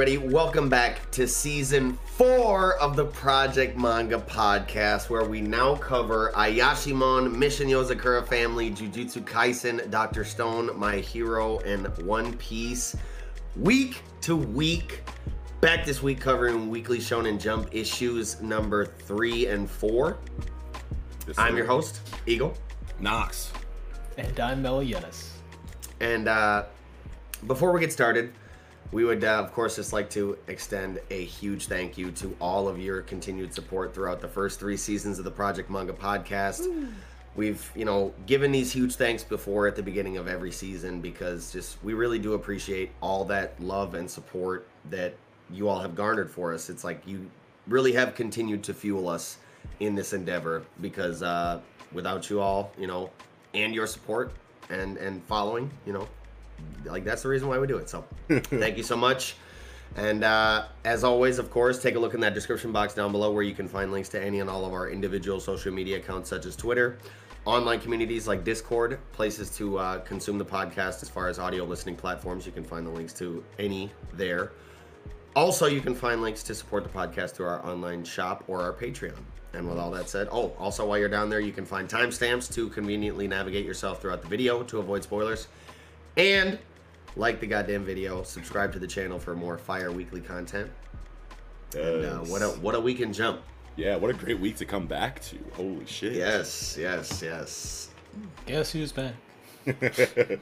Everybody? Welcome back to season four of the Project Manga Podcast, where we now cover Ayashimon, Mission Yozakura Family, Jujutsu Kaisen, Dr. Stone, My Hero, and One Piece. Week to week. Back this week covering Weekly Shonen Jump issues number three and four. I'm your host, Eagle. Knox. And I'm Melo Yenis. And uh, before we get started, we would, uh, of course, just like to extend a huge thank you to all of your continued support throughout the first three seasons of the Project Manga podcast. We've, you know, given these huge thanks before at the beginning of every season because just we really do appreciate all that love and support that you all have garnered for us. It's like you really have continued to fuel us in this endeavor because uh, without you all, you know, and your support and and following, you know, like that's the reason why we do it. So thank you so much. And uh, as always, of course, take a look in that description box down below where you can find links to any and all of our individual social media accounts, such as Twitter, online communities like Discord, places to uh, consume the podcast as far as audio listening platforms. You can find the links to any there. Also, you can find links to support the podcast through our online shop or our Patreon. And with all that said, oh, also while you're down there, you can find timestamps to conveniently navigate yourself throughout the video to avoid spoilers. And like the goddamn video, subscribe to the channel for more fire weekly content. And uh, what a what a weekend jump! yeah, what a great week to come back to. Holy shit. Yes, yes, yes. Guess who's back?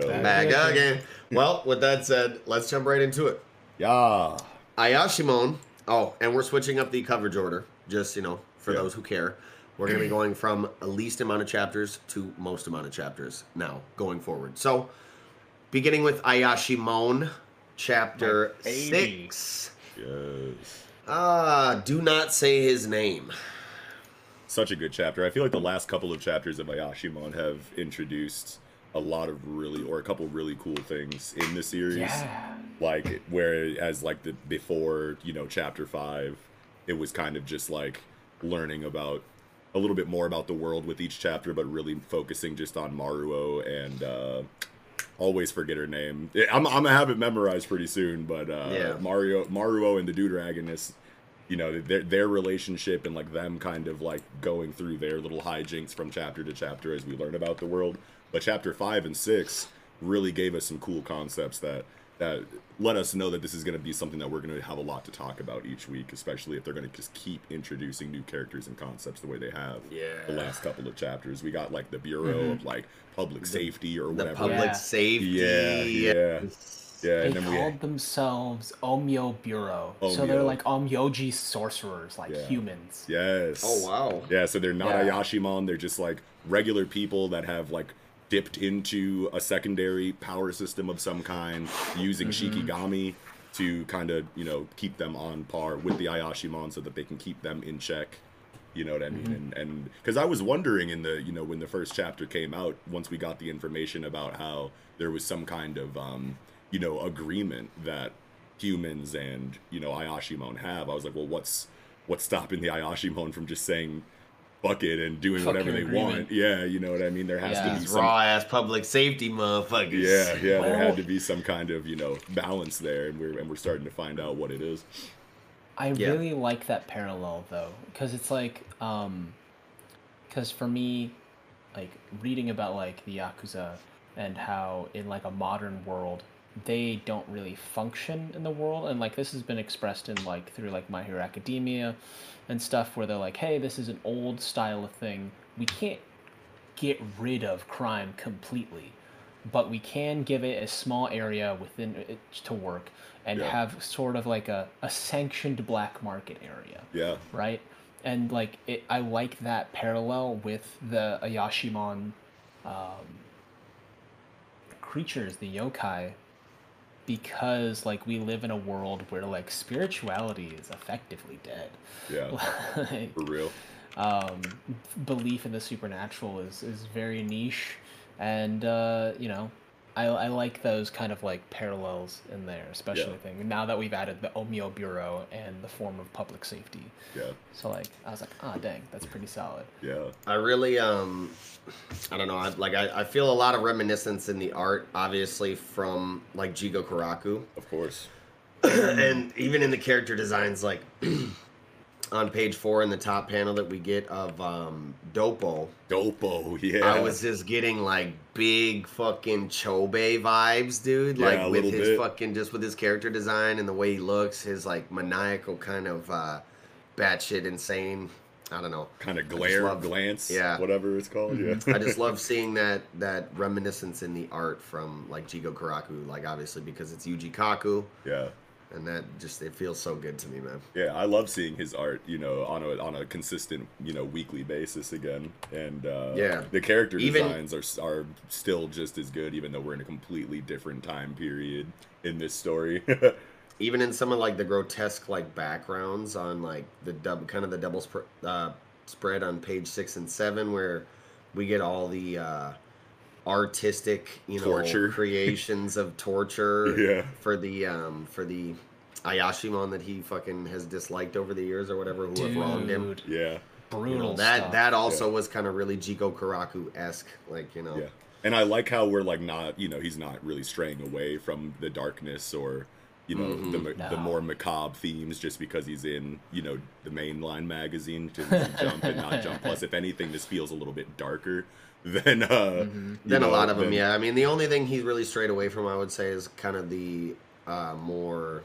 Oh, Back again. Well, with that said, let's jump right into it. yeah. Ayashimon. Oh, and we're switching up the coverage order, just you know, for Yeah. those who care. We're going to be going from least amount of chapters to most amount of chapters now, going forward. So, beginning with Ayashimon, chapter six. Yes. Ah, do not say his name. Such a good chapter. I feel like the last couple of chapters of Ayashimon have introduced a lot of really, or a couple really cool things in the series. Yeah. Like, whereas, like, the before, you know, chapter five, it was kind of just like learning about a little bit more about the world with each chapter, but really focusing just on Maruo and, uh, always forget her name. I'm, I'm gonna have it memorized pretty soon, but uh, Yeah. Mario, Maruo and the Dude Dragoness, you know, their their relationship and like them kind of like going through their little hijinks from chapter to chapter as we learn about the world. But chapter five and six really gave us some cool concepts that that let us know that this is going to be something that we're going to have a lot to talk about each week, especially if they're going to just keep introducing new characters and concepts the way they have Yeah. the last couple of chapters. We got like the Bureau of like Public Safety or The whatever. public Yeah. safety. Yeah, yeah. Yeah, They and then called we themselves Omyo Bureau. So they're like Omyoji sorcerers, like Yeah. humans. yes. Oh wow. Yeah, so they're not Yeah. Ayashimon. They're just like regular people that have like dipped into a secondary power system of some kind, using mm-hmm. Shikigami to kind of you know keep them on par with the Ayashimon, so that they can keep them in check. You know what I mean? And and because I was wondering in the you know when the first chapter came out, once we got the information about how there was some kind of um, you know agreement that humans and you know Ayashimon have, I was like, well, what's what's stopping the Ayashimon from just saying fuck it and doing Fuck whatever they agreement. want? Yeah, you know what I mean. There has Yeah. to be some raw ass public safety motherfuckers. yeah, yeah. There had to be some kind of you know balance there, and we're and we're starting to find out what it is. I Yeah. really like that parallel though, because it's like, um, because for me, like reading about like the yakuza and how in like a modern world they don't really function in the world, and like this has been expressed in like through like My Hero Academia and stuff, where they're like, hey, this is an old style of thing. We can't get rid of crime completely, but we can give it a small area within it to work and Yeah. have sort of like a, a sanctioned black market area Yeah. right? And like it, I like that parallel with the Ayashimon um, creatures, the yokai, because like we live in a world where like spirituality is effectively dead. Yeah. Like, For real. um, belief in the supernatural is is very niche, and uh, you know, I, I like those kind of like parallels in there, especially Yeah. thing now that we've added the Omyo Bureau and the form of public safety. Yeah. So like, I was like, ah, dang, that's pretty solid. Yeah. I really um I don't know, I, like I, I feel a lot of reminiscence in the art, obviously from like Jigokuraku. Of course. and even in the character designs, like on page four in the top panel that we get of um Dopo, Dopo. Yeah. I was just getting like big fucking Chobei vibes, dude. Yeah, Like with his bit. fucking just with his character design and the way he looks, his like maniacal kind of uh batshit insane. I don't know. kind of glare, love- glance, yeah. whatever it's called. Yeah. I just love seeing that that reminiscence in the art from like Jigokuraku, like obviously because it's Yuji Kaku, yeah. And that just it feels so good to me, man. Yeah, I love seeing his art, you know, on a on a consistent, you know, weekly basis again. And uh, Yeah. the character Even- designs are are still just as good, even though we're in a completely different time period in this story. Even in some of like the grotesque like backgrounds on like the dub kind of the double sp- uh, spread on page six and seven where we get all the uh, artistic you know Torture. creations of torture Yeah. for the um for the Ayashimon that he fucking has disliked over the years or whatever who have wronged him. Yeah, brutal You know, that stuff. that also was kind of really Jigokuraku esque, like you know. yeah. And I like how we're like not, you know, he's not really straying away from the darkness or, you know, Mhm. the the more macabre themes just because he's in, you know, the mainline magazine to Jump and not Jump Plus. If anything, this feels a little bit darker than uh Mhm. you Then a lot of them, yeah. I mean, the only thing he's really strayed away from, I would say, is kind of the uh, more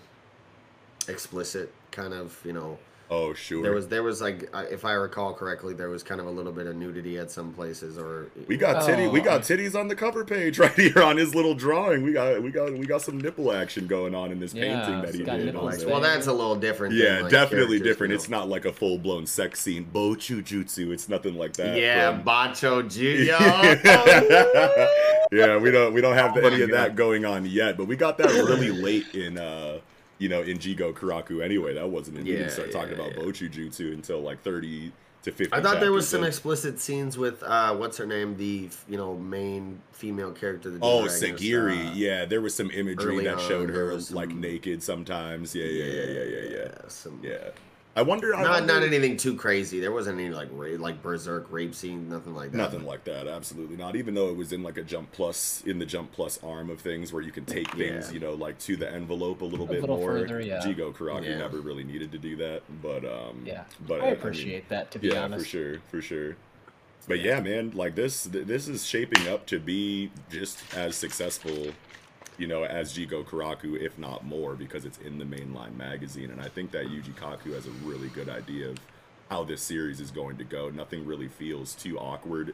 explicit kind of, you know. Oh sure. There was, there was like, uh, if I recall correctly, there was kind of a little bit of nudity at some places, or We got titty. We Oh. got titties on the cover page right here on his little drawing. We got we got we got some nipple action going on in this Yeah, painting that he got did. nipples on the- there. Well, that's a little different. yeah, than, like, definitely different. you It's not like a full blown sex scene. Bo jutsu. It's nothing like that. Yeah, from- Bacho Juyo. yeah, we don't we don't have Oh my any of that going on yet, but we got that really late in uh you know in Jigokuraku anyway. That wasn't we Yeah, didn't start talking yeah, about yeah. Bochu Jutsu until like thirty to fifty. I thought there was some in. explicit scenes with uh, what's her name, the you know main female character. The Oh, Sagiri. uh, yeah, there was some imagery that showed on, her was like naked sometimes. Yeah, yeah, yeah, yeah, yeah, yeah. Some, Yeah. I wonder. I Not wonder, not anything too crazy. There wasn't any like ra- like berserk rape scene, nothing like that. Nothing like that. Absolutely not. Even though it was in like a jump plus in the jump plus arm of things, where you can take things, Yeah. you know, like to the envelope a little A bit little more. further, yeah. Jigokuraku Yeah. never really needed to do that, but um, Yeah, But I mean, appreciate that. To be yeah, honest, for sure, for sure. But yeah, man, like this, th- this is shaping up to be just as successful, you know, as Jigokuraku, if not more, because it's in the mainline magazine, and I think that Yuji Kaku has a really good idea of how this series is going to go. Nothing really feels too awkward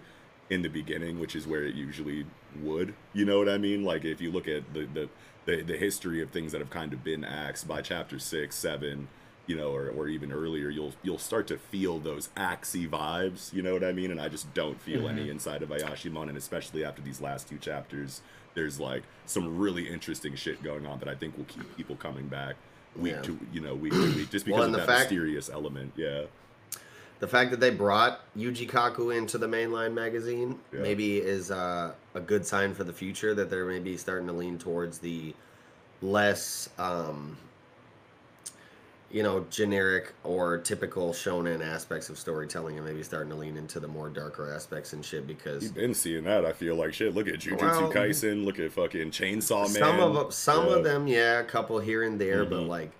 in the beginning, which is where it usually would. You know what I mean? Like if you look at the the the, the history of things that have kind of been axed by chapter six, seven, you know, or, or even earlier, you'll you'll start to feel those axy vibes. You know what I mean? And I just don't feel any mm-hmm. inside of Ayashimon, and especially after these last two chapters, there's like some really interesting shit going on that I think will keep people coming back week Yeah. to you know week to week just because Well, of that fact- mysterious element. Yeah. The fact that they brought Yuji Kaku into the mainline magazine Yeah. maybe is uh, a good sign for the future that they're maybe starting to lean towards the less, um, you know, generic or typical shonen aspects of storytelling, and maybe starting to lean into the more darker aspects and shit. Because You've been seeing that. I feel like shit. Look at Jujutsu Well, Kaisen. Look at fucking Chainsaw Man. some of them, some Yeah. of them, yeah, a couple here and there, but Mhm. like.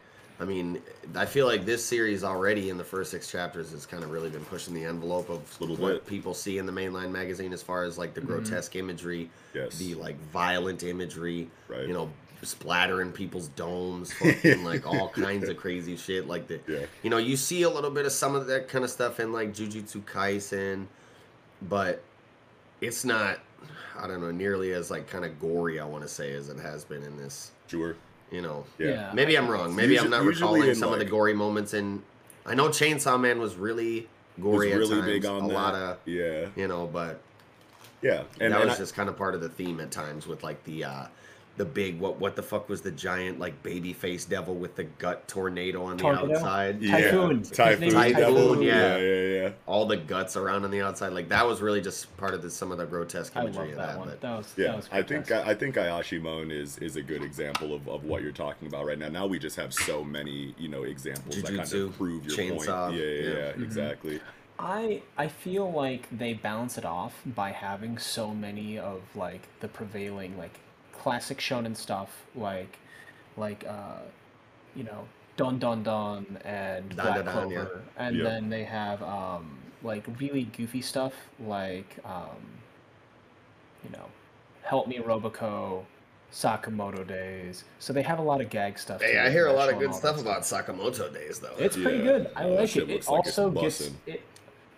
I mean, I feel like this series already in the first six chapters has kind of really been pushing the envelope of Little what bit. people see in the mainline magazine as far as like the grotesque imagery, Yes. the like violent imagery, Right. you know, splattering people's domes, fucking like all kinds of crazy shit. Like the, Yeah. you know, you see a little bit of some of that kind of stuff in like Jujutsu Kaisen, but it's not I don't know, nearly as like kind of gory. I want to say as it has been in this. Sure. You know, Yeah. Yeah. maybe I'm wrong. Maybe I'm not recalling in, some of the gory moments in. I know Chainsaw Man was really gory was really at times. big on a that. lot of yeah. you know, but Yeah. And, that and was I- just kind of part of the theme at times with like the uh the big what what the fuck was the giant like baby face devil with the gut tornado on the Tornado? outside yeah. Typhoon. His Typhoon. Typhoon, yeah. yeah, yeah, yeah. all the guts around on the outside like that was really just part of the, some of the grotesque I imagery love of that that, one. but That was that Yeah, was I think fantastic. I think Ayashimon is is a good example of, of what you're talking about right now. Now we just have so many you know examples that kind Jujutsu, of prove your Chainsaw, point. Yeah, yeah, yeah. yeah, mm-hmm. exactly. I I feel like they balance it off by having so many of like the prevailing like classic shonen stuff like like uh you know Don Don Don and Don Black Don Don, yeah. Clover and Yeah. then they have um like really goofy stuff like um you know Help Me Roboco Sakamoto Days so they have a lot of gag stuff hey i hear a lot of good and all stuff about sakamoto days though it's pretty good. I like it. It looks like it's also gets it,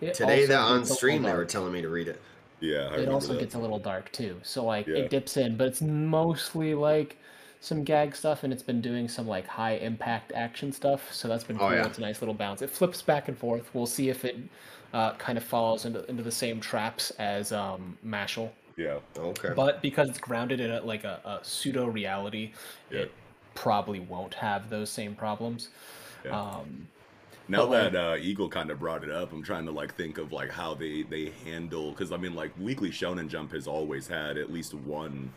it today that on stream they were telling me to read it Yeah, I It also that. gets a little dark too. So like Yeah. it dips in, but it's mostly like some gag stuff, and it's been doing some like high impact action stuff. So that's been Oh, cool. yeah. It's a nice little bounce. It flips back and forth. We'll see if it uh, kind of falls into into the same traps as um, Mashle. yeah, okay But because it's grounded in a, like a, a pseudo reality, Yeah. it probably won't have those same problems. Yeah. Um, Now that uh, Eagle kind of brought it up, I'm trying to like think of like how they they handle because I mean like Weekly Shonen Jump has always had at least one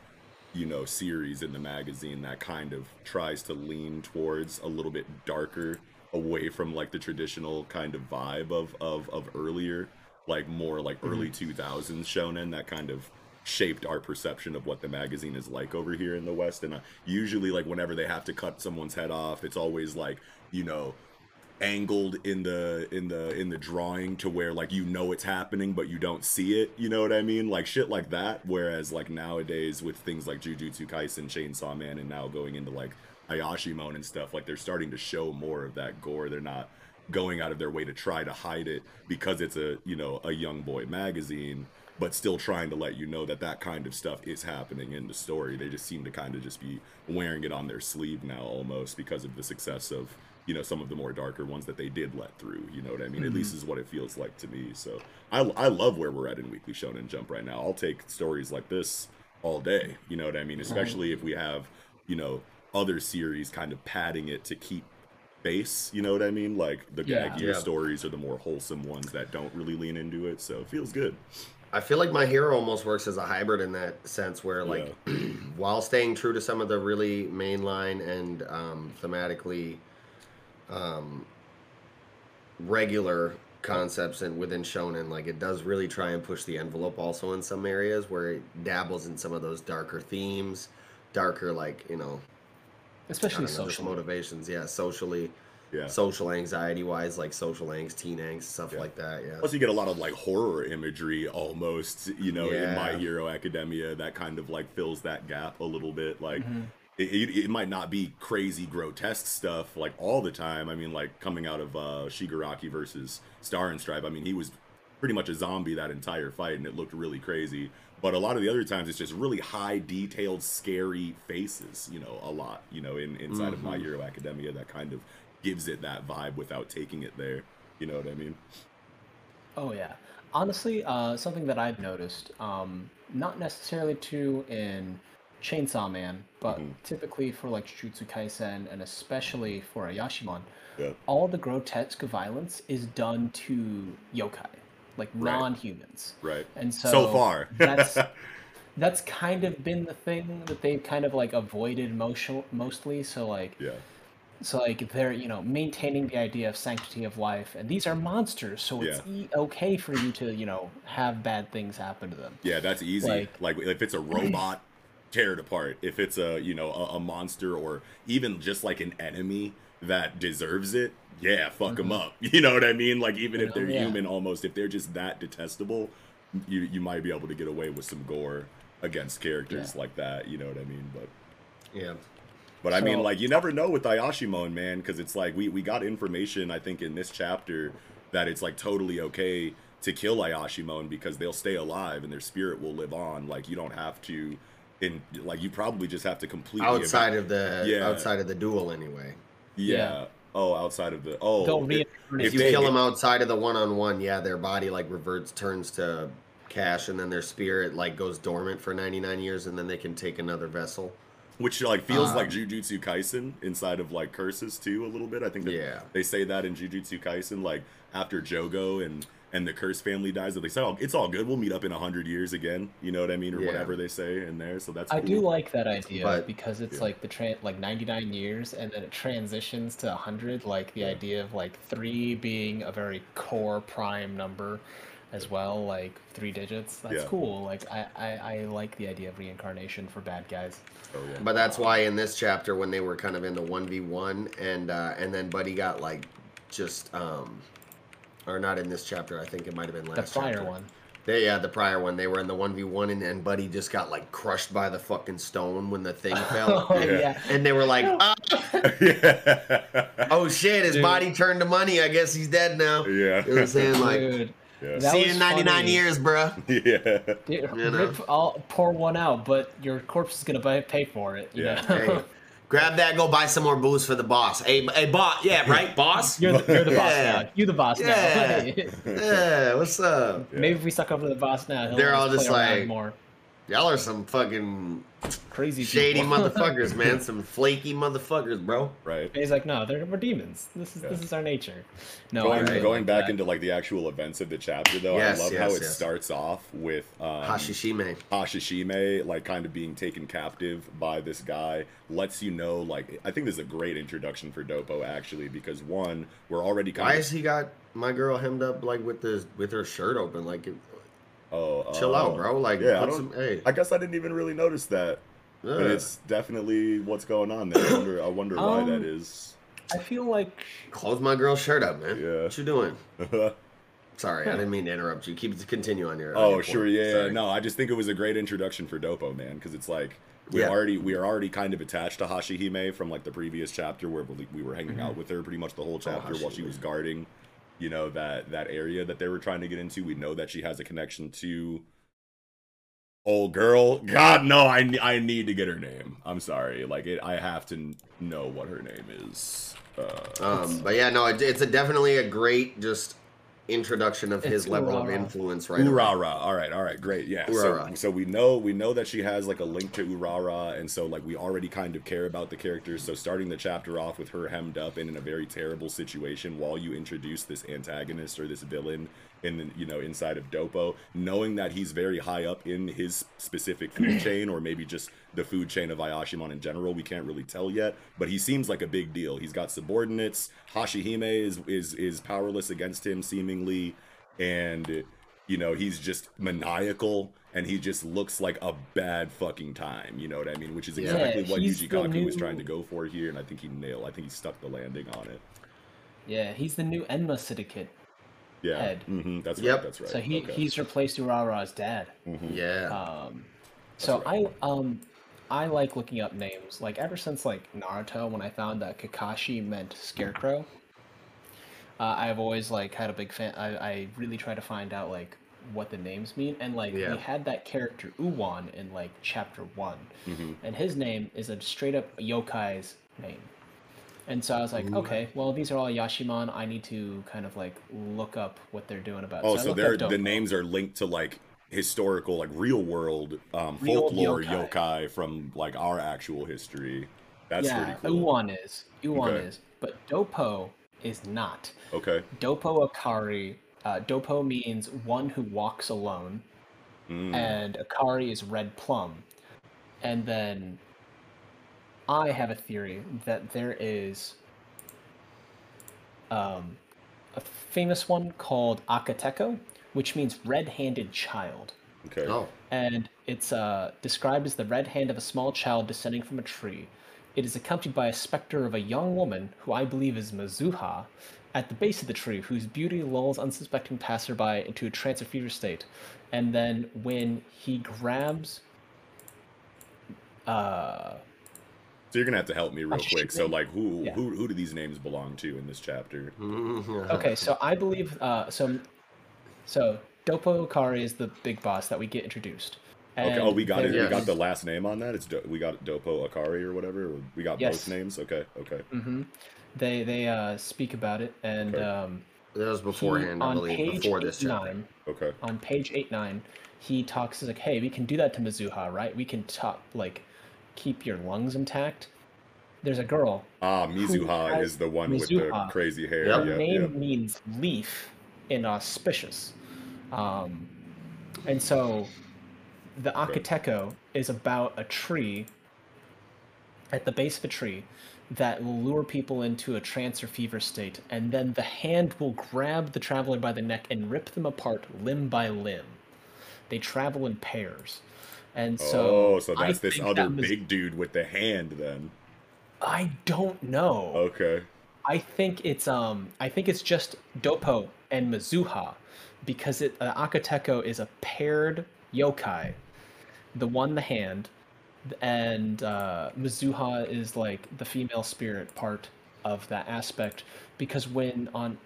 you know series in the magazine that kind of tries to lean towards a little bit darker away from like the traditional kind of vibe of of, of earlier like more like early 2000s shonen that kind of shaped our perception of what the magazine is like over here in the west. And uh, usually like whenever they have to cut someone's head off it's always like you know angled in the in the in the drawing to where like you know it's happening but you don't see it. You know what i mean? Like shit like that. Whereas like nowadays with things like jujutsu kaisen chainsaw man and now going into like ayashimon and stuff like they're starting to show more of that gore. They're not going out of their way to try to hide it because it's a you know a young boy magazine but still trying to let you know that that kind of stuff is happening in the story. They just seem to kind of just be wearing it on their sleeve now almost because of the success of you know some of the more darker ones that they did let through you know what i mean? At least is what it feels like to me so. I, I love where we're at in weekly shonen jump right now. I'll take stories like this all day you know what i mean? Especially if we have you know other series kind of padding it to keep base you know what i mean? Like the Yeah. gaggier Yeah. stories are the more wholesome ones that don't really lean into it so it feels good. I feel like my hero almost works as a hybrid in that sense, where like while staying true to some of the really mainline and um, thematically um, regular concepts and within shonen, like it does really try and push the envelope also in some areas where it dabbles in some of those darker themes, darker like you know, especially know, social. motivations. Yeah, socially, yeah social anxiety wise, like social angst, teen angst, stuff Yeah. like that. Yeah. Plus, you get a lot of like horror imagery almost, you know, in My Hero Academia that kind of like fills that gap a little bit. Like, Mm-hmm. It, it, it might not be crazy, grotesque stuff like all the time. I mean, like coming out of uh, Shigaraki versus Star and Stripe, I mean, he was pretty much a zombie that entire fight and it looked really crazy. But a lot of the other times, it's just really high, detailed, scary faces, you know, a lot, you know, in, inside of Mm-hmm. My Hero Academia that kind of gives it that vibe without taking it there. You know what I mean? Oh yeah. Honestly, uh, something that I've noticed, um, not necessarily true in Chainsaw Man, but Mhm. typically for like Jujutsu Kaisen and especially for Ayashimon, Yeah. all the grotesque violence is done to yokai, like Right. non-humans. Right. And so, So far. that's that's kind of been the thing that they've kind of like avoided most, mostly. So like Yeah. so like they're you know maintaining the idea of sanctity of life, and these are monsters, so it's e- okay for you to you know have bad things happen to them. Yeah, that's easy. Like, Like- if it's a robot, tear it apart. If it's a you know a, a monster or even just like an enemy that deserves it, yeah, fuck mm-hmm. them up. You know what I mean? Like even if they're yeah. human, almost if they're just that detestable, you you might be able to get away with some gore against characters Yeah. like that. You know what I mean? But yeah. but I mean, like, you never know with Ayashimon, man, because it's like we, we got information, I think, in this chapter that it's like totally okay to kill Ayashimon because they'll stay alive and their spirit will live on. Like you don't have to, in like you probably just have to completely outside of the Yeah. outside of the duel anyway. yeah. Yeah. Oh, outside of the oh. They'll it- reincarnate If you they- kill them outside of the one on one, yeah, their body like reverts, turns to cash, and then their spirit like goes dormant for ninety nine years, and then they can take another vessel. which like feels Um, like Jujutsu Kaisen inside of like curses too a little bit. I think that Yeah. they say that in Jujutsu Kaisen, like after Jogo and and the curse family dies, that they say, "Oh, it's all good. We'll meet up in a hundred years again." You know what I mean, or Yeah. whatever they say in there. So that's I cool. do like that idea But- because it's Yeah. like the tran like 99 years and then it transitions to 100 like the idea of like 3 being a very core prime number as well like three digits that's Yeah. cool like I, I I like the idea of reincarnation for bad guys Oh, yeah. But that's why in this chapter, when they were kind of in the one v one, and uh, and then Buddy got like just um, or not in this chapter. I think it might have been last. the last prior chapter. one They, yeah, the prior one. They were in the one v one, and then Buddy just got like crushed by the fucking stone when the thing fell. oh Yeah. yeah And they were like, yeah. "Oh shit, his Dude. body turned to money. I guess he's dead now." yeah. You know what I'm saying? Like, dude Yeah. That see you in 99 funny. years, bro. yeah. Dude, You know? rip, I'll pour one out but your corpse is gonna buy, pay for it you Yeah. know? Hey, grab that. Go buy some more booze for the boss. Hey, hey, boss. Yeah, right, boss. you're the, you're the boss Yeah. now You're the boss Yeah. now Yeah, what's up? maybe if we suck up to the boss now he'll They're all just like- more Y'all are some fucking crazy shady people. motherfuckers, man. Some flaky motherfuckers, bro. Right. And he's like, no, they're we're demons. This is this is our nature. No, going really going like back that. into like the actual events of the chapter though, Yes, I love yes, how it starts off with um, Hashishime. Hashishime like kind of being taken captive by this guy lets you know like I think this is a great introduction for Dopo actually because one we're already kind Why of has he got my girl hemmed up like with the with her shirt open? Like, oh chill uh, out, bro. Like, yeah, I put don't- some. Hey, I guess I didn't even really notice that, but it's definitely what's going on there. I wonder I wonder why Um, that is. I feel like close my girl's shirt up, man. Yeah. What you doing? oh Sorry, I didn't mean to interrupt you. Keep it continue on your. on your sure point. yeah Sorry. no I just think it was a great introduction for Dopo man because it's like we Yeah. already we are already kind of attached to Hashihime from like the previous chapter where we we were hanging out with her pretty much the whole chapter while she was guarding you know that that area that they were trying to get into. We know that she has a connection to old girl. God no i, I need to get her name. I'm sorry. Like it i have to know what her name is. Uh Um, but yeah, no, it, it's a definitely a great just introduction of his It's level of influence, right? away. Urara. All right, all right, great. Yeah. So, so we know we know that she has like a link to Urara, and so like we already kind of care about the characters. So starting the chapter off with her hemmed up and in a very terrible situation while you introduce this antagonist or this villain in you know inside of Dopo, knowing that he's very high up in his specific food mm. chain or maybe just the food chain of Ayashimon in general, we can't really tell yet. But he seems like a big deal. He's got subordinates. Hashihime is is is powerless against him seemingly and you know he's just maniacal and he just looks like a bad fucking time you know what i mean which is exactly Yeah, what he's yuji the kaku was trying to go for here and i think he nailed i think he stuck the landing on it yeah, he's the new Enma syndicate. Yeah Head. hmm that's Yep. right that's right So he Okay. he's replaced Urara's dad. Mhm. Yeah. Um, so right. I um I like looking up names. Like ever since like Naruto, when I found that Kakashi meant scarecrow, uh, I've always like had a big fan. I, I really try to find out like what the names mean, and like Yeah. we had that character Uwan in like chapter one, Mhm. and his name is a straight up yokai's name. And so I was like, okay, well these are all Yashimon. I need to kind of like look up what they're doing about. oh I so they're the names are linked to like historical like real world um Real folklore yokai. yokai. from like our actual history that's yeah, pretty cool Uwan is. Uwan Okay. is. But Dopo is not. okay Dopo Akari. Uh, Dopo means one who walks alone, Mm. and Akari is red plum. And then I have a theory that there is um, a famous one called Akateko, which means red handed child okay oh, and it's uh, described as the red hand of a small child descending from a tree. It is accompanied by a specter of a young woman, who I believe is Mizuha, at the base of the tree, whose beauty lulls unsuspecting passerby into a trance or fever state. And then when he grabs, uh, so you're gonna have to help me real Hashime? quick so like who Yeah. who who do these names belong to in this chapter Mhm. okay, so I believe, uh, so So Dopo Akari is the big boss that we get introduced. Okay. Oh, we got it. We got the last name on that. It's Do- we got Dopo Akari or whatever. We got Yes. both names. Okay. Okay. hmm They they uh, speak about it, and Okay. um, That was he- beforehand, I on believe, page before this chapter. nine, Okay. on page eight nine, he talks he's like, "Hey, we can do that to Mizuha, right? We can talk like keep your lungs intact." There's a girl. Ah, Mizuha has is the one with the crazy hair. Yep. Her Yep, name yep. means leaf in auspicious, um, and so the Akateko is about a tree at the base of a tree that will lure people into a trance or fever state, and then the hand will grab the traveler by the neck and rip them apart limb by limb. They travel in pairs. And so, oh, so I that's this other that was- big dude with the hand then. I don't know. Okay. I think it's um I think it's just Dopo and Mizuha because it uh, Akateko is a paired yokai. The one the hand and uh, Mizuha is like the female spirit part of that aspect because when on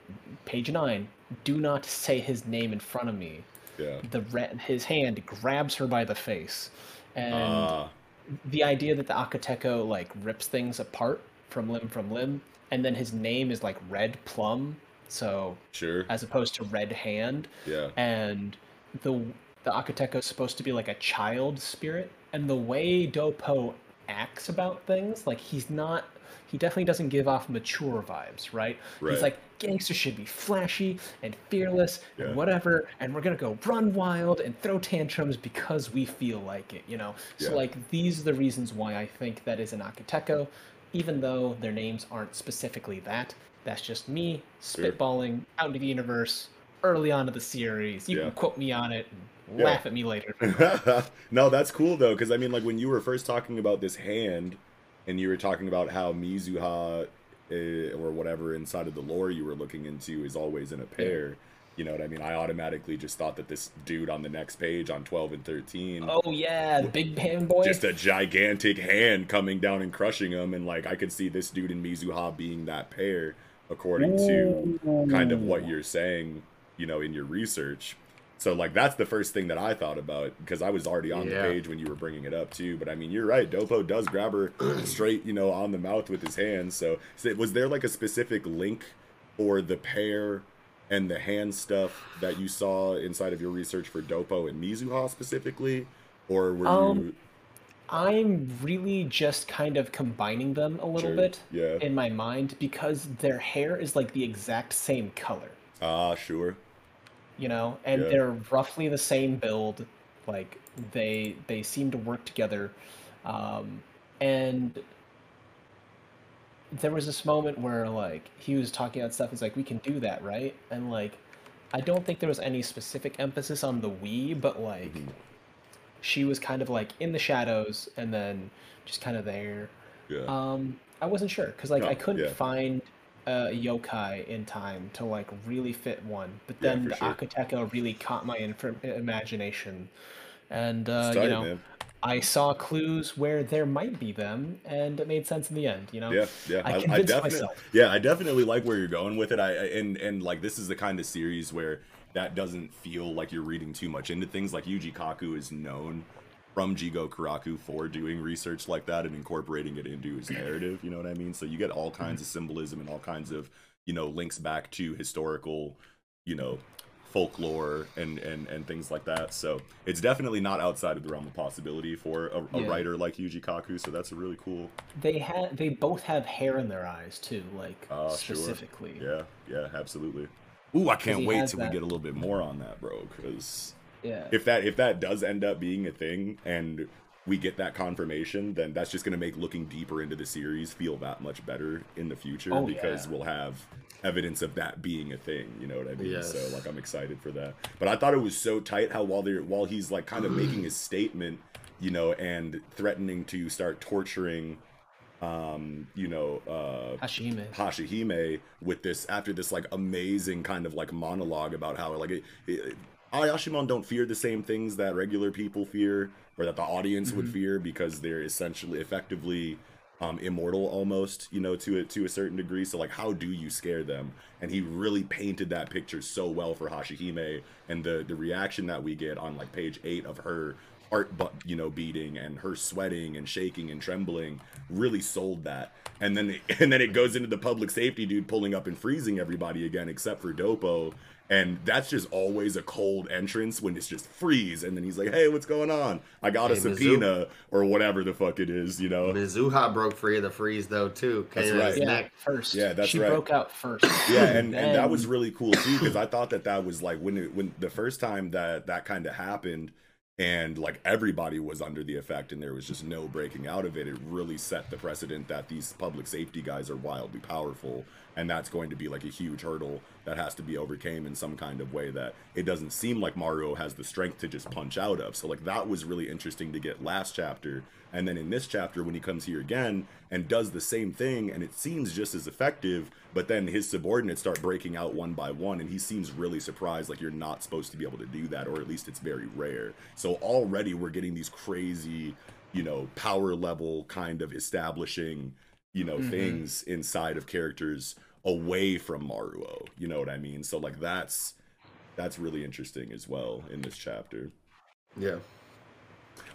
page 9 do not say his name in front of me Yeah. the re- his hand grabs her by the face and Ah. the idea that the Akateko like rips things apart from limb from limb, and then his name is like Red Plum, so sure. as opposed to Red Hand, Yeah. and the the Akateko is supposed to be like a child spirit, and the way Dopo acts about things, like he's not. He definitely doesn't give off mature vibes, right? Right. He's like gangsters should be flashy and fearless Yeah. and whatever, and we're gonna go run wild and throw tantrums because we feel like it, you know. So like these are the reasons why I think that is an Akateko, even though their names aren't specifically that. That's just me spitballing out into the universe early on in the series. You Yeah. can quote me on it and Yeah. laugh at me later. no, that's cool though, because I mean, like when you were first talking about this hand, and you were talking about how Mizuha uh, or whatever inside of the lore you were looking into is always in a pair. You know what I mean? I automatically just thought that this dude on the next page on 12 and 13 oh yeah, the big pan boy. just a gigantic hand coming down and crushing him and like I could see this dude and Mizuha being that pair according to kind of what you're saying, you know, in your research. So like that's the first thing that I thought about because I was already on Yeah. the page when you were bringing it up too. But I mean, you're right. Dopo does grab her straight, you know, on the mouth with his hands. So, so was there like a specific link or the pair and the hand stuff that you saw inside of your research for Dopo and Mizuha specifically, or were Um, you? I'm really just kind of combining them a little Sure, bit yeah. in my mind because their hair is like the exact same color, Ah, sure. You know, and Yeah. they're roughly the same build. Like they they seem to work together, um, and there was this moment where like he was talking about stuff. He's like, "We can do that, right?" And like, I don't think there was any specific emphasis on the we, but like, Mhm. she was kind of like in the shadows and then just kind of there. Yeah. Um, I wasn't sure because like No, I couldn't yeah. find a yokai in time to like really fit one, but then for the sure. Akateko really caught my inf- imagination, and uh, tight, you know man. I saw clues where there might be them, and it made sense in the end. You know, Yeah, yeah. I I, I, convinced definitely, myself. yeah, I definitely like where you're going with it. I I- and and like this is the kind of series where that doesn't feel like you're reading too much into things. Like Yuji Kaku is known from Jigokuraku for doing research like that and incorporating it into his narrative. You know what I mean? So you get all kinds mm-hmm. of symbolism and all kinds of you know links back to historical, you know, folklore and and and things like that. So it's definitely not outside of the realm of possibility for a, a Yeah. writer like Yuji Kaku. So that's a really cool. they had they both have hair in their eyes too, like ah, sure. specifically. Yeah, yeah, absolutely. Ooh, I can't wait till that- we get a little bit more on that, bro. Because Yeah. if that if that does end up being a thing and we get that confirmation, then that's just gonna make looking deeper into the series feel that much better in the future Oh, because yeah. we'll have evidence of that being a thing. You know what I mean? Yes. So like I'm excited for that. But I thought it was so tight how while they're while he's like kind of making his statement, you know, and threatening to start torturing um, you know, uh Hashime. Hashihime with this after this like amazing kind of like monologue about how like it, it, Ayashimon don't fear the same things that regular people fear or that the audience would fear because they're essentially effectively um, immortal almost, you know, to a, to a certain degree. So like, how do you scare them? And he really painted that picture so well for Hashihime, and the the reaction that we get on like page eight of her heart, but you know, beating and her sweating and shaking and trembling really sold that. And then and then it goes into the public safety dude pulling up and freezing everybody again, except for Dopo, and that's just always a cold entrance when it's just freeze. And then he's like, "Hey, what's going on? I got a Hey, subpoena or whatever the fuck it is, you know." Mizuha broke free of the freeze though too. That's Came right. Yeah, neck. first. Yeah, that's she right. broke out first. yeah and, and that was really cool too because i thought that that was like when it when the first time that that kind of happened and like everybody was under the effect and there was just no breaking out of it it really set the precedent that these public safety guys are wildly powerful and that's going to be like a huge hurdle that has to be overcame in some kind of way that it doesn't seem like mario has the strength to just punch out of. So like that was really interesting to get last chapter. And then in this chapter when he comes here again and does the same thing and it seems just as effective but then his subordinates start breaking out one by one and he seems really surprised like you're not supposed to be able to do that or at least it's very rare. So already we're getting these crazy you know power level kind of establishing you know Mhm. things inside of characters away from maruo you know what i mean so like that's that's really interesting as well in this chapter Yeah.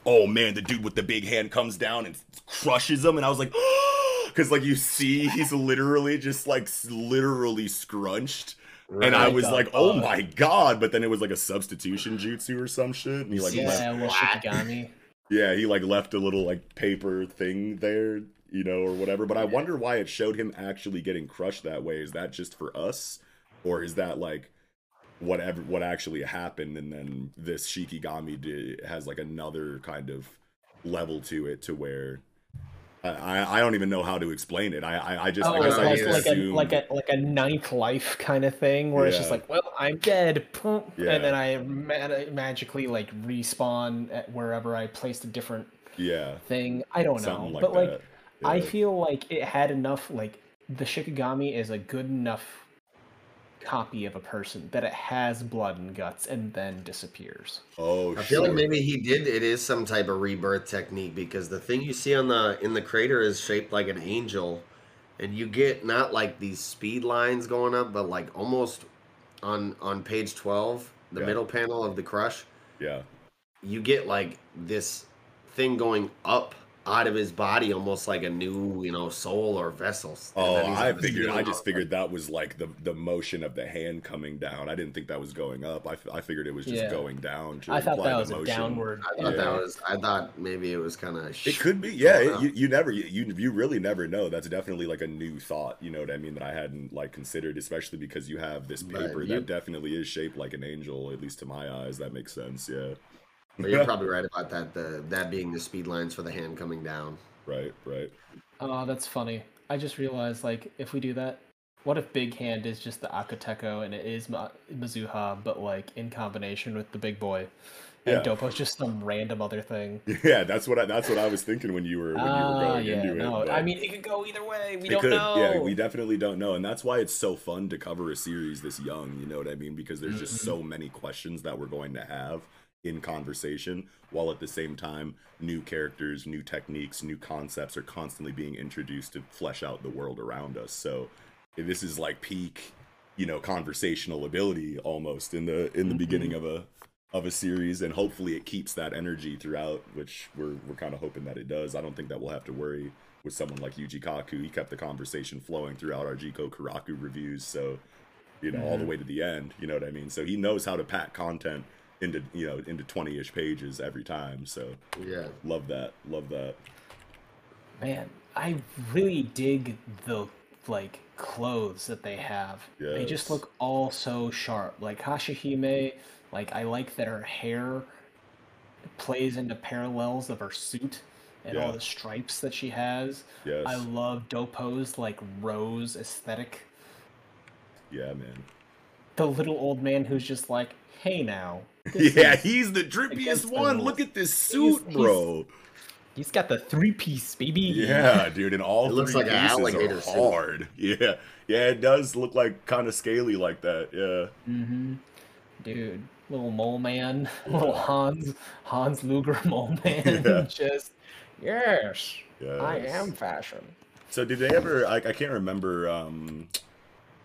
oh man, the dude with the big hand comes down and crushes him, and I was like, because like you see, he's literally just like literally scrunched, and I was like, oh fuck? my god! But then it was like a substitution jutsu or some shit, and he like Yeah. left, yeah, well, yeah, he like left a little like paper thing there, you know, or whatever. But I wonder why it showed him actually getting crushed that way. Is that just for us, or is that like? whatever what actually happened and then this shikigami did, has like another kind of level to it to where I, I don't even know how to explain it. I I, I just Oh, I guess I like, just yeah. like a like a like a ninth life kind of thing, where it's just like, well, I'm dead, Yeah. and then I ma- magically like respawn at wherever I placed a different yeah thing. I don't know, like but that. like I feel like it had enough. Like the Shikigami is a good enough copy of a person that it has blood and guts and then disappears. oh I feel like maybe he did. It is some type of rebirth technique because the thing you see on the in the crater is shaped like an angel, and you get not like these speed lines going up, but like almost on on page twelve, the Yeah. middle panel of the crush, yeah you get like this thing going up out of his body, almost like a new you know soul or vessel. Oh, I figured. I just figured that was like the the motion of the hand coming down. I didn't think that was going up. I, f- I figured it was just Yeah. going down. To I thought that the was a motion. downward. I thought Yeah. that was. I thought maybe it was kind of. It could be, yeah. It, you, you never, you, you you really never know. That's definitely like a new thought. You know what I mean? That I hadn't like considered, especially because you have this paper you- that definitely is shaped like an angel. At least to my eyes, that makes sense. Yeah. But you're probably right about that. The that being the speed lines for the hand coming down. Right. Right. Oh, that's funny. I just realized, like, if we do that, what if Big Hand is just the Akateko and it is Ma- Mizuha, but like in combination with the big boy, and Yeah. Dopo's just some random other thing? Yeah. That's what I, that's what I was thinking when you were when you were Ah, going yeah, into no. it. I mean, it could go either way. We don't could, know. yeah. We definitely don't know, and that's why it's so fun to cover a series this young. You know what I mean? Because there's just Mm-hmm. so many questions that we're going to have in conversation, while at the same time, new characters, new techniques, new concepts are constantly being introduced to flesh out the world around us. So this is like peak, you know, conversational ability almost in the in the Mhm. beginning of a of a series, and hopefully it keeps that energy throughout, which we're we're kind of hoping that it does. I don't think that we'll have to worry with someone like Yuji Kaku. He kept the conversation flowing throughout our Jigokuraku reviews, so you know, all the Mhm. way to the end. You know what I mean? So he knows how to pack content into you know into twenty ish pages every time. So Yeah. love that, love that. Man, I really dig the like clothes that they have. They just look all so sharp. Like Hashihime, like I like that her hair plays into parallels of her suit and all the stripes that she has. Yes, I love Dopo's like rose aesthetic. yeah, man. The little old man who's just like, "Hey now." This yeah, he's the drippiest one. Look at this suit, he's- bro. He's got the three piece, baby. Yeah, dude, and all It looks three like an alligator are suit. hard. Yeah, yeah, it does look like kind of scaly like that. Yeah. Mm-hmm. Dude, little mole man, little Hans, Hans Luger mole man, Yeah. just yes. I am fashion. So did they ever? I, I can't remember um,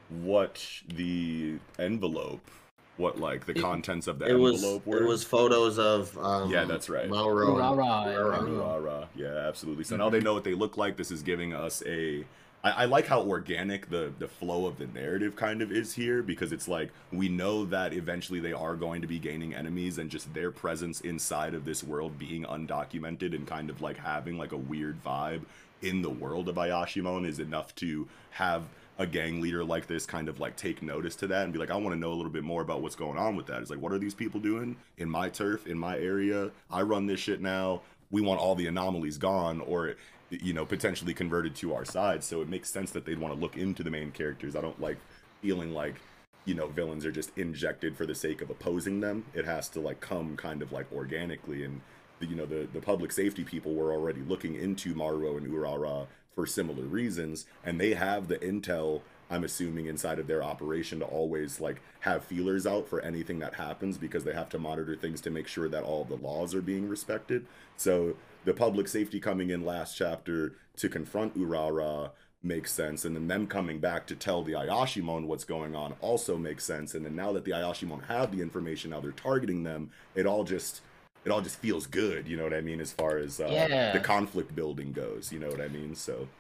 what the envelope, what like the It- contents of the It was envelope were. it was photos of um, Yeah, that's right. Mauro. and Urara, Urara. yeah. Rah, rah. Yeah, absolutely. So now they know what they look like. This is giving us a. I, I like how organic the the flow of the narrative kind of is here because it's like we know that eventually they are going to be gaining enemies and just their presence inside of this world being undocumented and kind of like having like a weird vibe in the world of Ayashimon is enough to have a gang leader like this kind of like take notice to that and be like, I want to know a little bit more about what's going on with that. It's like, what are these people doing in my turf, in my area? I run this shit now. We want all the anomalies gone or, you know, potentially converted to our side. So it makes sense that they'd want to look into the main characters. I don't like feeling like, you know, villains are just injected for the sake of opposing them. It has to like come kind of like organically and you know the the public safety people were already looking into Maruo and Urara for similar reasons, and they have the intel. I'm assuming inside of their operation to always like have feelers out for anything that happens because they have to monitor things to make sure that all the laws are being respected. So the public safety coming in last chapter to confront Urara makes sense, and then them coming back to tell the Ayashimon what's going on also makes sense. And then now that the Ayashimon have the information, now they're targeting them. It all just it all just feels good, you know what I mean, as far as uh, Yeah. the conflict building goes, you know what I mean? So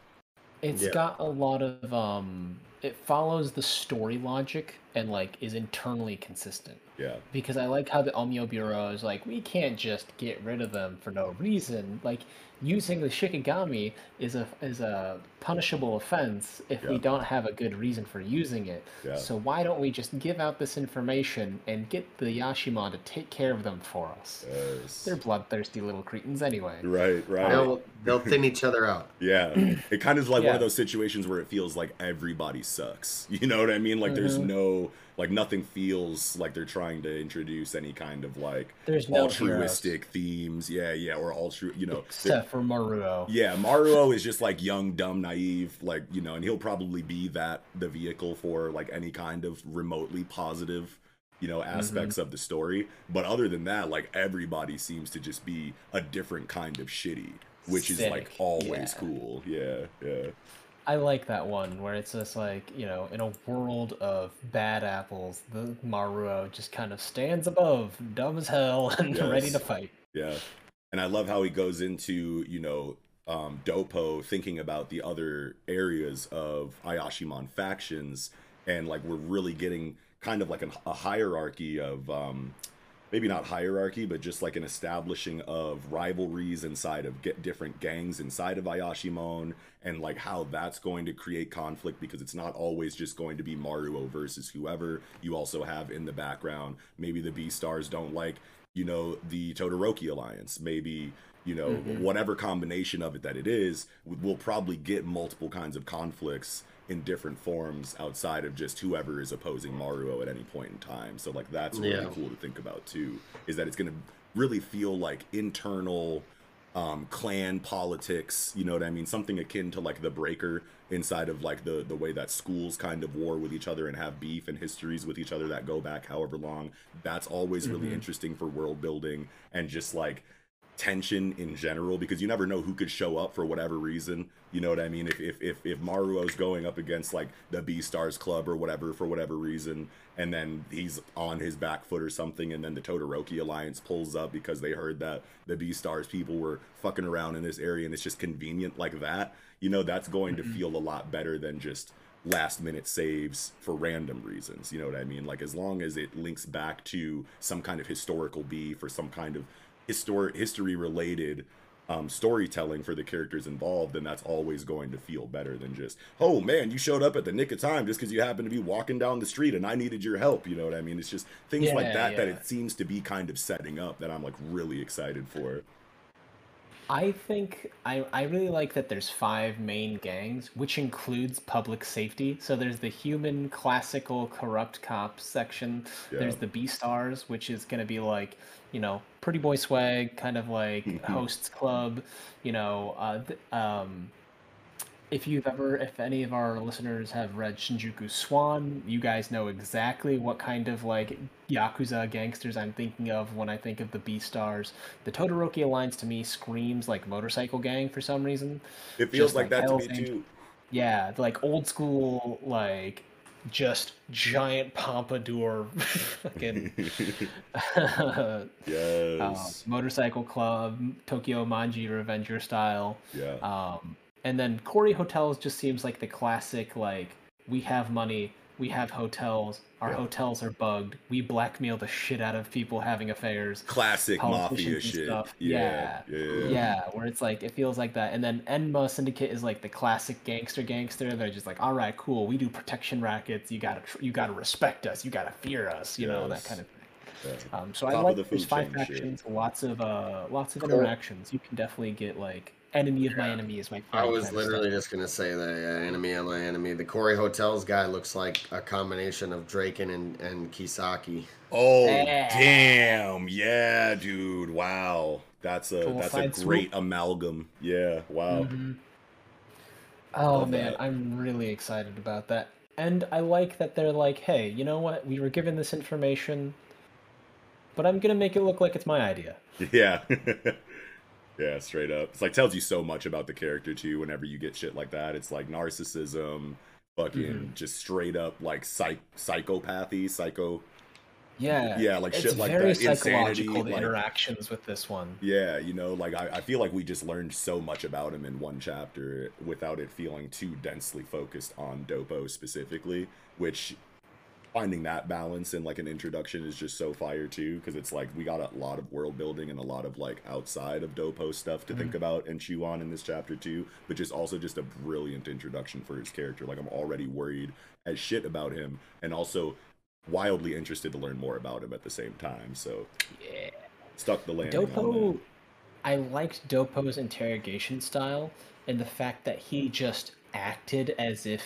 It's Yeah. got a lot of um it follows the story logic and like is internally consistent. yeah, Because I like how the Omyo Bureau is like, we can't just get rid of them for no reason. Like using the Shikigami is a is a punishable offense if we don't have a good reason for using it. Yeah. So why don't we just give out this information and get the Ayashimon to take care of them for us? yes. They're bloodthirsty little cretins anyway. right, right. They'll they'll thin each other out. Yeah, it kind of is like one of those situations where it feels like everybody sucks. You know what I mean? Like there's Mhm. no like nothing feels like they're trying to introduce any kind of like There's no altruistic themes. Yeah, yeah, or altru. You know, Except for Maruo. Yeah, Maruo is just like young, dumb, naive, like you know, and he'll probably be that the vehicle for like any kind of remotely positive, you know, mm-hmm. aspects of the story. But other than that, like everybody seems to just be a different kind of shitty, which is like always yeah. cool. Yeah, yeah, I like that one where it's just like, you know, in a world of bad apples, the Maruo just kind of stands above, dumb as hell, and ready to fight. yeah. And I love how he goes into you know um, Dopo thinking about the other areas of Ayashimon factions, and like we're really getting kind of like an, a hierarchy of um, maybe not hierarchy, but just like an establishing of rivalries inside of get different gangs inside of Ayashimon, and like how that's going to create conflict because it's not always just going to be Maruo versus whoever. You also have in the background maybe the B stars don't like you know the Todoroki alliance, maybe you know Mhm. whatever combination of it that it is, we'll probably get multiple kinds of conflicts in different forms outside of just whoever is opposing Maruo at any point in time. So like that's really Yeah. cool to think about too. Is that it's going to really feel like internal um clan politics you know what i mean something akin to like the breaker inside of like the the way that schools kind of war with each other and have beef and histories with each other that go back however long that's always really Mhm. interesting for world building and just like tension in general because you never know who could show up for whatever reason. You know what I mean? If if if, if Maruo's going up against like the B Stars Club or whatever for whatever reason, and then he's on his back foot or something, and then the Todoroki Alliance pulls up because they heard that the B Stars people were fucking around in this area and it's just convenient like that, you know, that's going to mm-hmm. feel a lot better than just last minute saves for random reasons. You know what I mean? Like as long as it links back to some kind of historical beef or some kind of histor- history related um, storytelling for the characters involved, then that's always going to feel better than just, oh man, you showed up at the nick of time just because you happened to be walking down the street and I needed your help. You know what I mean? It's just things like Yeah, that that yeah. it seems to be kind of setting up that I'm like really excited for. I think I, I really like that there's five main gangs, which includes public safety. So there's the human classical corrupt cop section. There's the B stars, which is gonna be like, you know, pretty boy swag, kind of like hosts club, you know, uh, th- um, if you've ever, if any of our listeners have read Shinjuku Swan, you guys know exactly what kind of like yakuza gangsters I'm thinking of when I think of the B stars. The Todoroki Alliance to me screams like motorcycle gang for some reason. It feels Just like, like that to me too. Yeah, like old school, like just giant pompadour, fucking uh, motorcycle club, Tokyo Manji Revenger style. yeah. Um, and then Corey Hotels just seems like the classic, like, we have money, we have hotels, our Yeah. hotels are bugged, we blackmail the shit out of people having affairs. Classic mafia shit. stuff. Yeah. Yeah. Yeah. Yeah. where it's like, it feels like that. And then Enma Syndicate is like the classic gangster gangster. They're just like, all right, cool, we do protection rackets, you gotta, you gotta respect us, you gotta fear us, you know, that kind of thing. Yeah. Um, so Top I like the there's five shit. factions, lots of uh, lots of Cool. interactions. You can definitely get like enemy of my enemy is my. Favorite. I was literally just gonna say that yeah, enemy of my enemy. The Corey Hotels guy looks like a combination of Draken and, and Kisaki. Oh Yeah. damn! Yeah, dude. Wow, that's a Full that's a great swoop. amalgam. Yeah. Wow. Mhm. Oh Love man, that. I'm really excited about that. And I like that they're like, hey, you know what? We were given this information, but I'm gonna make it look like it's my idea. Yeah. yeah, straight up. It's like tells you so much about the character too. Whenever you get shit like that, it's like narcissism, fucking Mhm. just straight up like psych psychopathy, psycho. Yeah. Yeah, like shit like that. Insanity, psychological like- interactions with this one. Yeah, you know, like I, I feel like we just learned so much about him in one chapter without it feeling too densely focused on Dopo specifically, which finding that balance in like an introduction is just so fire too, because it's like we got a lot of world building and a lot of like outside of Dopo stuff to think mm-hmm. about and chew on in this chapter too, but just also just a brilliant introduction for his character. Like I'm already worried as shit about him and also wildly interested to learn more about him at the same time. So Yeah. stuck the landing. Dopo, I liked Dopo's interrogation style and the fact that he just acted as if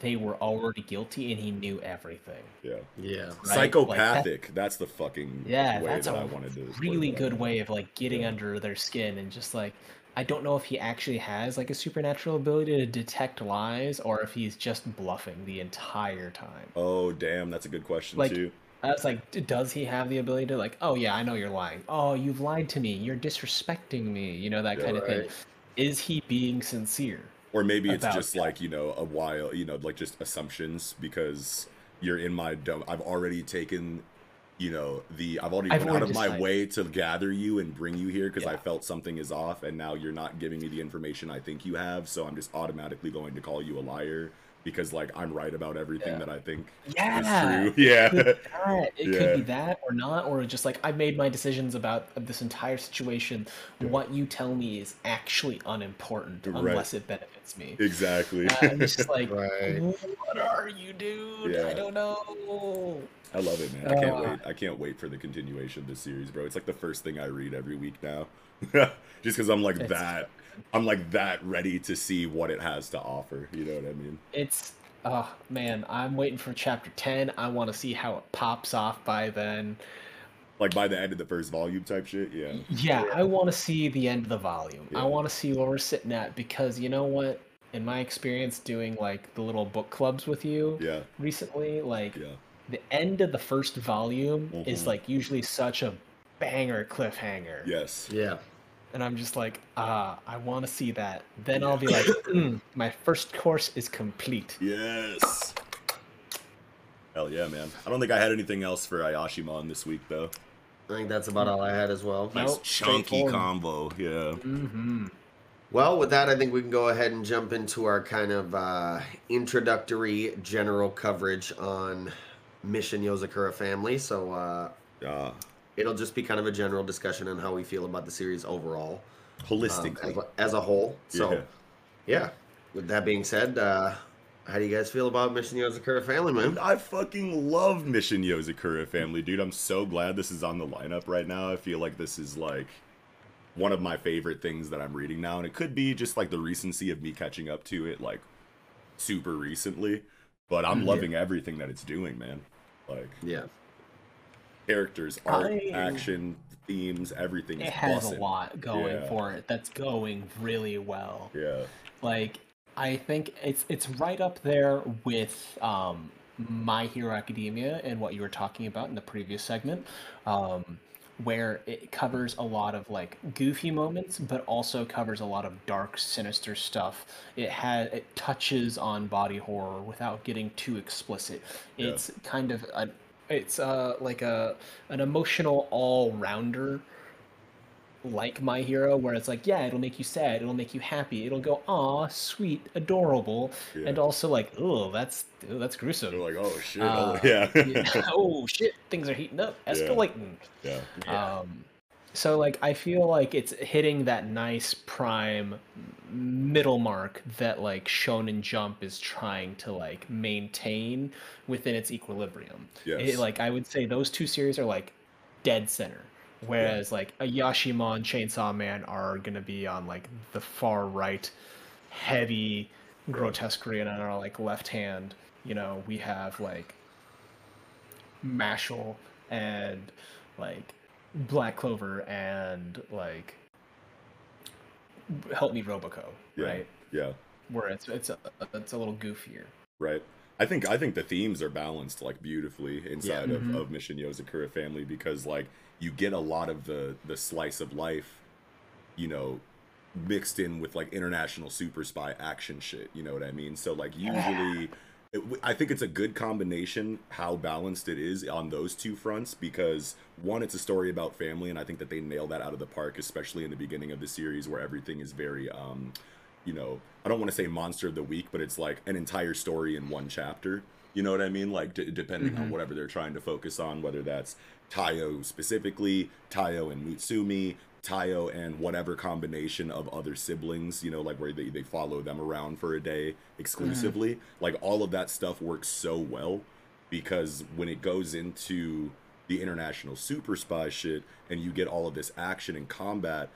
they were already guilty and he knew everything. Yeah. Yeah. Right? Psychopathic. that's the fucking Yeah, way that's that a I wanted to. really good way of like getting Yeah. under their skin and just like I don't know if he actually has like a supernatural ability to detect lies or if he's just bluffing the entire time. Oh damn, that's a good question Like, too. I was like, does he have the ability to like, oh yeah, I know you're lying. Oh, you've lied to me. You're disrespecting me. You know that Yeah, kind of thing. Is he being sincere? Or maybe it's about just that. like you know a while, you know, like just assumptions because you're in my dome. I've already taken, you know, the I've already I've went out of my way to gather you and bring you here because I felt something is off, and now you're not giving me the information I think you have. So I'm just automatically going to call you a liar because like I'm right about everything Yeah. that I think Yeah. is true. Yeah. could be that. It could be that or not, or just like I've made my decisions about this entire situation. What you tell me is actually unimportant Right. unless it benefits me. exactly. Uh, I'm just like, Right. what are you, dude? Yeah. I don't know. I love it, man. I can't Uh, wait. I can't wait for the continuation of this series, bro. It's like the first thing I read every week now. Just because I'm like that. I'm like that ready to see what it has to offer. You know what I mean? It's oh man, I'm waiting for chapter ten. I want to see how it pops off by then. Like by the end of the first volume type shit. Yeah. Yeah, I want to see the end of the volume. Yeah. I want to see where we're sitting at because you know what? In my experience doing like the little book clubs with you Yeah. recently, like Yeah. the end of the first volume is Mhm. like usually such a banger cliffhanger. Yes. Yeah. And I'm just like, ah, I want to see that. Then I'll be like, mm, my first course is complete. Yes. Hell yeah, man. I don't think I had anything else for Ayashimon this week though. I think that's about all I had as well. Nice Nope, chunky combo. Yeah. Mm-hmm. Well, with that, I think we can go ahead and jump into our kind of uh, introductory general coverage on Mission Yozakura Family. So uh, Uh, it'll just be kind of a general discussion on how we feel about the series overall, um, holistically. as, a, as a whole. So, Yeah. yeah. With that being said, uh, how do you guys feel about Mission Yozakura Family, man? I fucking love Mission Yozakura family, dude. I'm so glad this is on the lineup right now. I feel like this is like one of my favorite things that I'm reading now, and it could be just like the recency of me catching up to it like super recently. But I'm Mhm. loving everything that it's doing, man. Like Yeah. Characters, art, I- action, themes, everything. It has a lot going Yeah. for it that's going really well. Yeah. Like I think it's it's right up there with um, My Hero Academia and what you were talking about in the previous segment, um, where it covers a lot of like goofy moments, but also covers a lot of dark, sinister stuff. It has it touches on body horror without getting too explicit. Yeah. It's kind of a it's uh like a an emotional all rounder like My Hero, where it's like, yeah, it'll make you sad, it'll make you happy, it'll go, aw, sweet, adorable, Yeah. and also like, oh, that's ooh, that's gruesome. like, oh shit, Uh, oh, yeah, yeah, oh shit, things are heating up, escalating. yeah, Yeah. Um, so like, I feel like it's hitting that nice prime middle mark that like Shonen Jump is trying to like maintain within its equilibrium. yes, It, like I would say those two series are like dead center. Whereas like Ayashimon Chainsaw Man are gonna be on like the far right, heavy, grotesquerie, and on our like left hand, you know, we have like Mashle and like Black Clover and like Help Me Roboco, yeah, right? yeah, Where it's it's a, it's a little goofier. right. I think I think the themes are balanced like beautifully inside of, Mhm. of Mission Yozakura Family because like you get a lot of the the slice of life, you know, mixed in with like international super spy action shit. You know what I mean? So like usually. It, I think it's a good combination how balanced it is on those two fronts because one, it's a story about family, and I think that they nail that out of the park, especially in the beginning of the series where everything is very, um, you know, I don't want to say monster of the week, but it's like an entire story in one chapter. You know what I mean? Like d- depending on Mhm. whatever they're trying to focus on, whether that's Tayo specifically, Tayo and Mutsumi, Tayo and whatever combination of other siblings, you know, like where they, they follow them around for a day exclusively. Like all of that stuff works so well because when it goes into the international super spy shit and you get all of this action and combat,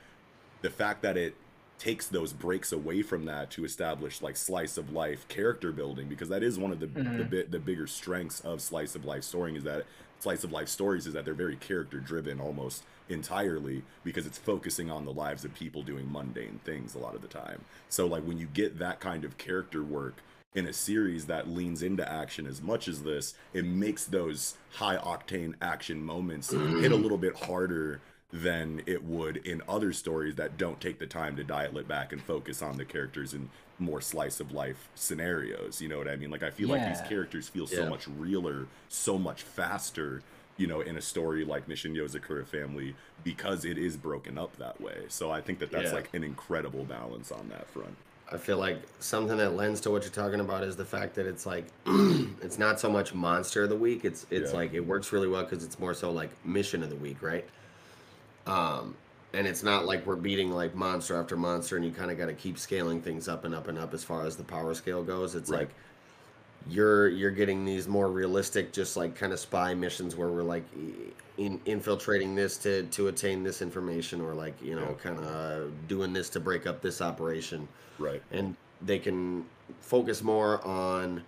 the fact that it takes those breaks away from that to establish like slice of life character building because that is one of the the Mhm. bit the bigger strengths of slice of life storying is that slice of life stories is that they're very character driven almost entirely because it's focusing on the lives of people doing mundane things a lot of the time. So like when you get that kind of character work in a series that leans into action as much as this, it makes those high octane action moments hit a little bit harder than it would in other stories that don't take the time to dial it back and focus on the characters in more slice of life scenarios. You know what I mean? Like I feel like these characters feel so much realer, so much faster, you know, in a story like Mission Yozakura Family because it is broken up that way. So I think that that's Yeah. like an incredible balance on that front. I feel like something that lends to what you're talking about is the fact that it's like it's not so much monster of the week. It's it's Yeah. like it works really well because it's more so like mission of the week, right? Um, and it's not like we're beating like monster after monster, and you kind of got to keep scaling things up and up and up as far as the power scale goes. It's Right. like you're you're getting these more realistic, just like kind of spy missions where we're like in, infiltrating this to to attain this information, or like you know Yeah. kind of doing this to break up this operation Right. and they can focus more on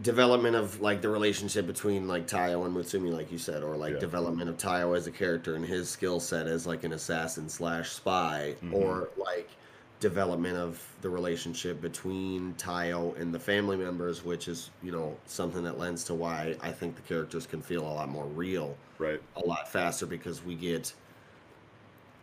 development of like the relationship between like Tayo and Mutsumi, like you said, or like Yeah. development of Tayo as a character and his skill set as like an assassin slash spy, Mhm. or like development of the relationship between Tayo and the family members, which is you know something that lends to why I think the characters can feel a lot more real Right. a lot faster because we get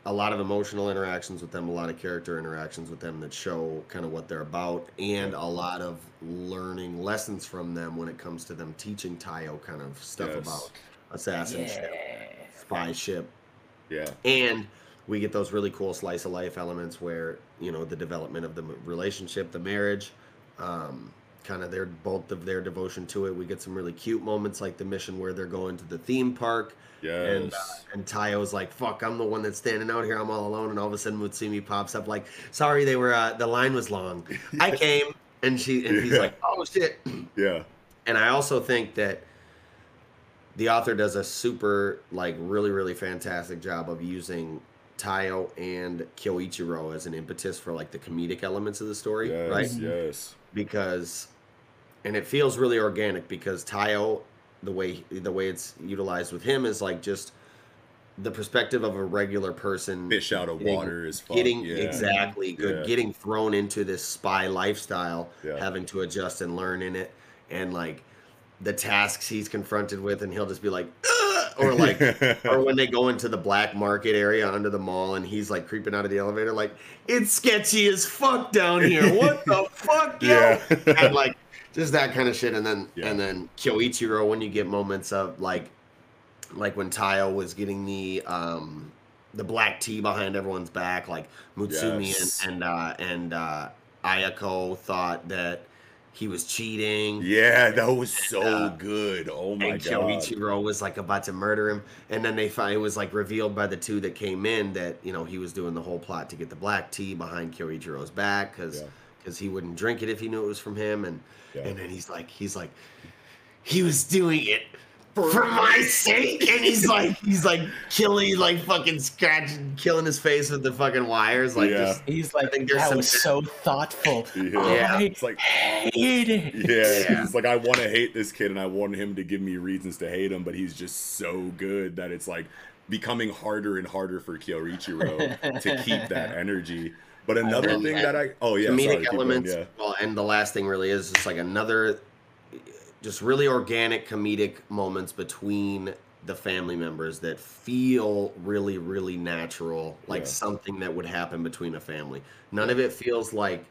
a lot of emotional interactions with them, a lot of character interactions with them that show kind of what they're about, and a lot of learning lessons from them when it comes to them teaching Tayo kind of stuff Yes. about assassinship, Yeah. spyship, Yeah. and we get those really cool slice of life elements where you know the development of the relationship, the marriage, um, kind of their both of their devotion to it. We get some really cute moments like the mission where they're going to the theme park Yes. and uh, and Tayo's like, "Fuck, I'm the one that's standing out here. I'm all alone." And all of a sudden, Mutsumi pops up like, "Sorry, they were uh, the line was long. I came." And she and he's like, "Oh shit." yeah. And I also think that the author does a super like really really fantastic job of using Tayo and Kyoichiro as an impetus for like the comedic elements of the story, Yes. right? Yes. because and it feels really organic because Tayo the way the way it's utilized with him is like just the perspective of a regular person Fish out of getting- water is fun. getting yeah. exactly good Yeah. getting thrown into this spy lifestyle Yeah. having to adjust and learn in it and like the tasks he's confronted with and he'll just be like "Ugh," or like or when they go into the black market area under the mall and he's like creeping out of the elevator like it's sketchy as fuck down here what the fuck yo Yeah. and like just that kind of shit and then Yeah. and then kyoichiro when you get moments of like like when Tayo was getting the um the black tea behind everyone's back like Mutsumi Yes. and and uh and uh Ayako thought that he was cheating Yeah, that was so uh, good. Oh my and god. Kyoichiro was like about to murder him, and then they find it was like revealed by the two that came in that you know he was doing the whole plot to get the black tea behind Kyoichiro's back because Yeah. He wouldn't drink it if he knew it was from him, and Yeah. and then he's like he's like he was doing it for my sake, and he's like he's like killing like fucking scratching killing his face with the fucking wires like Yeah. just He's like, I think there's that some- was so thoughtful. Yeah. Oh, yeah. I It's like hate it. Yeah, Yeah. it's like I want to hate this kid and I want him to give me reasons to hate him, but he's just so good that it's like becoming harder and harder for Kyoichiro to keep that energy. But another And- thing and that I oh yeah, comedic sorry, keep going, elements. yeah. Well, and the last thing really is just like another, just really organic comedic moments between the family members that feel really, really natural, like Yeah. something that would happen between a family. None of it feels like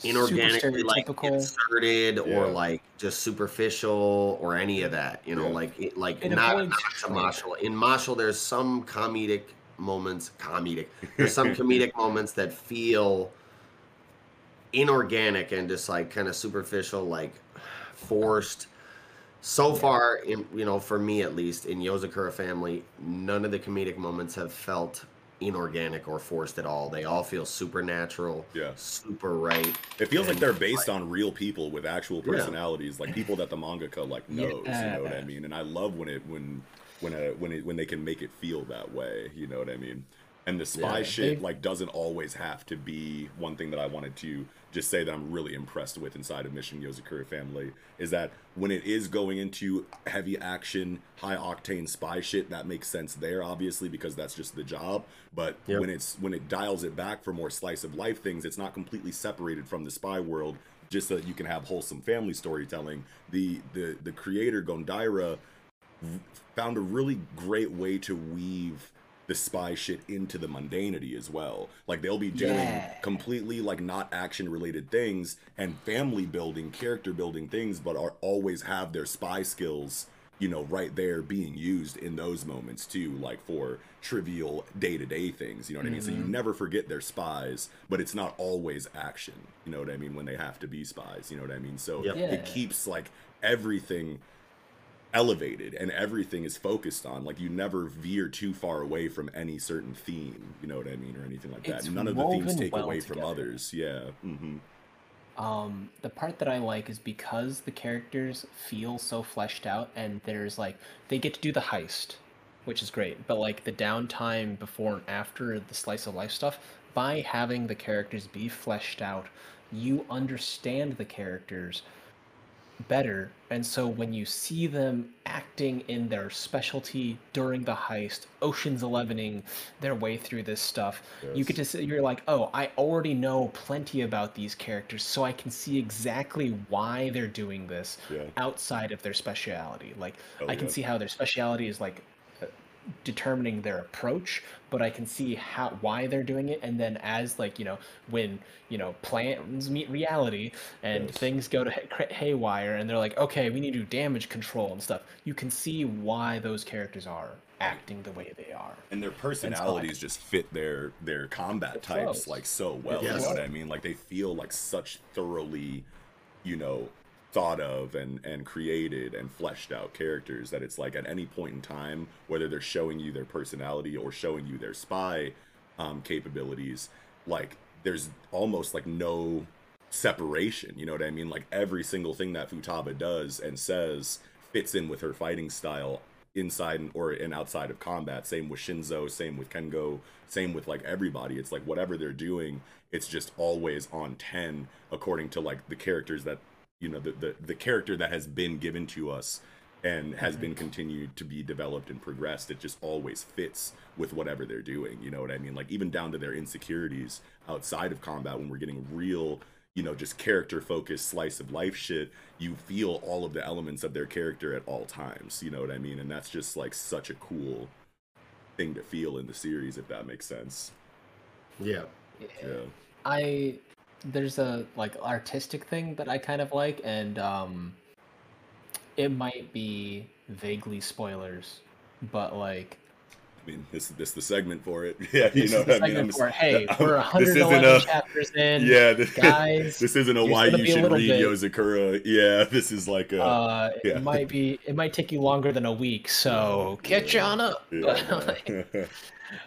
Super inorganically like stereotypical. inserted or like just superficial or any of that. You know, Yeah. like like It not, not to trope. Mashle. In Mashle, there's some comedic moments. Comedic. There's some comedic moments that feel inorganic and just like kind of superficial, like forced. So far, in you know, for me at least, in Yozakura family, none of the comedic moments have felt inorganic or forced at all. They all feel supernatural, Yeah. super right. It feels like they're based on real people with actual Yeah. personalities, like people that the mangaka like knows. You know what I mean? And I love when it when when a, when it, when they can make it feel that way. You know what I mean? And the spy Yeah, shit they- like doesn't always have to be one thing that I wanted to just say that I'm really impressed with inside of Mission Yozakura Family is that when it is going into heavy action, high octane spy shit, that makes sense there obviously because that's just the job. But Yep. when it's when it dials it back for more slice of life things, it's not completely separated from the spy world just so that you can have wholesome family storytelling. The the the creator Gondaira found a really great way to weave the spy shit into the mundanity as well. Like they'll be doing Yeah. completely like not action related things and family building, character building things, but are always have their spy skills, you know, right there being used in those moments too, like for trivial day to day things. You know what I mean? So you mm-hmm. never forget they're spies, but it's not always action. You know what I mean? When they have to be spies. You know what I mean? So Yep. Yeah. it keeps like everything elevated and everything is focused on like you never veer too far away from any certain theme you know what i mean or anything like that. It's none of the themes take well away from others. Yeah. Hmm Um, the part that I like is because the characters feel so fleshed out, and there's like they get to do the heist, which is great. But like the downtime before and after the slice of life stuff, by having the characters be fleshed out, you understand the characters better, and so when you see them acting in their specialty during the heist, Ocean's Elevening their way through this stuff, you get to see, you're like, oh, I already know plenty about these characters, so I can see exactly why they're doing this Yeah. outside of their speciality. Like, Oh, I can yeah. see how their speciality is like determining their approach, but I can see how why they're doing it, and then as like you know when you know plans meet reality and Yes. things go to hay- haywire, and they're like, okay, we need to do damage control and stuff. You can see why those characters are acting the way they are. and their personalities just fit their their combat types like so well you know what i mean like they feel like such thoroughly you know thought of and and created and fleshed out characters that it's like at any point in time whether they're showing you their personality or showing you their spy um, capabilities like there's almost like no separation you know what i mean? Like every single thing that futaba does and says fits in with her fighting style inside or and outside of combat. Same with shinzo same with kengo same with like everybody. It's like whatever they're doing it's just always on 10 according to like the characters that you know the, the the character that has been given to us and has been mm-hmm. continued to be developed and progressed. It just always fits with whatever they're doing. You know what I mean? Like even down to their insecurities outside of combat when we're getting real you know just character focused slice of life shit you feel all of the elements of their character at all times you know what i mean and that's just like such a cool thing to feel in the series if that makes sense Yeah. yeah I there's a like artistic thing that I kind of like, and um, it might be vaguely spoilers, but like I mean, this this the segment for it. Yeah, you know what I mean. I'm for hey, I'm- we're this isn't 111 a- chapters in. Yeah, this, guys, this isn't a why you should read bit- Yozakura. Yeah, this is like a Uh, yeah. it might be it might take you longer than a week, so catch yeah. on up. yeah,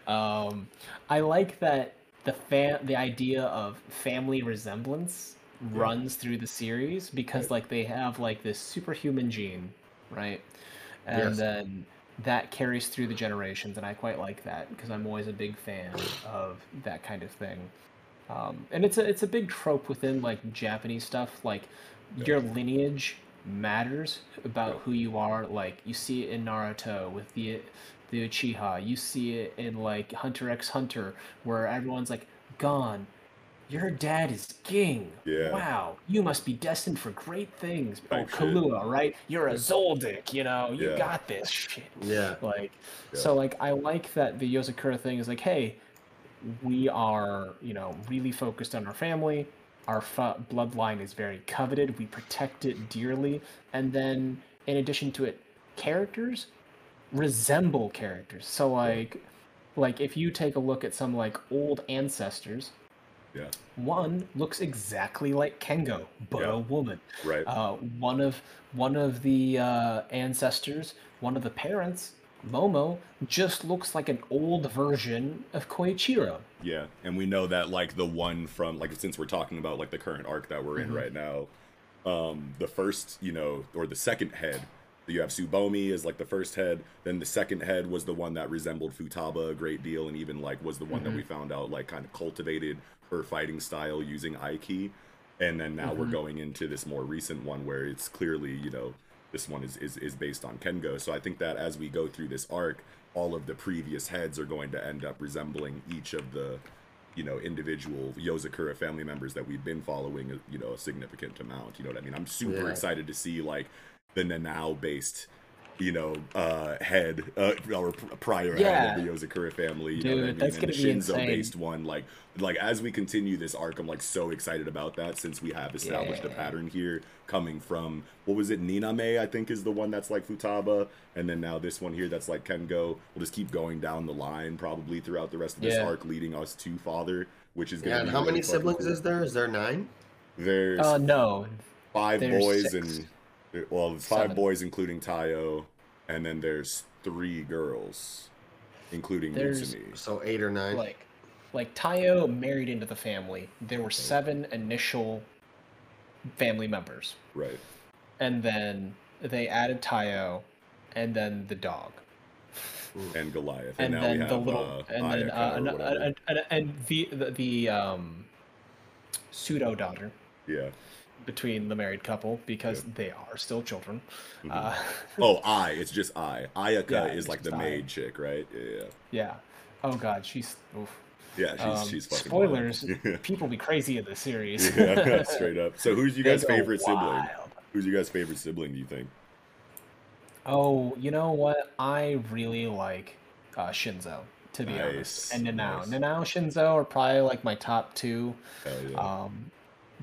um, I like that the fa- the idea of family resemblance Yeah. runs through the series because Right. like they have like this superhuman gene, right? And Yes. then that carries through the generations, and I quite like that because I'm always a big fan of that kind of thing. Um, and it's a it's a big trope within like Japanese stuff. Like your lineage matters about Yeah. who you are. Like you see it in Naruto with the the Uchiha. You see it in like Hunter x Hunter, where everyone's like, "Gon, your dad is Ging. Yeah. Wow, you must be destined for great things." Oh, Type shit. Right? You're a Zoldyck. You know, you Yeah. got this shit. Yeah. Like, Yeah. so like I like that the Yozakura thing is like, hey, we are you know really focused on our family. Our fa- bloodline is very coveted. We protect it dearly, and then in addition to it, characters resemble characters. So like, like if you take a look at some like old ancestors, yeah, one looks exactly like Kengo, but Yeah. a woman. right. Uh, one of one of the uh, ancestors, one of the parents, Momo, just looks like an old version of Kyoichiro. Yeah, and we know that like the one from like since we're talking about like the current arc that we're in Mhm. right now, um, the first you know or the second head, you have Tsubomi as like the first head. Then the second head was the one that resembled Futaba a great deal, and even like was the one that we found out like kind of cultivated her fighting style using Aiki. And then now we're Mhm. going into this more recent one where it's clearly you know this one is, is is based on Kengo. So I think that as we go through this arc, all of the previous heads are going to end up resembling each of the you know individual Yozakura family members that we've been following you know a significant amount. You know what I mean? I'm super Yeah. excited to see like the Nanao based you know uh head uh, or pr- prior head of the Yozakura family you know what I mean that's and the Shinzo insane. based one like like as we continue this arc I'm like so excited about that since we have established a pattern here coming from what was it Niname I think is the one that's like Futaba and then now this one here that's like Kengo we'll just keep going down the line probably throughout the rest of this Yeah. arc leading us to father which is gonna Yeah, and be how really many siblings cool. is there? Is there nine? there's Uh, no, five there's boys six. and well it's five Seven. boys including Tayo and then there's three girls including There's- Mutsumi. So eight or nine. like, like Tayo married into the family. There were seven initial family members, right and then they added Tayo, and then the dog. and Goliath and and, now then we have the little uh, and then Ayaka uh, or and, whatever. and, and, and the the, the um pseudo daughter yeah between the married couple because Yeah. they are still children. Mhm. Uh, oh I it's just I Ayaka Yeah, is like the maid chick right yeah yeah. Oh god, she's oof. yeah she's Um, she's fucking spoilers. People be crazy in this series. yeah straight up so who's you guys favorite sibling who's your guys favorite sibling do you think Oh, you know what? I really like uh, Shinzo, to be Nice, honest, and Nanao. nice. Nanao, Shinzo are probably like my top two. Hell yeah um,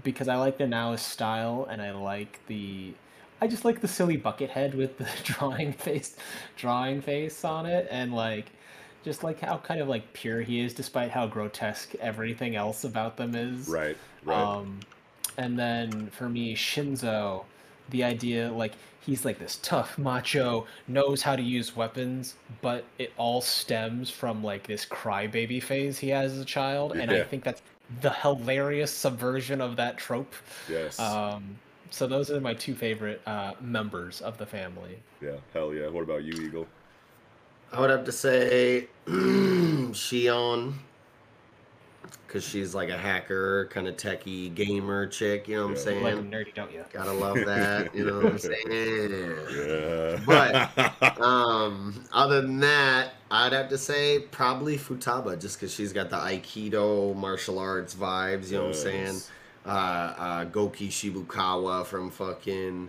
because I like Nanao's style and I like the I just like the silly bucket head with the drawing face drawing face on it and like just like how kind of like pure he is despite how grotesque everything else about them is. right right Um and then for me Shinzo the idea like he's like this tough macho knows how to use weapons but it all stems from like this crybaby phase he has as a child and I think that's the hilarious subversion of that trope. Yes. Um so those are my two favorite uh members of the family. Yeah hell yeah. What about you Eagle? I would have to say Shion because she's like a hacker, kind of techie gamer chick. You know what I'm Yeah. Like saying? nerdy, don't you? Gotta love that. You know what I'm saying? Yeah. But- Um, other than that, I'd have to say probably Futaba, just because she's got the Aikido martial arts vibes. You know what I'm saying? Uh, uh, Goki Shibukawa from fucking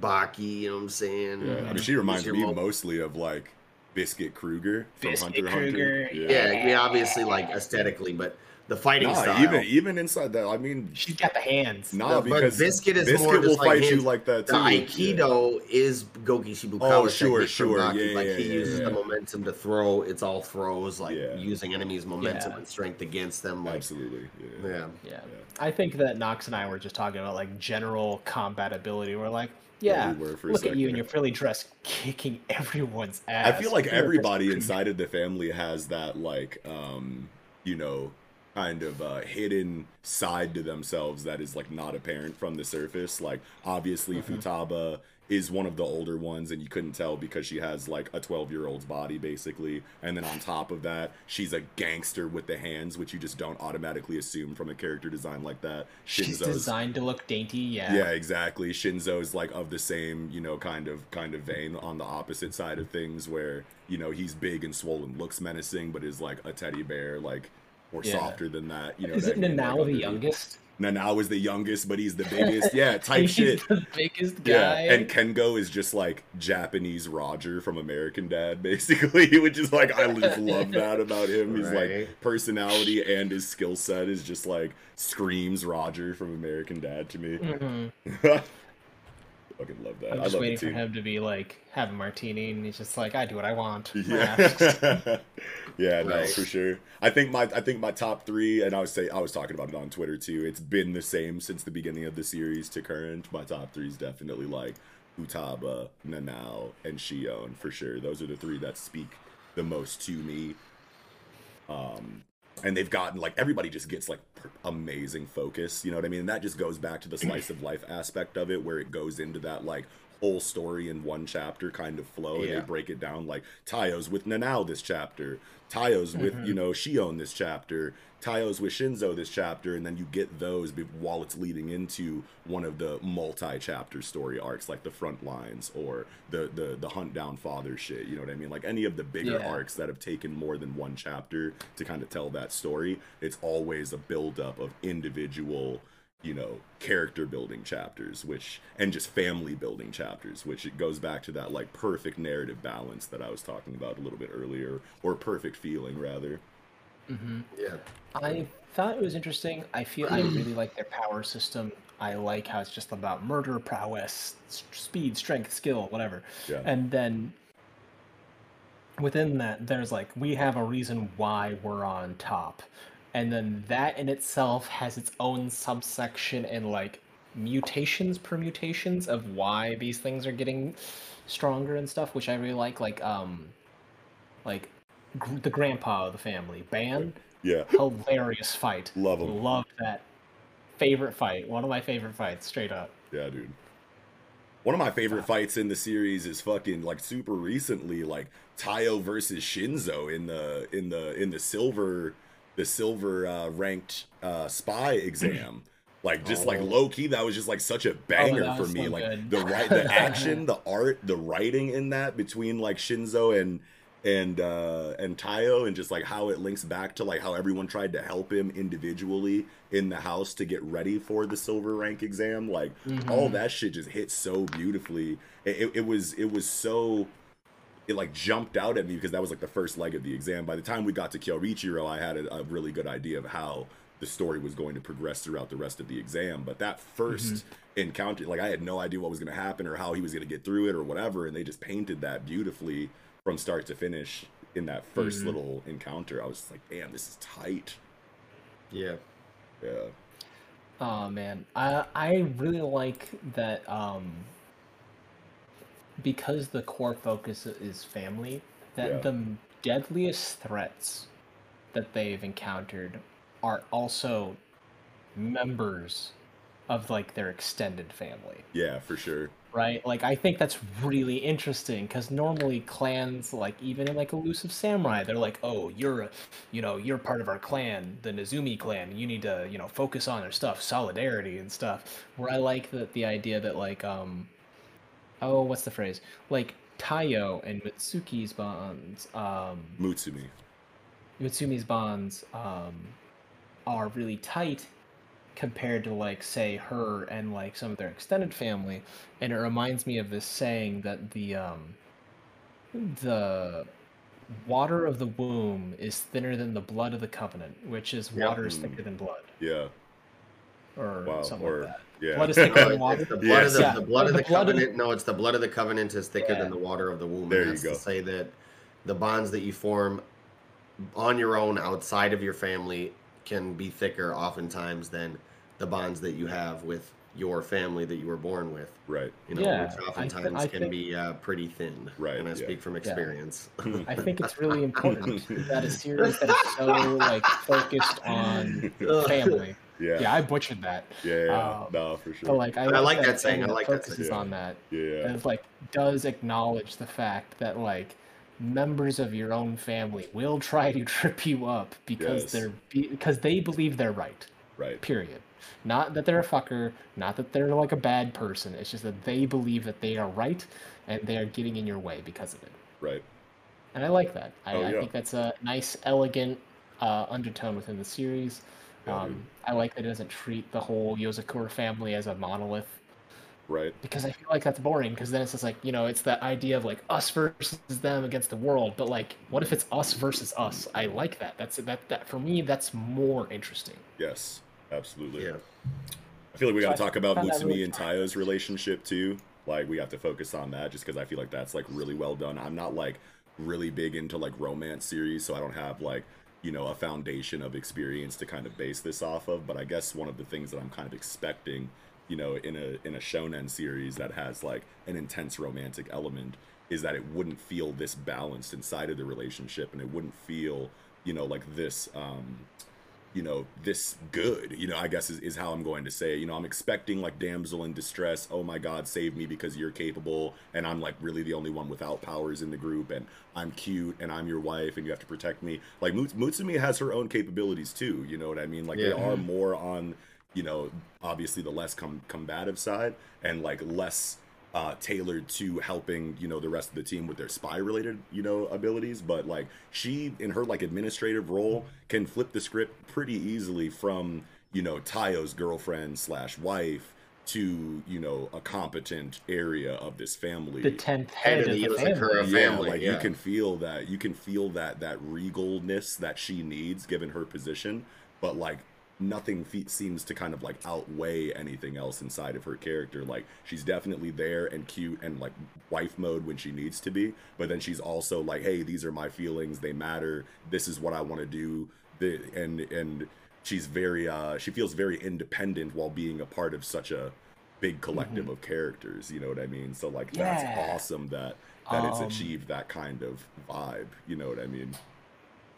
Baki. You know what I'm saying? Yeah, I mean, she reminds me your mostly of like Biscuit Kruger from Biscuit Hunter x Hunter. Kruger, Yeah, yeah, obviously like aesthetically, but the fighting Nah, style. even even inside that, I mean, She's got the hands. nah, No, but because Biscuit is Biscuit more will just like fight you like that the too. Aikido is Goki Shibukawa. Oh, sure, sure. Yeah, like yeah, he yeah, uses yeah. the momentum to throw. It's all throws, like Yeah. using enemies' momentum Yeah. and strength against them. Like, absolutely. Yeah. yeah, Yeah. I think that Knox and I were just talking about like general combat ability. We're like, yeah, we were for a look at you second. in your frilly dress kicking everyone's ass. I feel like You're everybody inside of the family has that like um, you know, kind of uh, hidden side to themselves that is like not apparent from the surface. Like obviously Mm-hmm. Futaba is one of the older ones and you couldn't tell because she has like a 12 year old's body basically and then on top of that she's a gangster with the hands which you just don't automatically assume from a character design like that She's Shinzo's designed to look dainty. Yeah. yeah, exactly. Shinzo's like of the same, you know, kind of kind of vein on the opposite side of things where, you know, he's big and swollen, looks menacing, but is like a teddy bear, like or Yeah. softer than that. You know, Is it I mean? Nanao Like, the youngest? Nanao is the youngest, but he's the biggest. Yeah, type He's shit. the biggest guy. Yeah, and Kengo is just like Japanese Roger from American Dad, basically, which is like I just love that about him. He's Right. like personality and his skill set is just like screams Roger from American Dad to me. Mhm. Fucking love that. I'm I just love waiting for him to be like have a martini, and he's just like, I do what I want. Yeah, yeah, no, for sure. I think my I think my top three, and I was say I was talking about it on Twitter too. It's been the same since the beginning of the series to current. My top three is definitely like Futaba, Nanao, and Shion for sure. Those are the three that speak the most to me. Um, and they've gotten like everybody just gets like per- amazing focus. You know what I mean? And that just goes back to the slice of life aspect of it, where it goes into that like whole story in one chapter kind of flow, and Yeah. they break it down like Tayo's with Nanao this chapter, Tayo's with mm-hmm. you know Shion this chapter, Tayo's with Shinzo this chapter, and then you get those while it's leading into one of the multi-chapter story arcs, like the front lines or the the the hunt down father shit. You know what I mean? Like any of the bigger Yeah. arcs that have taken more than one chapter to kind of tell that story. It's always a buildup of individual, you know, character building chapters, which and just family building chapters, which it goes back to that like perfect narrative balance that I was talking about a little bit earlier, or perfect feeling rather. Hmm yeah. I thought it was interesting. I feel I really like their power system. I like how it's just about murder, prowess, speed, strength, skill, whatever. Yeah. And then within that, there's like we have a reason why we're on top, and then that in itself has its own subsection and like mutations, permutations of why these things are getting stronger and stuff, which I really like. Like um, like the grandpa of the family, Ban Yeah, hilarious fight. Love 'em. Love that. Favorite fight. One of my favorite fights, straight up. yeah, dude. One of my favorite fights in the series is fucking like super recently, like Tayo versus Shinzo in the in the in the silver the silver uh, ranked uh, spy exam. Like just like Oh. low key, that was just like such a banger that for me. so like good. the right, the action, the art, the writing in that between like Shinzo and and uh and Tayo, and just like how it links back to like how everyone tried to help him individually in the house to get ready for the silver rank exam. Like all Mhm. that shit just hit so beautifully. It, it, it was it was so it like jumped out at me because that was like the first leg of the exam. By the time we got to Kyoichiro, I had a, a really good idea of how the story was going to progress throughout the rest of the exam. But that 1st encounter, like I had no idea what was going to happen or how he was going to get through it or whatever, and they just painted that beautifully from start to finish in that 1st Mhm. little encounter. I was like, damn, this is tight. Yeah. Yeah. Oh man, I I really like that. Um, because the core focus is family, that Yeah. the deadliest threats that they've encountered are also members of like their extended family Yeah, for sure. Right? Like i think that's really interesting because normally clans like even in like elusive samurai they're like oh you're a you know you're part of our clan the nezumi clan. You need to you know focus on their stuff solidarity and stuff. Where i like the, the idea that like um oh what's the phrase? Like tayo and mitsuki's bonds um Mutsumi. Mitsumi's bonds um, are really tight compared to like say her and like some of their extended family and it reminds me of this saying that the um the water of the womb is thinner than the blood of the covenant which is Yep. water is thicker than blood Yeah. or Wow. something Or like that yeah. blood is thicker No, than water the blood Yes. of the, Yeah. the blood of The the blood of covenant. No, it's the blood of the covenant is thicker Yeah. than the water of the womb. There you go. To say that the bonds that you form on your own outside of your family can be thicker oftentimes than the bonds that you have with your family that you were born with. right. You know, Yeah, which I thi- oftentimes I can think- be uh, pretty thin. Right, And I yeah. speak from experience. i think it's really important that a series that is so like focused on family Yeah. yeah i butchered that Yeah. yeah. Um, no, for sure. But like I, I like that saying, I like that focuses saying. on that yeah. and like does acknowledge the fact that like members of your own family will try to trip you up because Yes. they're because they believe they're right. Right. Period. Not that they're a fucker, not that they're like a bad person. It's just that they believe that they are right and they are getting in your way because of it. Right. And I like that. I, Oh, I think that's a nice, elegant uh, undertone within the series. Yeah, Um. I like that it doesn't treat the whole Yozakura family as a monolith Right. because I feel like that's boring. Because then it's just like you know, it's that idea of like us versus them against the world. But like, what if it's us versus us? I like that. That's that. That for me, that's more interesting. Yes. Absolutely. yeah. I feel like we got to I talk about found Mutsumi really and Tayo's relationship too. Like we have to focus on that just because I feel like that's like really well done. I'm not like really big into like romance series, so I don't have like you know a foundation of experience to kind of base this off of. But I guess one of the things that I'm kind of expecting, you know, in a in a shonen series that has like an intense romantic element, is that it wouldn't feel this balanced inside of the relationship, and it wouldn't feel you know like this. um you know this good you know i guess is, is how i'm going to say it. you know i'm expecting like damsel in distress oh my god save me because you're capable and i'm like really the only one without powers in the group and i'm cute and i'm your wife and you have to protect me like Muts- mutsumi has her own capabilities too you know what i mean like they are more on you know obviously the less com- combative side and like less uh, tailored to helping you know the rest of the team with their spy related you know abilities but like she in her like administrative role can flip the script pretty easily from you know tayo's girlfriend slash wife to you know a competent area of this family The tenth Head head of of the the family. yeah, family, like yeah. you can feel that you can feel that that regalness that she needs given her position but like nothing fe- seems to kind of like outweigh anything else inside of her character. Like she's definitely there and cute and like wife mode when she needs to be but then she's also like hey these are my feelings. They matter. This is what i want to do. The, and and she's very uh she feels very independent while being a part of such a big collective of characters you know what i mean? So like that's awesome that that it's Um, achieved that kind of vibe you know what i mean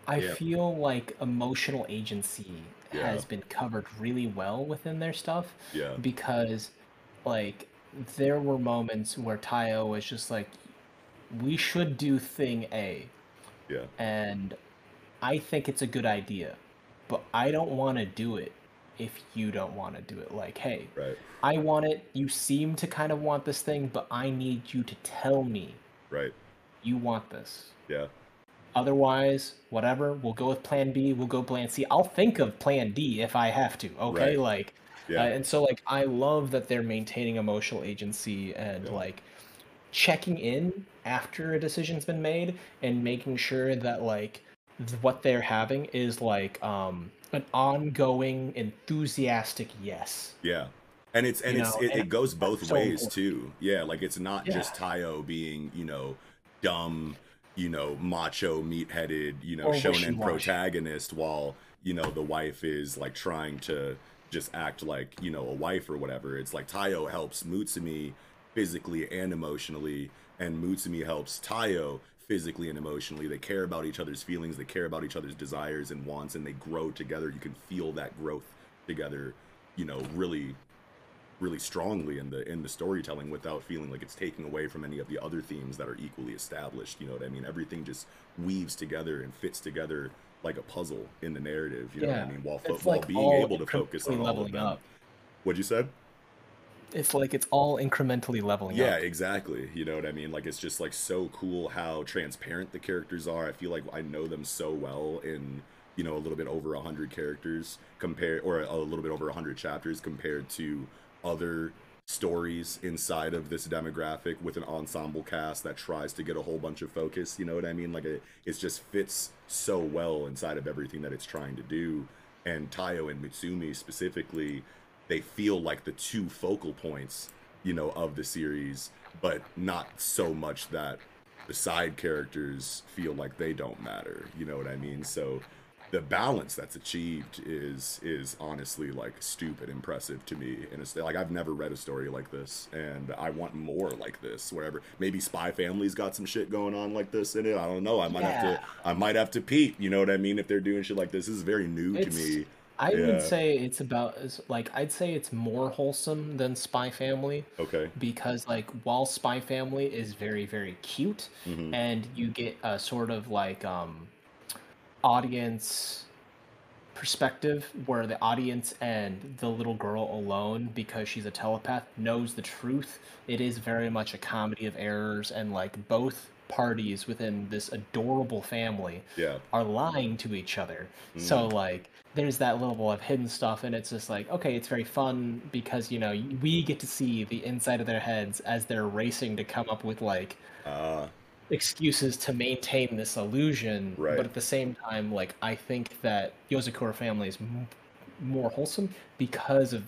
I Yeah. feel like emotional agency Yeah. has been covered really well within their stuff. yeah. because like there were moments where Tayo was just like we should do thing A. Yeah. And I think it's a good idea but I don't want to do it if you don't want to do it. Like hey right. I want it. You seem to kind of want this thing but I need you to tell me right. you want this. Yeah otherwise whatever we'll go with plan B we'll go plan C I'll think of plan D if I have to okay Right. like yeah uh, and so like I love that they're maintaining emotional agency and Yeah. like checking in after a decision's been made and making sure that like what they're having is like um an ongoing enthusiastic yes. Yeah. And it's and You it's know, it, and it goes both so ways important. too. Yeah, like it's not just Yeah. Tayo being, you know, dumb, you know, macho, meat-headed, you know, Or shonen protagonist while, you know, the wife is like trying to just act like, you know, a wife or whatever. It's like Tayo helps Mutsumi physically and emotionally and Mutsumi helps Tayo physically and emotionally. They care about each other's feelings, they care about each other's desires and wants and they grow together. You can feel that growth together, you know, really really strongly in the in the storytelling without feeling like it's taking away from any of the other themes that are equally established you know what i mean? Everything just weaves together and fits together like a puzzle in the narrative you know what i mean? While, fo- It's while being able to focus on all of them. up. what'd you say It's like it's all incrementally leveling yeah up. Yeah, exactly you know what i mean? Like it's just like so cool how transparent the characters are. I feel like i know them so well in you know a little bit over 100 characters compared or a little bit over 100 chapters compared to other stories inside of this demographic with an ensemble cast that tries to get a whole bunch of focus you know what i mean? Like it, it just fits so well inside of everything that it's trying to do. And tayo and mutsumi specifically they feel like the two focal points you know of the series but not so much that the side characters feel like they don't matter you know what i mean? So the balance that's achieved is is honestly like stupid impressive to me. And it's like i've never read a story like this and i want more like this wherever maybe spy family's got some shit going on like this in it. I don't know. I might have to i might have to peep you know what i mean if they're doing shit like this. This is very new It's- to me. I Yeah. would say it's about like I'd say it's more wholesome than Spy Family okay. because like while Spy Family is very very cute Mhm. and you get a sort of like um audience perspective where the audience and the little girl alone because she's a telepath knows the truth it is very much a comedy of errors and like both parties within this adorable family yeah. are lying to each other. So like there's that level of hidden stuff and it's just like okay, it's very fun because you know we get to see the inside of their heads as they're racing to come up with like uh excuses to maintain this illusion Right. but at the same time like I think that Yozakura family is m- more wholesome because of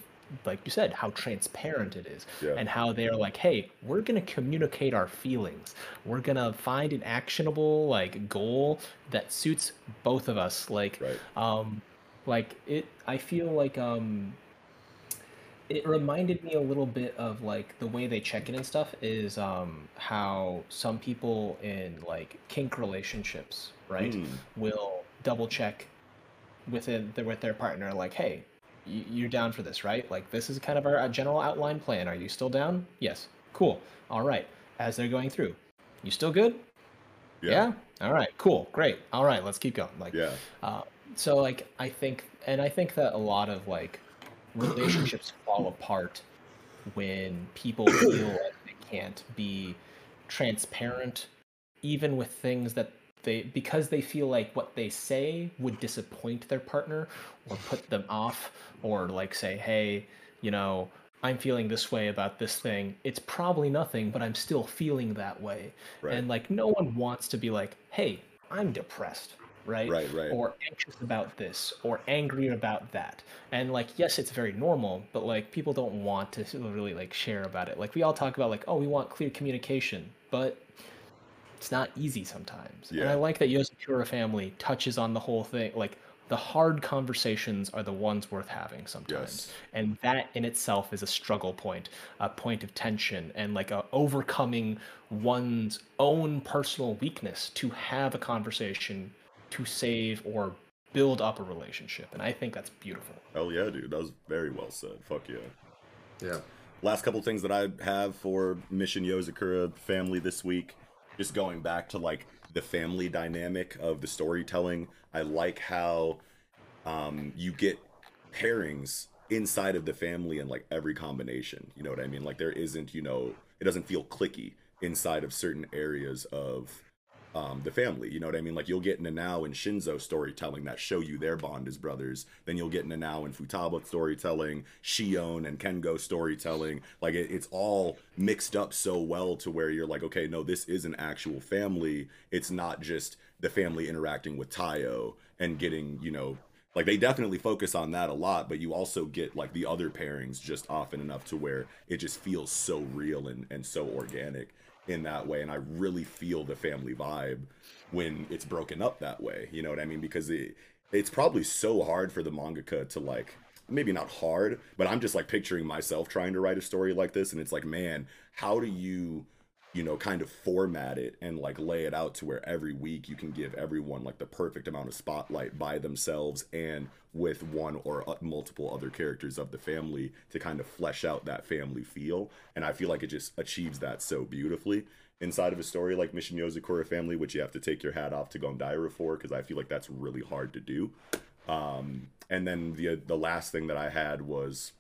like you said how transparent it is Yeah. and how they're like hey we're going to communicate our feelings we're going to find an actionable like goal that suits both of us like right um like it i feel like um it reminded me a little bit of like the way they check in and stuff is um how some people in like kink relationships right Mm. will double check within the, with their partner like hey you're down for this right? Like this is kind of our general outline plan. Are you still down? Yes. Cool. All right. As they're going through. You still good? Yeah, all right. Cool. Great. All right. Let's keep going. Like yeah. uh, so like I think, and I think that a lot of like relationships fall apart when people feel like they can't be transparent, even with things that they because they feel like what they say would disappoint their partner or put them off, or like say, hey, you know. I'm feeling this way about this thing. It's probably nothing, but I'm still feeling that way. right And like no one wants to be like, "Hey, I'm depressed." Right? right right. Or anxious about this or angry about that. And like yes it's very normal but like people don't want to really like share about it. Like we all talk about like oh we want clear communication but it's not easy sometimes. And i like that yozakura family touches on the whole thing like the hard conversations are the ones worth having sometimes. Yes. and that in itself is a struggle point a point of tension and like a overcoming one's own personal weakness to have a conversation to save or build up a relationship and i think that's beautiful hell yeah dude that was very well said fuck yeah Yeah. last couple things that I have for Mission Yozakura family this week, just going back to like the family dynamic of the storytelling. I like how um, you get pairings inside of the family and like every combination. You know what I mean? Like there isn't, you know, it doesn't feel clicky inside of certain areas of um, the family. You know what I mean? Like you'll get Nanao and Shinzo storytelling that show you their bond as brothers. Then you'll get Nanao and Futaba storytelling, Shion and Kengo storytelling. Like it, it's all mixed up so well to where you're like, okay, no, this is an actual family. It's not just the family interacting with Tayo and getting, you know, like they definitely focus on that a lot, but you also get like the other pairings just often enough to where it just feels so real and, and so organic in that way and i really feel the family vibe when it's broken up that way you know what i mean? Because it it's probably so hard for the mangaka to like maybe not hard but i'm just like picturing myself trying to write a story like this and it's like man how do you you know, kind of format it and like lay it out to where every week you can give everyone like the perfect amount of spotlight by themselves and with one or uh, multiple other characters of the family to kind of flesh out that family feel. And I feel like it just achieves that so beautifully inside of a story like Mission Yozakura Family, which you have to take your hat off to Gondaira for because I feel like that's really hard to do. Um, and then the the last thing that I had was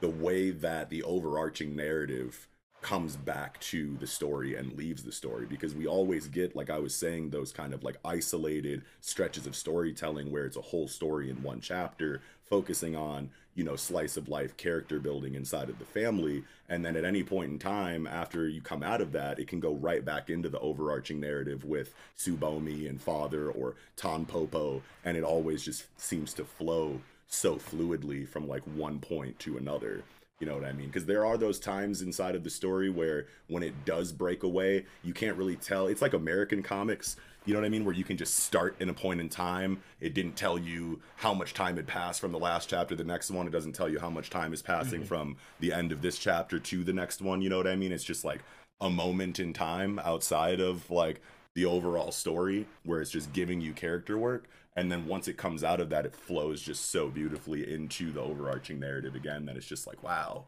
the way that the overarching narrative comes back to the story and leaves the story because we always get like i was saying those kind of like isolated stretches of storytelling where it's a whole story in one chapter focusing on you know slice of life character building inside of the family. And then at any point in time after you come out of that it can go right back into the overarching narrative with Tsubomi and father or Tanpopo and it always just seems to flow so fluidly from like one point to another you know what I mean? Because there are those times inside of the story where when it does break away, you can't really tell. It's like American comics, you know what I mean? Where you can just start in a point in time. It didn't tell you how much time had passed from the last chapter to the next one. It doesn't tell you how much time is passing Mm-hmm. from the end of this chapter to the next one. You know what I mean? It's just like a moment in time outside of like the overall story where it's just giving you character work and then once it comes out of that it flows just so beautifully into the overarching narrative again that it's just like wow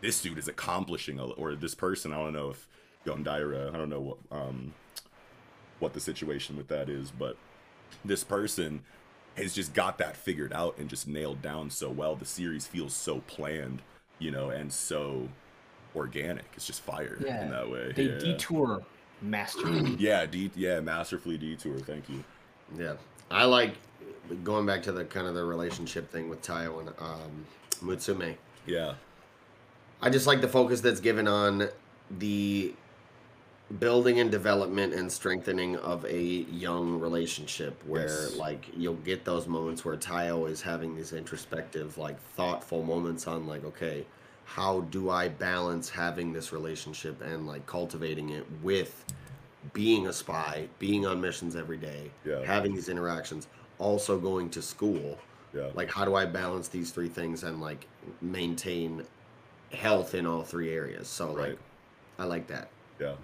this dude is accomplishing a, or this person i don't know if Gondaira, i don't know what um what the situation with that is but this person has just got that figured out and just nailed down so well the series feels so planned you know and so organic it's just fire Yeah, in that way They yeah. detour masterfully. Yeah, D yeah, masterfully detour. Thank you. Yeah, I like going back to the kind of the relationship thing with Tayo and um, Mutsumi. Yeah, I just like the focus that's given on the building and development and strengthening of a young relationship where Yes. like you'll get those moments where Tayo is having these introspective like thoughtful moments on like okay how do I balance having this relationship and like cultivating it with being a spy being on missions every day Yeah. having these interactions also going to school yeah, like how do i balance these three things and like maintain health in all three areas so like i like that yeah.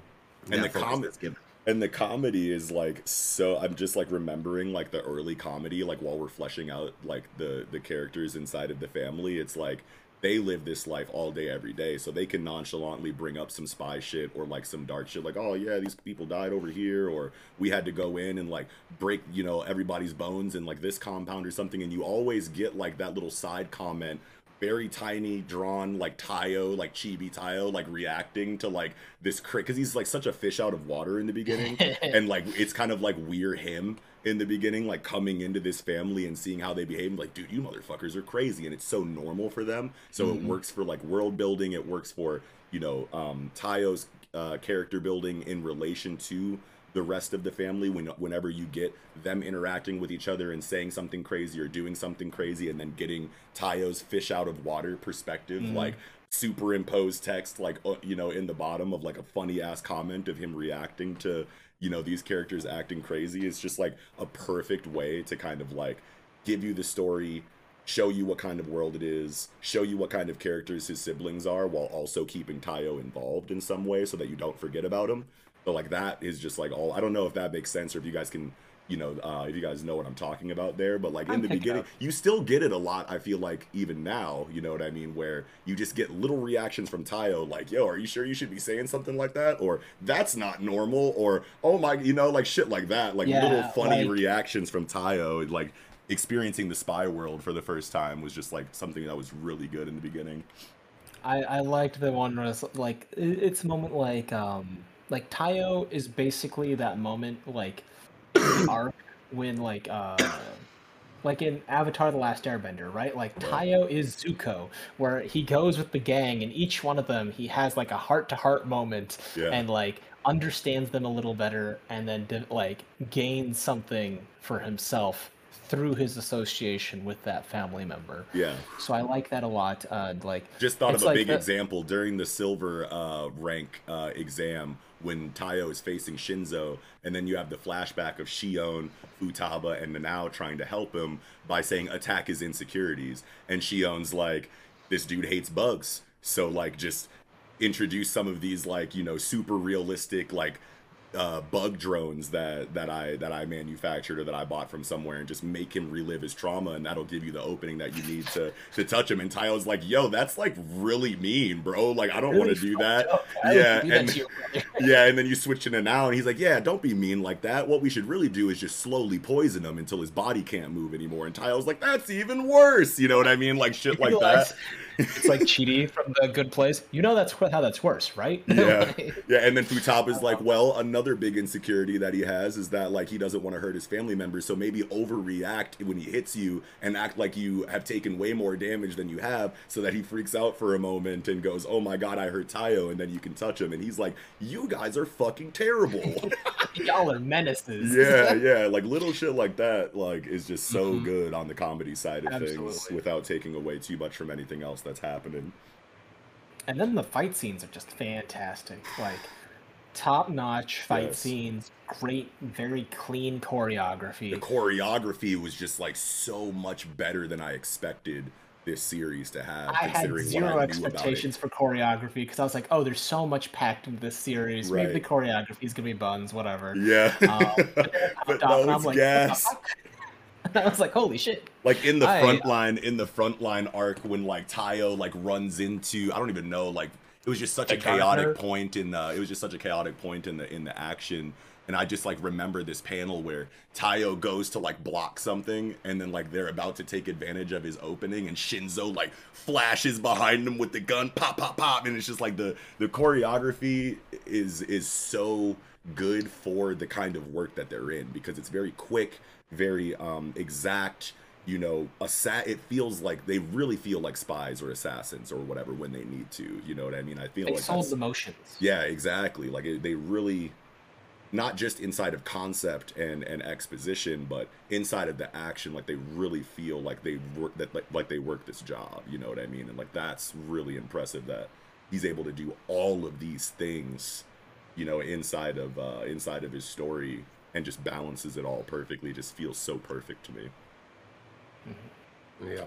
That And the focus com- and the comedy is like so. I'm just like remembering like the early comedy, like while we're fleshing out like the the characters inside of the family. It's like they live this life all day, every day, so they can nonchalantly bring up some spy shit or like some dark shit, like oh yeah, these people died over here, or we had to go in and like break you know everybody's bones in like this compound or something, and you always get like that little side comment very tiny drawn like Tayo, like chibi Tayo, like reacting to like this crit because he's like such a fish out of water in the beginning, and like it's kind of like we're him in the beginning, like coming into this family and seeing how they behave. Like, dude, you motherfuckers are crazy, and it's so normal for them. So it works for like world building. It works for you know um, Tayo's uh, character building in relation to the rest of the family when whenever you get them interacting with each other and saying something crazy or doing something crazy and then getting Tayo's fish out of water perspective like superimposed text like uh, you know in the bottom of like a funny ass comment of him reacting to you know these characters acting crazy it's just like a perfect way to kind of like give you the story show you what kind of world it is show you what kind of characters his siblings are while also keeping Tayo involved in some way so that you don't forget about him. But like that is just like all I don't know if that makes sense or if you guys can you know uh, if you guys know what I'm talking about there but like in I'm the beginning you still get it a lot I feel like even now you know what I mean where you just get little reactions from Tayo like yo are you sure you should be saying something like that? Or that's not normal or oh my you know like shit like that like Yeah, little funny like- reactions from Tayo like experiencing the spy world for the first time was just like something that was really good in the beginning. I, I liked the one where it's like it's a moment like um like Tayo is basically that moment like arc when like uh like in Avatar: The Last Airbender, right? Like Tayo is Zuko, where he goes with the gang, and each one of them he has like a heart-to-heart moment, Yeah. and like understands them a little better, and then like gains something for himself through his association with that family member. yeah So I like that a lot. Uh, like Just thought of a like big the- example during the silver uh, rank uh, exam when Tayo is facing Shinzo, and then you have the flashback of Shion, Futaba, and Nanao trying to help him by saying attack his insecurities, and Shion's like, "This dude hates bugs, so like just." introduce some of these like you know super realistic like uh, bug drones that that I that I manufactured or that I bought from somewhere and just make him relive his trauma and that'll give you the opening that you need to to touch him. And Tayo's like yo that's like really mean bro. Like I don't Really want to do that. up. Yeah do that and to yeah and then you switch it to now and he's like yeah don't be mean like that. What we should really do is just slowly poison him until his body can't move anymore. And Tayo's like that's even worse. You know what I mean? Like shit like that It's like Chidi from the Good Place. You know that's how that's worse, right? yeah yeah and then Futaba is like well another big insecurity that he has is that like he doesn't want to hurt his family members so maybe overreact when he hits you and act like you have taken way more damage than you have so that he freaks out for a moment and goes oh my god I hurt Tayo and then you can touch him and he's like you guys are fucking terrible Y'all are menaces. yeah yeah like little shit like that like is just so Mhm. good on the comedy side of things without taking away too much from anything else that's happening And then the fight scenes are just fantastic. Like top notch fight Yes. scenes, great, very clean choreography. the choreography was just like so much better than I expected this series to have, I had considering zero what I expectations for choreography because I was like, oh, there's so much packed into this series. Maybe the choreography is gonna be buns, whatever. Yeah, Um, but but popped no, and I'm like, gas. What the fuck? I was like, holy shit. Like in the I- front line, in the front line arc, when like Tayo like runs into, I don't even know, like it was just such a chaotic gardener? point in the, it was just such a chaotic point in the in the action. And I just like remember this panel where Tayo goes to like block something, and then like they're about to take advantage of his opening, and Shinzo like flashes behind him with the gun, pop, pop, pop, and it's just like the the choreography is is so good for the kind of work that they're in because it's very quick, very um exact. You know, assa- it feels like they really feel like spies or assassins or whatever when they need to. You know what I mean? I feel They like sold that's- the motions. yeah, exactly. Like it, they really, not just inside of concept and and exposition, but inside of the action. Like they really feel like they work that like, like they work this job. You know what I mean? And like that's really impressive that he's able to do all of these things. You know, inside of uh, inside of his story and just balances it all perfectly. Just feels so perfect to me. Yeah.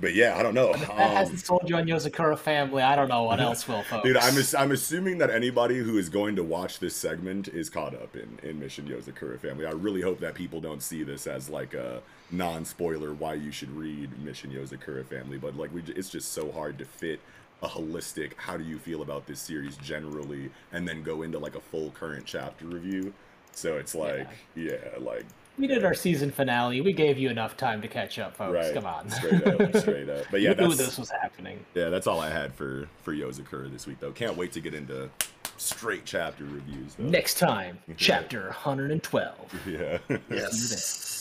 But yeah, I don't know. That Um, hasn't sold you on Yozakura family. I don't know what else will, folks. Dude, I'm I'm assuming that anybody who is going to watch this segment is caught up in in Mission Yozakura Family. I really hope that people don't see this as like a non-spoiler why you should read Mission Yozakura Family. But like we, it's just so hard to fit a holistic. How do you feel about this series generally, and then go into like a full current chapter review. So it's like, yeah, like we did our season finale. We gave you enough time to catch up, folks. right, Come on. straight up, straight up. But yeah, you knew that's this was happening. yeah, that's all I had for for Yozakura this week though. Can't wait to get into straight chapter reviews. Though. Next time, chapter 112. Yeah. Yes.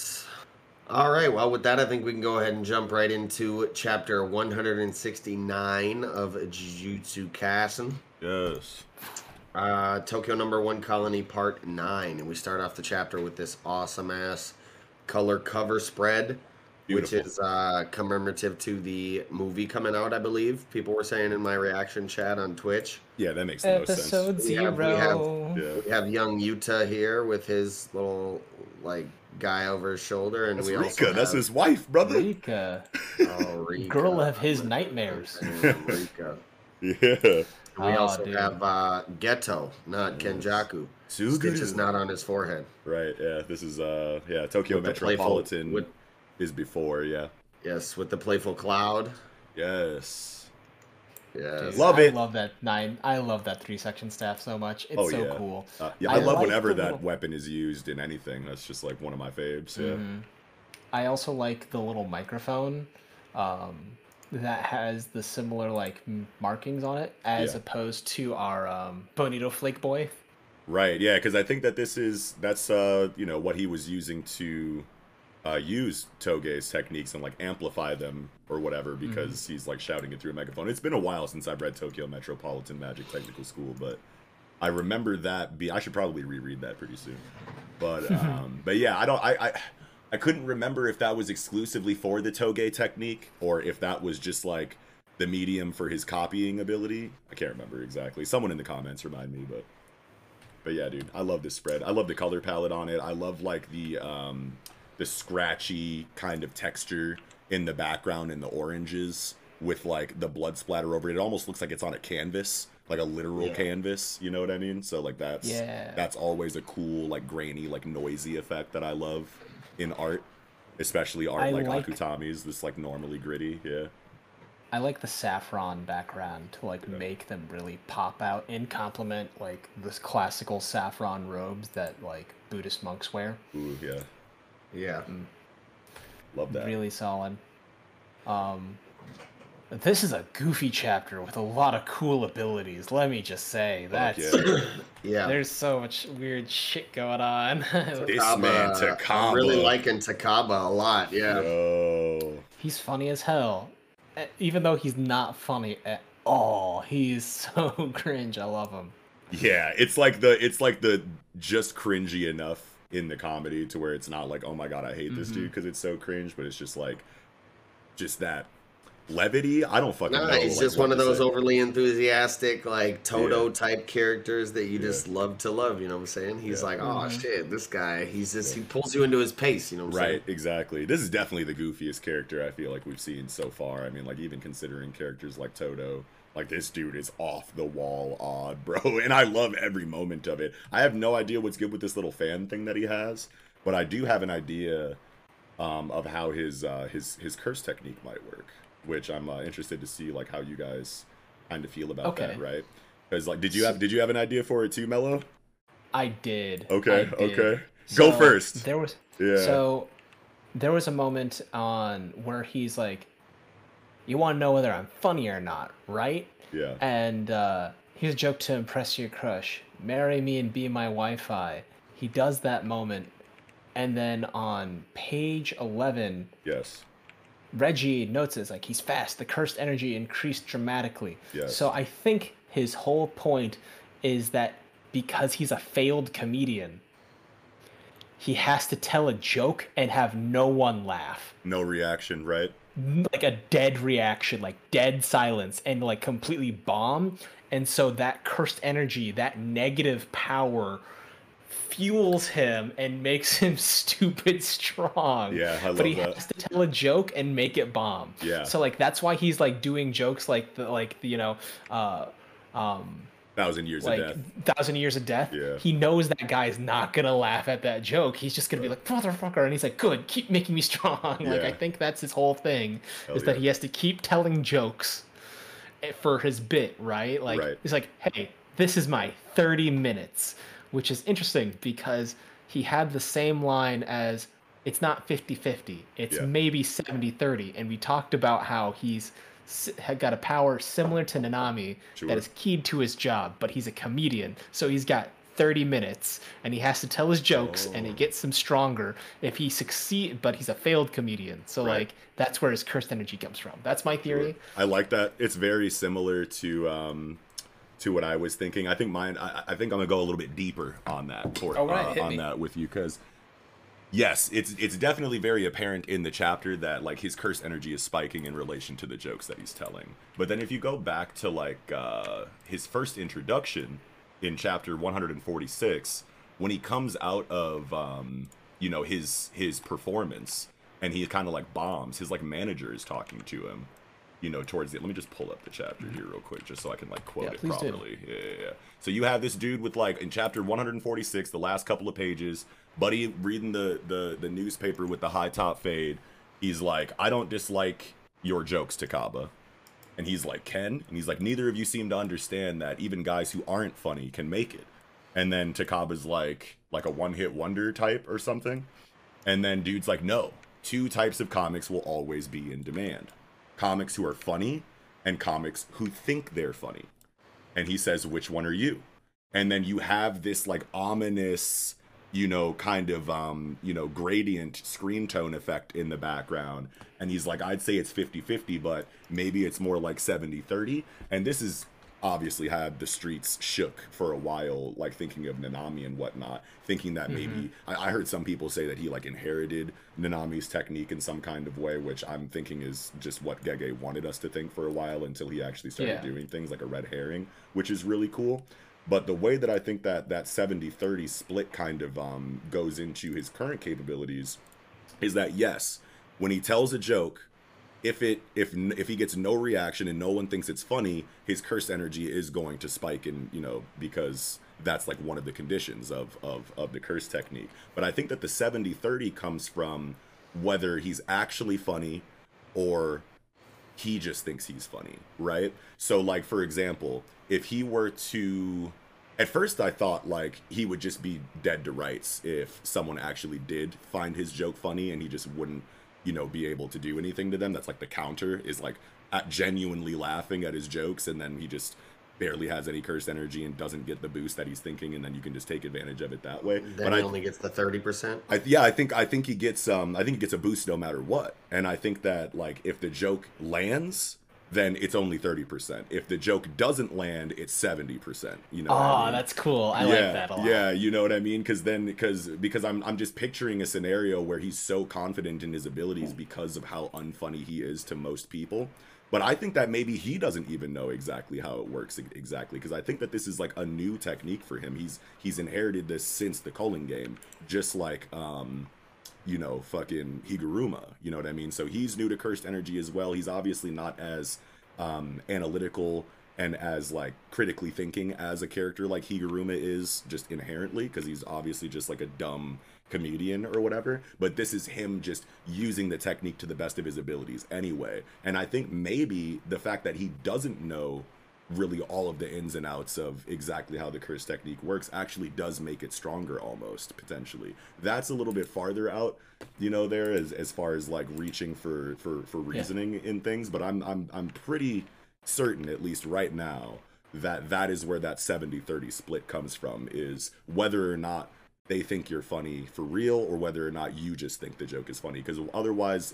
All right. Well, with that, I think we can go ahead and jump right into chapter 169 of Jujutsu Kaisen. yes. Uh, Tokyo Number One Colony Part Nine, and we start off the chapter with this awesome ass color cover spread, Beautiful. which is uh, commemorative to the movie coming out. I believe people were saying in my reaction chat on Twitch. Yeah, that makes the most sense. Episode We have- we have- zero. Yeah. We have young Yuta here with his little like guy over his shoulder, and That's we Rika. also That's his wife, brother. Rika. oh, Rika. Girl of his nightmares. Rika. Yeah. We Oh, also dude. have uh, Geto, not Kenjaku. Suguru. Stitches not on his forehead. Right. Yeah. This is uh. Yeah. Tokyo With the playful- Metropolitan with- is before. Yeah. Yes, with the playful cloud. Yes. Dude, Love I it. love that nine. I love that three section staff so much. It's Oh, so yeah. cool. Uh, yeah. I I, love like whenever that little- weapon is used in anything. That's just like one of my faves. Yeah. Mhm. I also like the little microphone um, that has the similar like markings on it, as Yeah. opposed to our um, Bonito Flake Boy. Right. Yeah. Because I think that this is that's uh you know what he was using to uh, use Toge's techniques and like amplify them or whatever because he's like shouting it through a megaphone. It's been a while since I've read Tokyo Metropolitan Magic Technical School, but I remember that. Be I should probably reread that pretty soon. But um, but yeah, I don't. I, I I couldn't remember if that was exclusively for the Toge technique or if that was just like the medium for his copying ability. I can't remember exactly. Someone in the comments remind me, but but yeah, dude, I love this spread. I love the color palette on it. I love like the um the scratchy kind of texture in the background and the oranges with like the blood splatter over it. It almost looks like it's on a canvas, like a literal Yeah. canvas. You know what I mean? So like that's Yeah. that's always a cool like grainy like noisy effect that I love in art, especially art I like, like- Akutami's. This like normally gritty. Yeah. I like the saffron background to like make them really pop out and complement like this classical saffron robes that like Buddhist monks wear. Ooh yeah. Yeah. Love that. Really solid. Um, this is a goofy chapter with a lot of cool abilities. Let me just say that. yeah. Yeah. there's so much weird shit going on. This Takaba, man I'm really liking Takaba a lot. Yeah. Yo. he's funny as hell, even though he's not funny at all. He's so cringe. I love him. Yeah, it's like the it's like the just cringy enough in the comedy to where it's not like oh my god I hate this Mhm. dude because it's so cringe, but it's just like just that levity. I don't fucking No, know. he's like, just one of those say. overly enthusiastic, like Todo Yeah. type characters that you Yeah. just love to love. You know what I'm saying? He's Yeah. like, oh Mhm. shit, this guy. He's just he pulls you into his pace. You know what I'm Right, exactly. This is definitely the goofiest character I feel like we've seen so far. I mean, like even considering characters like Todo, like this dude is off the wall odd, bro. And I love every moment of it. I have no idea what's good with this little fan thing that he has, but I do have an idea um, of how his uh, his his curse technique might work, which I'm uh, interested to see like how you guys kind of feel about that, right? Because like, did you have did you have an idea for it too, Mello? I did. Okay, I did. okay. Go first. There was Yeah. So there was a moment on where he's like, "You want to know whether I'm funny or not, right?" yeah. And uh, here's a joke to impress your crush: "Marry me and be my Wi-Fi." He does that moment, and then on page eleven, Yes. Reggie notes it's like he's fast. The cursed energy increased dramatically. Yes. So I think his whole point is that because he's a failed comedian, he has to tell a joke and have no one laugh. No reaction, right? Like a dead reaction, like dead silence, and like completely bomb. And so that cursed energy, that negative power, fuels him and makes him stupid strong. Yeah, I but he that. has to tell a joke and make it bomb. Yeah. So like that's why he's like doing jokes like the like the, you know, uh, um, Thousand years like of death. thousand years of death. Yeah. He knows that guy's not gonna laugh at that joke. He's just gonna be like motherfucker, and he's like, good, keep making me strong. Like Yeah. I think that's his whole thing Hell is that he has to keep telling jokes eh, for his bit, right? Like Right. he's like, hey, this is my 30 minutes, which is interesting because he had the same line as it's not 50-50 it's Yeah. maybe 70-30 and we talked about how he's had got a power similar to nanami Sure. that is keyed to his job but he's a comedian so he's got 30 minutes and he has to tell his jokes and Oh. it gets him stronger if he succeed but he's a failed comedian so Right. like that's where his cursed energy comes from that's my theory I like that. It's very similar to um, to what I was thinking. I think mine. I, I think I'm gonna go a little bit deeper on that for All right, uh, hit on me. that with you because yes, it's it's definitely very apparent in the chapter that like his curse energy is spiking in relation to the jokes that he's telling. But then if you go back to like uh, his first introduction in chapter 146, when he comes out of um, you know his his performance and he kind of like bombs, his like manager is talking to him you know, towards the. Let me just pull up the chapter here real quick, just so I can like quote Yeah, it properly. Yeah, yeah, yeah. So you have this dude with like in chapter 146, the last couple of pages, Buddy reading the the the newspaper with the high top fade. He's like, I don't dislike your jokes, Takaba. And he's like, Ken? And he's like, neither of you seem to understand that even guys who aren't funny can make it. And then Takaba's like, like a one hit wonder type or something. And then dude's like, no, two types of comics will always be in demand comics who are funny and comics who think they're funny. And he says, which one are you? And then you have this like ominous, you know, kind of, um, you know, gradient screen tone effect in the background. And he's like, I'd say it's 50 50, but maybe it's more like 70 30. And this is obviously had the streets shook for a while, like thinking of Nanami and whatnot, thinking that maybe I, I heard some people say that he like inherited Nanami's technique in some kind of way, which I'm thinking is just what Gege wanted us to think for a while until he actually started Yeah. doing things like a red herring, which is really cool. But the way that I think that that 70-30 split kind of um, goes into his current capabilities is that yes, when he tells a joke, if it if if he gets no reaction and no one thinks it's funny, his curse energy is going to spike and you know because that's like one of the conditions of of of the curse technique. But I think that the 70-30 comes from whether he's actually funny or he just thinks he's funny, right? So like for example, if he were to at first I thought like he would just be dead to rights if someone actually did find his joke funny and he just wouldn't, you know, be able to do anything to them. That's like the counter is like at genuinely laughing at his jokes and then he just barely has any cursed energy and doesn't get the boost that he's thinking and then you can just take advantage of it that way. Then but he I only gets the thirty percent. I, yeah, I think I think he gets um I think he gets a boost no matter what, and I think that like if the joke lands, then it's only thirty percent. If the joke doesn't land, it's seventy percent. You know? Oh, what I mean? that's cool. I yeah, like that a lot. yeah, you know what I mean? Because then, because because I'm I'm just picturing a scenario where he's so confident in his abilities because of how unfunny he is to most people. But I think that maybe he doesn't even know exactly how it works exactly because I think that this is like a new technique for him. He's he's inherited this since the Culling game, just like um, you know, fucking Higuruma. You know what I mean? So he's new to cursed energy as well. He's obviously not as um, analytical and as like critically thinking as a character like Higuruma is just inherently because he's obviously just like a dumb comedian or whatever but this is him just using the technique to the best of his abilities anyway. And i think maybe the fact that he doesn't know really all of the ins and outs of exactly how the curse technique works actually does make it stronger almost potentially. That's a little bit farther out you know there as as far as like reaching for for for reasoning in things but i'm i'm i'm pretty certain at least right now that that is where that 70-30 split comes from is whether or not they think you're funny for real or whether or not you just think the joke is funny. Because otherwise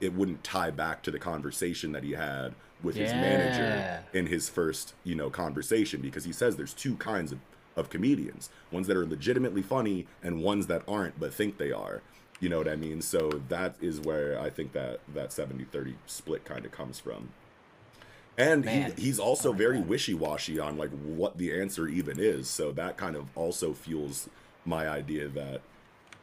it wouldn't tie back to the conversation that he had with his manager in his first you know conversation. Because he says there's two kinds of, of comedians. Ones that are legitimately funny and ones that aren't but think they are. You know what i mean? So that is where i think that that 70-30 split kind of comes from. And he, he's also like very that. wishy-washy on like what the answer even is. So that kind of also fuels my idea that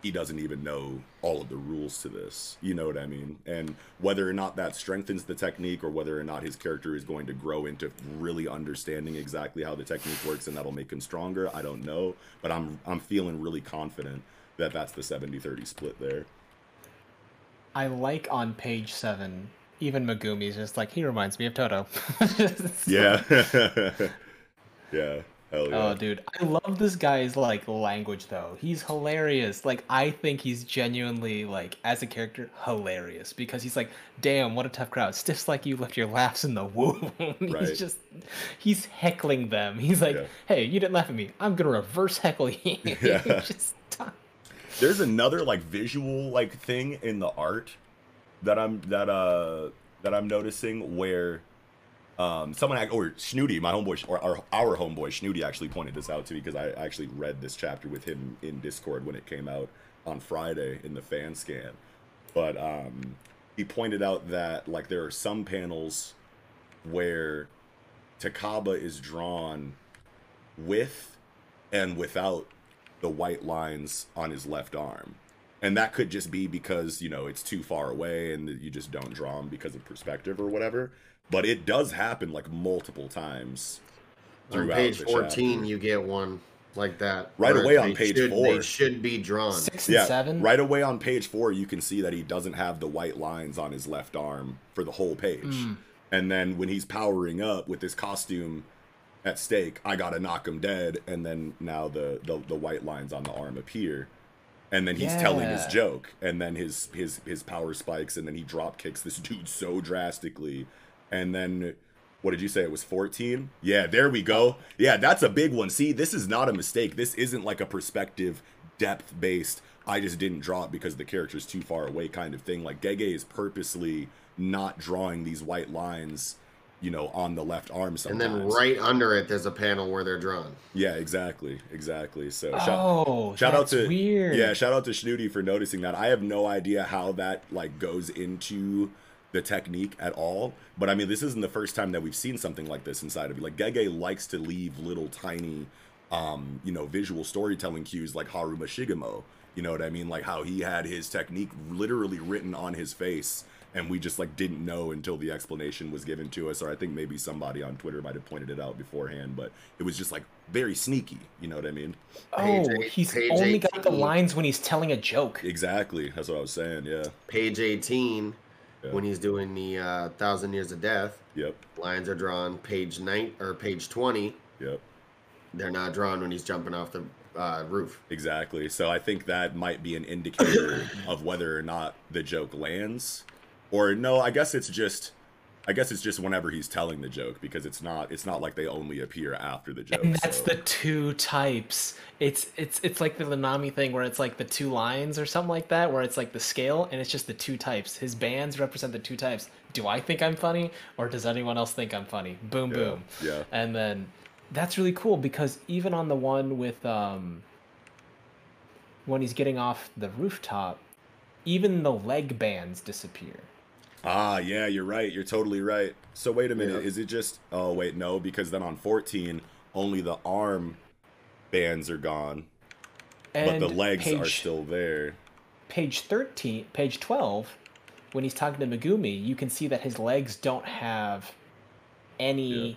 he doesn't even know all of the rules to this. You know what I mean? And whether or not that strengthens the technique or whether or not his character is going to grow into really understanding exactly how the technique works and that'll make him stronger, I don't know, but I'm I'm feeling really confident that that's the 70-30 split there. I like on page seven. Even Megumi's just like he reminds me of Todo. Yeah. yeah. Hell yeah. Oh, dude, I love this guy's like language though. He's hilarious. Like, I think he's genuinely like as a character hilarious because he's like, damn, what a tough crowd. Stiffs like you left your laughs in the womb. Right. he's just, he's heckling them. He's like, Yeah. hey, you didn't laugh at me. I'm gonna reverse heckle you. Yeah. just There's another like visual like thing in the art that I'm that uh that I'm noticing where um someone or Snooty, my homeboy or our, our homeboy Snooty actually pointed this out to me because I actually read this chapter with him in Discord when it came out on Friday in the fan scan. But um he pointed out that like there are some panels where Takaba is drawn with and without the white lines on his left arm. And that could just be because, you know, it's too far away and you just don't draw them because of perspective or whatever. But it does happen like multiple times. On throughout page the 14, chapter. you get one like that. Right away on they page should, four. They should be drawn. six and Yeah, seven. right away on page four, you can see that he doesn't have the white lines on his left arm for the whole page. Mm. And then when he's powering up with his costume at stake, I gotta knock him dead. And then now the the, the white lines on the arm appear, and then he's telling his joke, and then his his his power spikes, and then he drop kicks this dude so drastically, and then. What did you say? It was 14? Yeah, there we go. Yeah, that's a big one. See, this is not a mistake. This isn't like a perspective, depth based. I just didn't draw it because the character's too far away kind of thing. Like Gege is purposely not drawing these white lines, you know, on the left arm something. And then right under it, there's a panel where they're drawn. Yeah, exactly, exactly. So shout, Oh, shout out that's to weird. yeah, shout out to Snooty for noticing that. I have no idea how that like goes into the technique at all. But I mean, this isn't the first time that we've seen something like this inside of you. Like Gege likes to leave little tiny, um, you know, visual storytelling cues like Haruta Shigemo. You know what I mean? Like how he had his technique literally written on his face and we just like didn't know until the explanation was given to us or i think maybe somebody on twitter might have pointed it out beforehand but it was just like very sneaky you know what i mean Oh, Page he's page only got the lines when he's telling a joke. exactly that's what i was saying yeah Page 18, Yeah. when he's doing the uh, Thousand Years of Death, yep lines are drawn. Page 9 or page 20, yep they're not drawn when he's jumping off the uh, roof. Exactly. So I think that might be an indicator of whether or not the joke lands. Or no, I guess it's just I guess it's just whenever he's telling the joke because it's not it's not like they only appear after the joke. And that's so- the two types. It's it's it's like the Nanami thing where it's like the two lines or something like that, where it's like the scale and it's just the two types. His bands represent the two types. Do I think I'm funny, or does anyone else think I'm funny? Boom, Yeah, boom. yeah. And then that's really cool because even on the one with um when he's getting off the rooftop, even the leg bands disappear. Ah, yeah, you're right. You're totally right. So wait a minute, Yeah. is it just Oh, wait, no, because then on 14 only the arm bands are gone, And but the legs are still there. page 13 page 12 when he's talking to megumi you can see that his legs don't have any Yeah.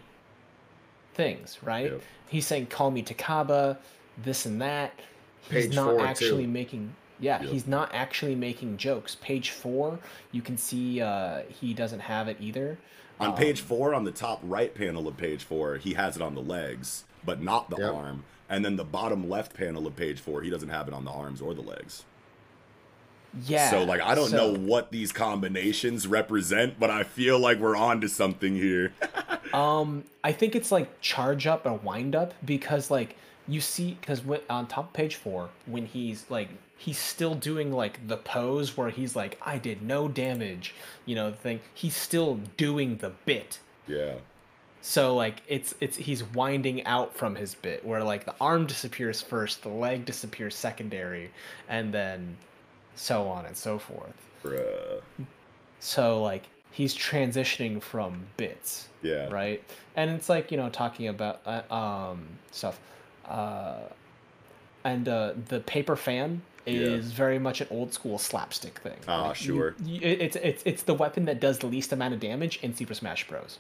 things right Yep. he's saying call me takaba this and that he's Page not four, too. actually making yeah Yep. he's not actually making jokes page four you can see uh he doesn't have it either On Um, page four, on the top right panel of page four, he has it on the legs, but not the Yep. arm. And then the bottom left panel of page four, he doesn't have it on the arms or the legs. yeah so like I don't so- know what these combinations represent, but I feel like we're on to something here. Um, I think it's like charge up or wind up because like you see because on top of page four when he's like he's still doing like the pose where he's like I did no damage, you know the thing. He's still doing the bit. yeah. So like it's it's he's winding out from his bit where like the arm disappears first, the leg disappears secondary, and then so on and so forth. Bruh. So like he's transitioning from bits Yeah. right and it's like you know talking about uh, um stuff uh and uh the paper fan is very much an old school slapstick thing Ah, Like, sure. you- it- it's it's it's the weapon that does the least amount of damage in super smash bros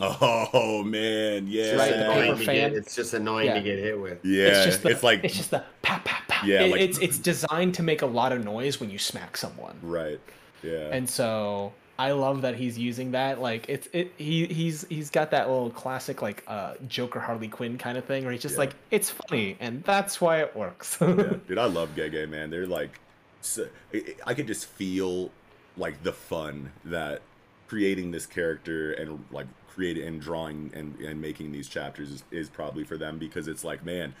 Oh man, yeah. It's just Right, the annoying to get. It's just annoying Yeah. to get hit with. Yeah, it's just the, like it's just the pa pa pa Yeah, It- like- it's it's designed to make a lot of noise when you smack someone right. Yeah. and so I love that he's using that. Like it's it he he's he's got that little classic like uh Joker Harley Quinn kind of thing where he's just Yeah. like it's funny and that's why it works. yeah. Dude, I love Gege, man. They're like, so, I- I could just feel like the fun that creating this character and like creating and drawing and, and making these chapters is, is probably for them because it's like, man,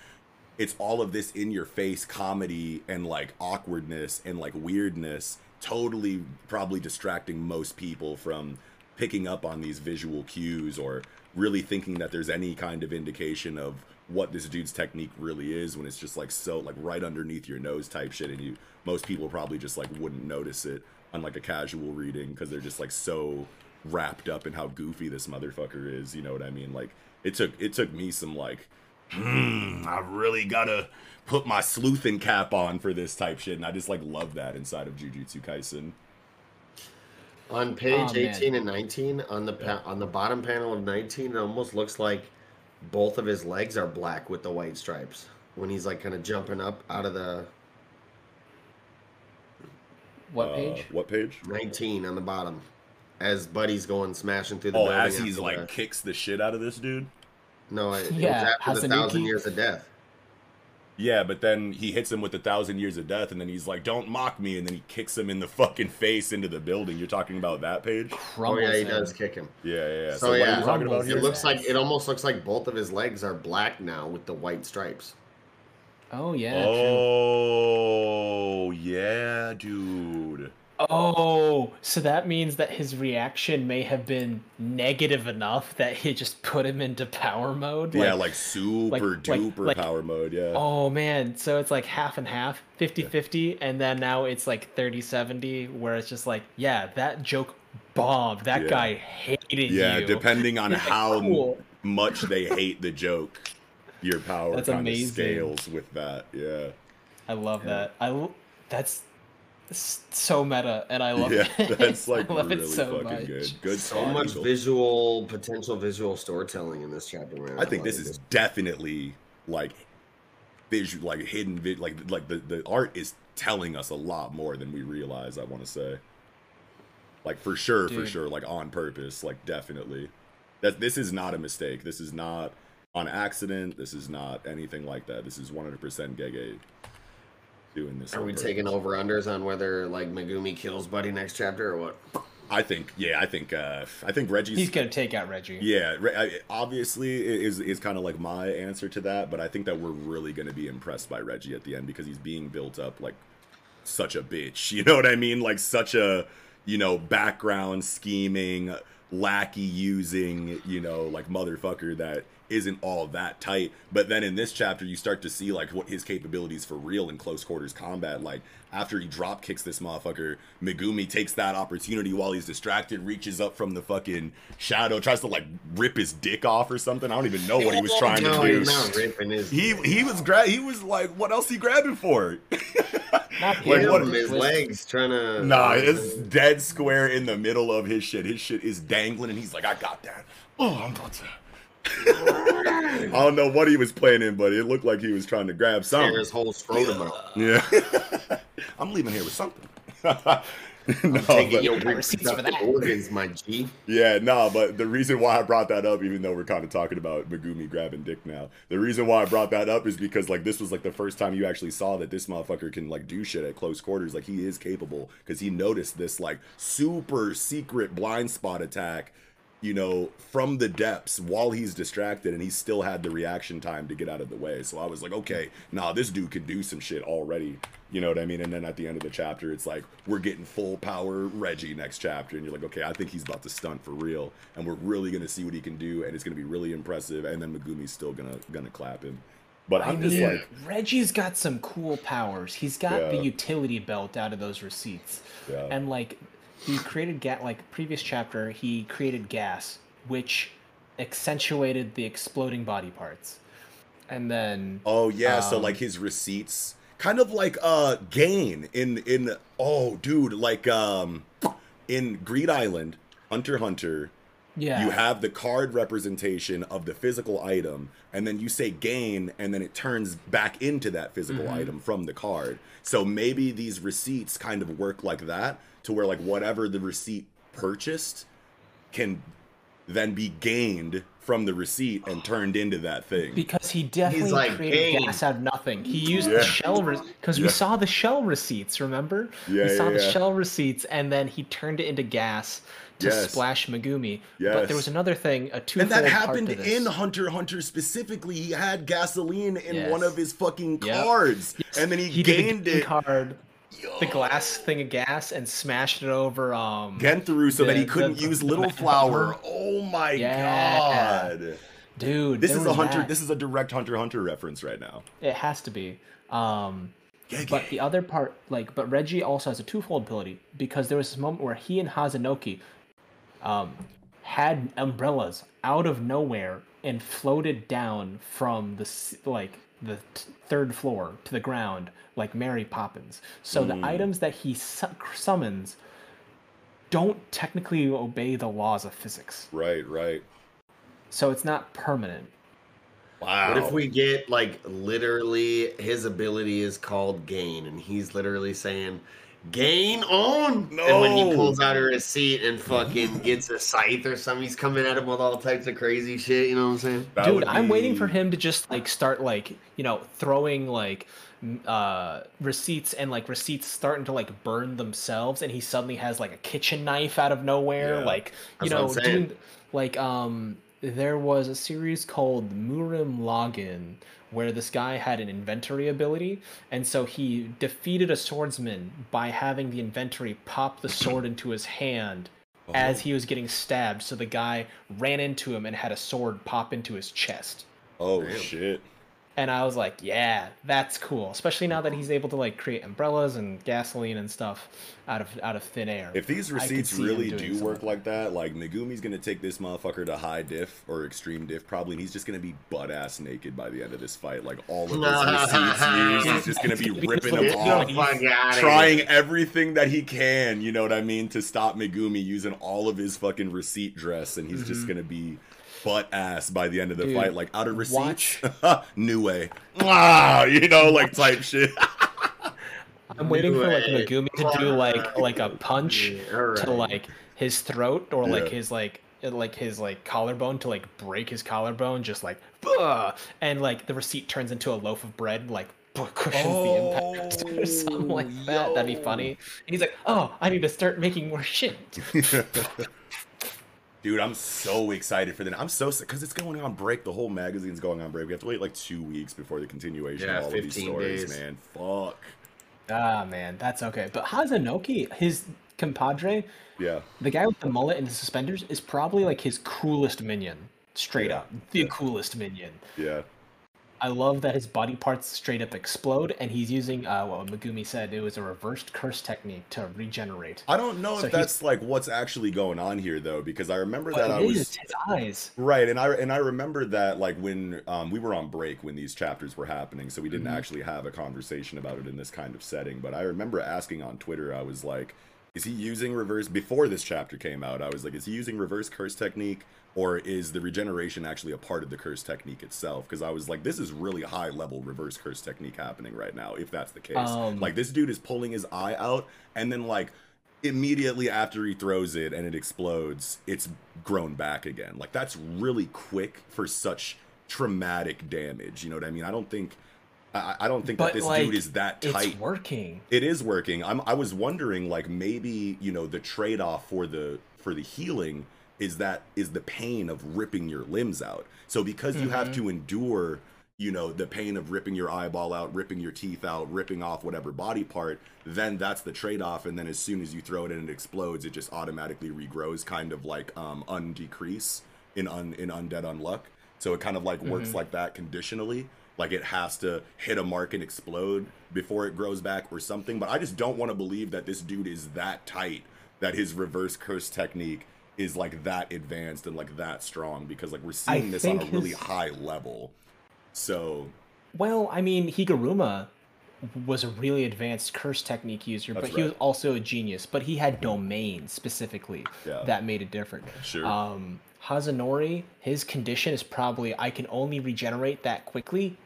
it's all of this in your face comedy and like awkwardness and like weirdness totally probably distracting most people from picking up on these visual cues or really thinking that there's any kind of indication of what this dude's technique really is when it's just like so like right underneath your nose type shit and you most people probably just like wouldn't notice it on like a casual reading because they're just like so wrapped up in how goofy this motherfucker is you know what i mean? Like it took it took me some like hmm, I really gotta put my sleuthing cap on for this type shit, and I just like love that inside of Jujutsu Kaisen. On page Oh, man. 18 and 19, on the pa- on the bottom panel of 19, it almost looks like both of his legs are black with the white stripes when he's like kind of jumping up out of the what Uh, page? What page? 19 on the bottom as Buddy's going smashing through the Oh, as he's like the- kicks the shit out of this dude. no, it, Yeah, it was after the thousand years of death. Yeah, but then he hits him with a thousand years of death, and then he's like, "Don't mock me," and then he kicks him in the fucking face into the building. You're talking about that page? Oh yeah, he him. does kick him. Yeah, yeah. yeah. So, So, what yeah, are you talking about here? It looks like it almost looks like both of his legs are black now with the white stripes. Oh yeah. true. Oh, yeah, dude. Oh, so that means that his reaction may have been negative enough that he just put him into power mode. yeah, like super like- duper like- power mode. Yeah. Oh man, so it's like half and half, 50-50 and then now it's like 30-70 where it's just like, yeah, that joke bombed. That Yeah. guy hated Yeah, you. Yeah, depending on how "Cool." much they hate the joke, your power That's kind of amazing. scales with that. Yeah. I love Yeah. that. I l- that's so meta, and I love yeah, it. that's like I love really it so fucking much. good. Good so spot, much visual potential visual storytelling in this chapter, man. I think love this it. is definitely like visual, like hidden, vid- like like the the art is telling us a lot more than we realize. I want to say, like for sure, for sure, like on purpose, like definitely. That this is not a mistake. This is not on accident. This is not anything like that. This is 100% Gege doing this. Are we taking over unders on whether like Megumi kills Buddy next chapter or what? I think, yeah, I think, uh, I think Reggie's He's gonna take out Reggie. Yeah, re- I- obviously is is kind of like my answer to that, but I think that we're really going to be impressed by Reggie at the end because he's being built up like such a bitch. You know what I mean? Like such a you know background scheming lackey using you know like motherfucker that isn't all that tight. But then in this chapter, you start to see like what his capabilities for real in close quarters combat. Like after he drop kicks this motherfucker, Megumi takes that opportunity while he's distracted, reaches up from the fucking shadow, tries to like rip his dick off or something. I don't even know what he was trying no, to do. he's not ripping his. He he was gra- he was like, what else he grabbing for? Not Like, him, what- his legs trying to. Nah, uh, it's dead square in the middle of his shit. His shit is dangling, and he's like, "I got that." Oh, I'm about to. I don't know what he was playing in, but it looked like he was trying to grab tear something. his whole scrotum out. Yeah, I'm leaving here with something. no, Taking but- your receipts for that. organs, my G. Yeah, no, but the reason why I brought that up, even though we're kind of talking about Megumi grabbing dick now, the reason why I brought that up is because like this was like the first time you actually saw that this motherfucker can like do shit at close quarters. Like he is capable because he noticed this like super secret blind spot attack, you know, from the depths while he's distracted, and he still had the reaction time to get out of the way. So I was like, okay, nah, this dude can do some shit already. You know what I mean? And then at the end of the chapter, it's like we're getting full power Reggie next chapter, and you're like, okay, I think he's about to stunt for real, and we're really gonna see what he can do, and it's gonna be really impressive. And then Megumi's still gonna gonna clap him. But I I'm just mean, like, Reggie's got some cool powers. He's got the utility belt out of those receipts, Yeah. and like he created gas. Like previous chapter, he created gas, which accentuated the exploding body parts, and then oh yeah, so Um, like his receipts, kind of like uh gain in in oh dude, like um in Greed Island, Hunter Hunter. yeah, you have the card representation of the physical item and then you say gain and then it turns back into that physical Mm-hmm. item from the card so maybe these receipts kind of work like that to where like whatever the receipt purchased can then be gained from the receipt and turned into that thing because he definitely like, created "Dang." gas out of nothing. He used Yeah. the shell because Yeah. we saw the shell receipts. Remember? Yeah, we saw yeah, the yeah. shell receipts, and then he turned it into gas to Yes. splash Megumi. But there was another thing, a two. and that happened in Hunter Hunter specifically. He had gasoline in Yes. one of his fucking Yep. cards, and then he, he did the gained green it. card, the glass thing of gas, and smashed it over. Um, Again through so that he couldn't the- use the Little. Flower. Oh my Yeah. god. dude, This is a Hunter. that. This is a direct Hunter Hunter reference right now. It has to be. Um, but the other part, like, but Reggie also has a twofold ability because there was this moment where he and Hazenoki, um, had umbrellas out of nowhere and floated down from the like the t- third floor to the ground like Mary Poppins. So the hmm. items that he su- summons don't technically obey the laws of physics. Right, right. So it's not permanent. Wow. What if we get like literally his ability is called gain, and he's literally saying gain on? no. And when he pulls out a receipt and fucking gets a scythe or something, he's coming at him with all types of crazy shit. You know what I'm saying? That Dude, would I'm waiting for him to just like start like you know throwing like m- uh receipts and like receipts starting to like burn themselves, and he suddenly has like a kitchen knife out of nowhere, Yeah. like you That's know doing like um there was a series called Murim Login where this guy had an inventory ability, and so he defeated a swordsman by having the inventory pop the sword into his hand as he was getting stabbed. So the guy ran into him and had a sword pop into his chest. Oh Damn. shit. And I was like, yeah, that's cool. Especially now that he's able to like create umbrellas and gasoline and stuff out of out of thin air. If these receipts really do something work like that, like Megumi's gonna take this motherfucker to high diff or extreme diff probably, and he's just gonna be butt ass naked by the end of this fight. Like all of his receipts used, he's just gonna be ripping them Get the off, fuck trying everything that he can. You know what I mean to stop Megumi using all of his fucking receipt dress, and he's just mm-hmm. gonna be butt ass by the end of the Dude, fight. Like out of receipts, watch- new way, ah, you know, like type shit. I'm waiting for like Way. Megumi to do like like a punch Yeah, alright. to like his throat or like Yeah. his like like his like collarbone to like break his collarbone just like "Bah!" and like the receipt turns into a loaf of bread like cushions the impact or something like that that'd be funny and he's like oh i need to start making more shit Dude, I'm so excited for that. I'm so because it's going on break. The whole magazine's going on break. We have to wait like two weeks before the continuation Yeah, of all of these stories, days. man. Fuck. ah man that's okay but hazenoki his compadre Yeah. the guy with the mullet and the suspenders is probably like his coolest minion straight Yeah, up the coolest minion Yeah. I love that his body parts straight up explode, and he's using uh, what Megumi said. It was a reversed curse technique to regenerate. I don't know So if that's like what's actually going on here though, because I remember that I was his eyes. right, and I and I remember that like when um, we were on break when these chapters were happening, so we didn't Mhm. actually have a conversation about it in this kind of setting. But I remember asking on Twitter, I was like, "Is he using reverse?" Before this chapter came out, I was like, "Is he using reverse curse technique?" Or is the regeneration actually a part of the curse technique itself? Because I was like, this is really high level reverse curse technique happening right now, if that's the case. Um, like, this dude is pulling his eye out, and then, like, immediately after he throws it and it explodes, it's grown back again. Like that's really quick for such traumatic damage. You know what I mean? I don't think I, I don't think But, that this like, dude is that tight. It's working. It is working. I'm I was wondering like maybe, you know, the trade-off for the for the healing is that is the pain of ripping your limbs out. So because you have Mhm. to endure, you know, the pain of ripping your eyeball out, ripping your teeth out, ripping off whatever body part, then that's the trade-off and then as soon as you throw it and it explodes, it just automatically regrows kind of like um undecrease in un in undead unluck. So it kind of like works Mhm. like that conditionally. Like it has to hit a mark and explode before it grows back or something. But I just don't want to believe that this dude is that tight that his reverse curse technique is like that advanced and like that strong because like we're seeing this on a think really high level. So Well, I mean, Higuruma was a really advanced curse technique user, That's but he was also a genius. But he had domain specifically Yeah. that made it different. Sure. Um, Hazenoki, his condition is probably I can only regenerate that quickly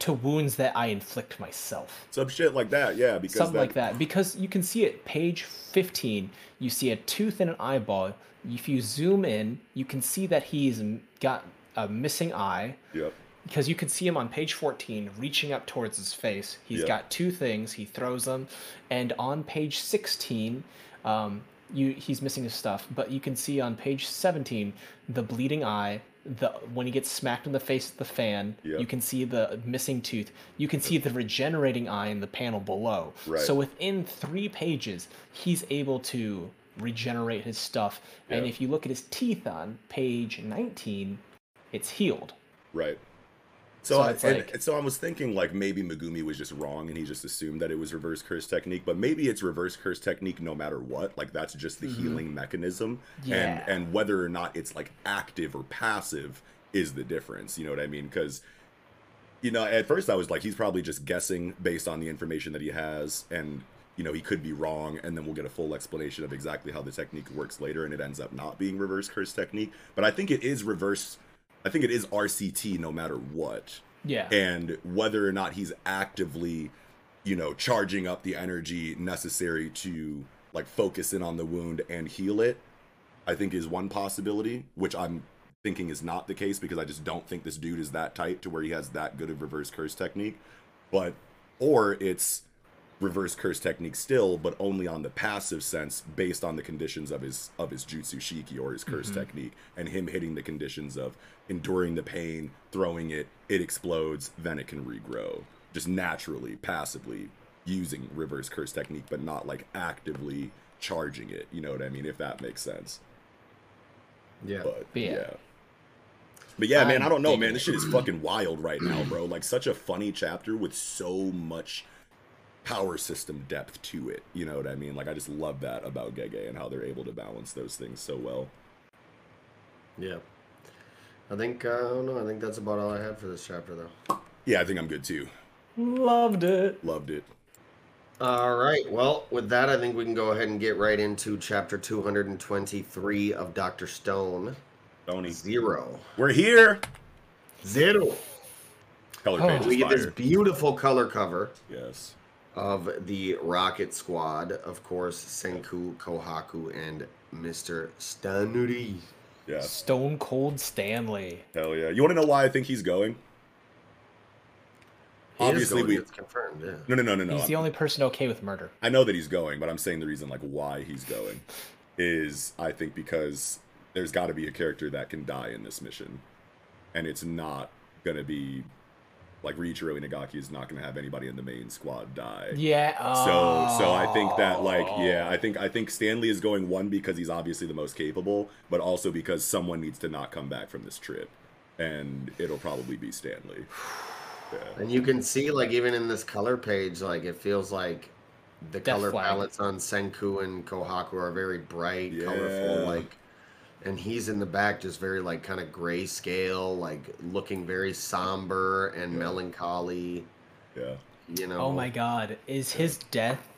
to wounds that I inflict myself. some shit like that, yeah, because something that, like that. Because you can see it page 15 you see a tooth and an eyeball. If you zoom in you can see that he's got a missing eye. Yep. because you can see him on page 14 reaching up towards his face. He's Yeah. got two things. He throws them. And on page 16 um, you he's missing his stuff. But you can see on page 17 the bleeding eye the when he gets smacked in the face with the fan Yeah. you can see the missing tooth you can see the regenerating eye in the panel below Right. so within three pages he's able to regenerate his stuff and if you look at his teeth on page 19 it's healed Right. So, So I, it's like- and so I was thinking like maybe Megumi was just wrong and he just assumed that it was reverse curse technique, but maybe it's reverse curse technique no matter what. Like that's just the healing mechanism, Mm-hmm. Yeah. and and whether or not it's like active or passive is the difference. You know what I mean? Because you know, at first I was like, he's probably just guessing based on the information that he has, and you know, he could be wrong, and then we'll get a full explanation of exactly how the technique works later, and it ends up not being reverse curse technique. But I think it is reverse. I think it is RCT no matter what, yeah and whether or not he's actively, you know, charging up the energy necessary to like focus in on the wound and heal it. I think is one possibility, which I'm thinking is not the case because I just don't think this dude is that tight to where he has that good of reverse curse technique. But or it's reverse curse technique still, but only on the passive sense based on the conditions of his of his jutsu shiki or his curse mm-hmm. technique and him hitting the conditions of enduring the pain, throwing it, it explodes, then it can regrow. Just naturally, passively using reverse curse technique, but not like actively charging it. You know what I mean? If that makes sense. Yeah. But Yeah. yeah. But yeah, man, I'm I don't know, man. This shit is fucking wild right now, bro. Like such a funny chapter with so much power system depth to it. You know what I mean? Like I just love that about Gege and how they're able to balance those things so well. Yeah. I think uh, I don't know. I think that's about all I had for this chapter, though. Yeah, I think I'm good too. Loved it. Loved it. All right. Well, with that, I think we can go ahead and get right into chapter 223 of Doctor Stone. Tony. Zero. We're here. Zero. Color Oh. page We get this beautiful color cover Yes. Of the Rocket Squad. Of course, Senku, Kohaku, and Mr. Stanuri. Yeah. Stone Cold Stanley. Hell yeah. You want to know why I think he's going? He Obviously, going, we. It's confirmed, yeah. No, no, no, no, no. He's the only person okay with murder. I know that he's going, but I'm saying the reason like why he's going is I think because there's got to be a character that can die in this mission, and it's not gonna be like Riichiro Inagaki is not gonna have anybody in the main squad die. Yeah. So so I think that like oh. yeah I think I think Stanley is going one because he's obviously the most capable, but also because someone needs to not come back from this trip, and it'll probably be Stanley. Yeah. And you can see, like, even in this color page, like, it feels like the Death color flag. palettes on Senku and Kohaku are very bright, Yeah. colorful, like, and he's in the back just very, like, kind of grayscale, like, looking very somber and Yeah. melancholy, Yeah. you know. Oh my god. Is his death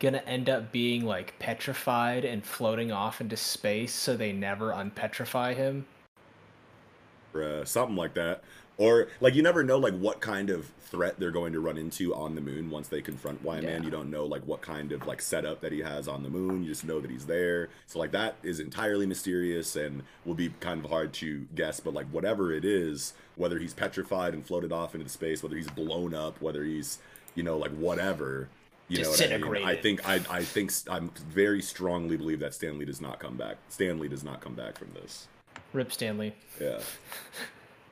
gonna end up being like petrified and floating off into space so they never unpetrify him? or uh, something like that. Or like you never know like what kind of threat they're going to run into on the moon once they confront Y Man. Yeah. You don't know like what kind of like setup that he has on the moon. You just know that he's there. So like that is entirely mysterious and will be kind of hard to guess. But like whatever it is, whether he's petrified and floated off into space, whether he's blown up, whether he's you know like whatever. You know what I mean? I think I I think I'm very strongly believe that Stanley does not come back. Stanley does not come back from this. Rip Stanley. Yeah.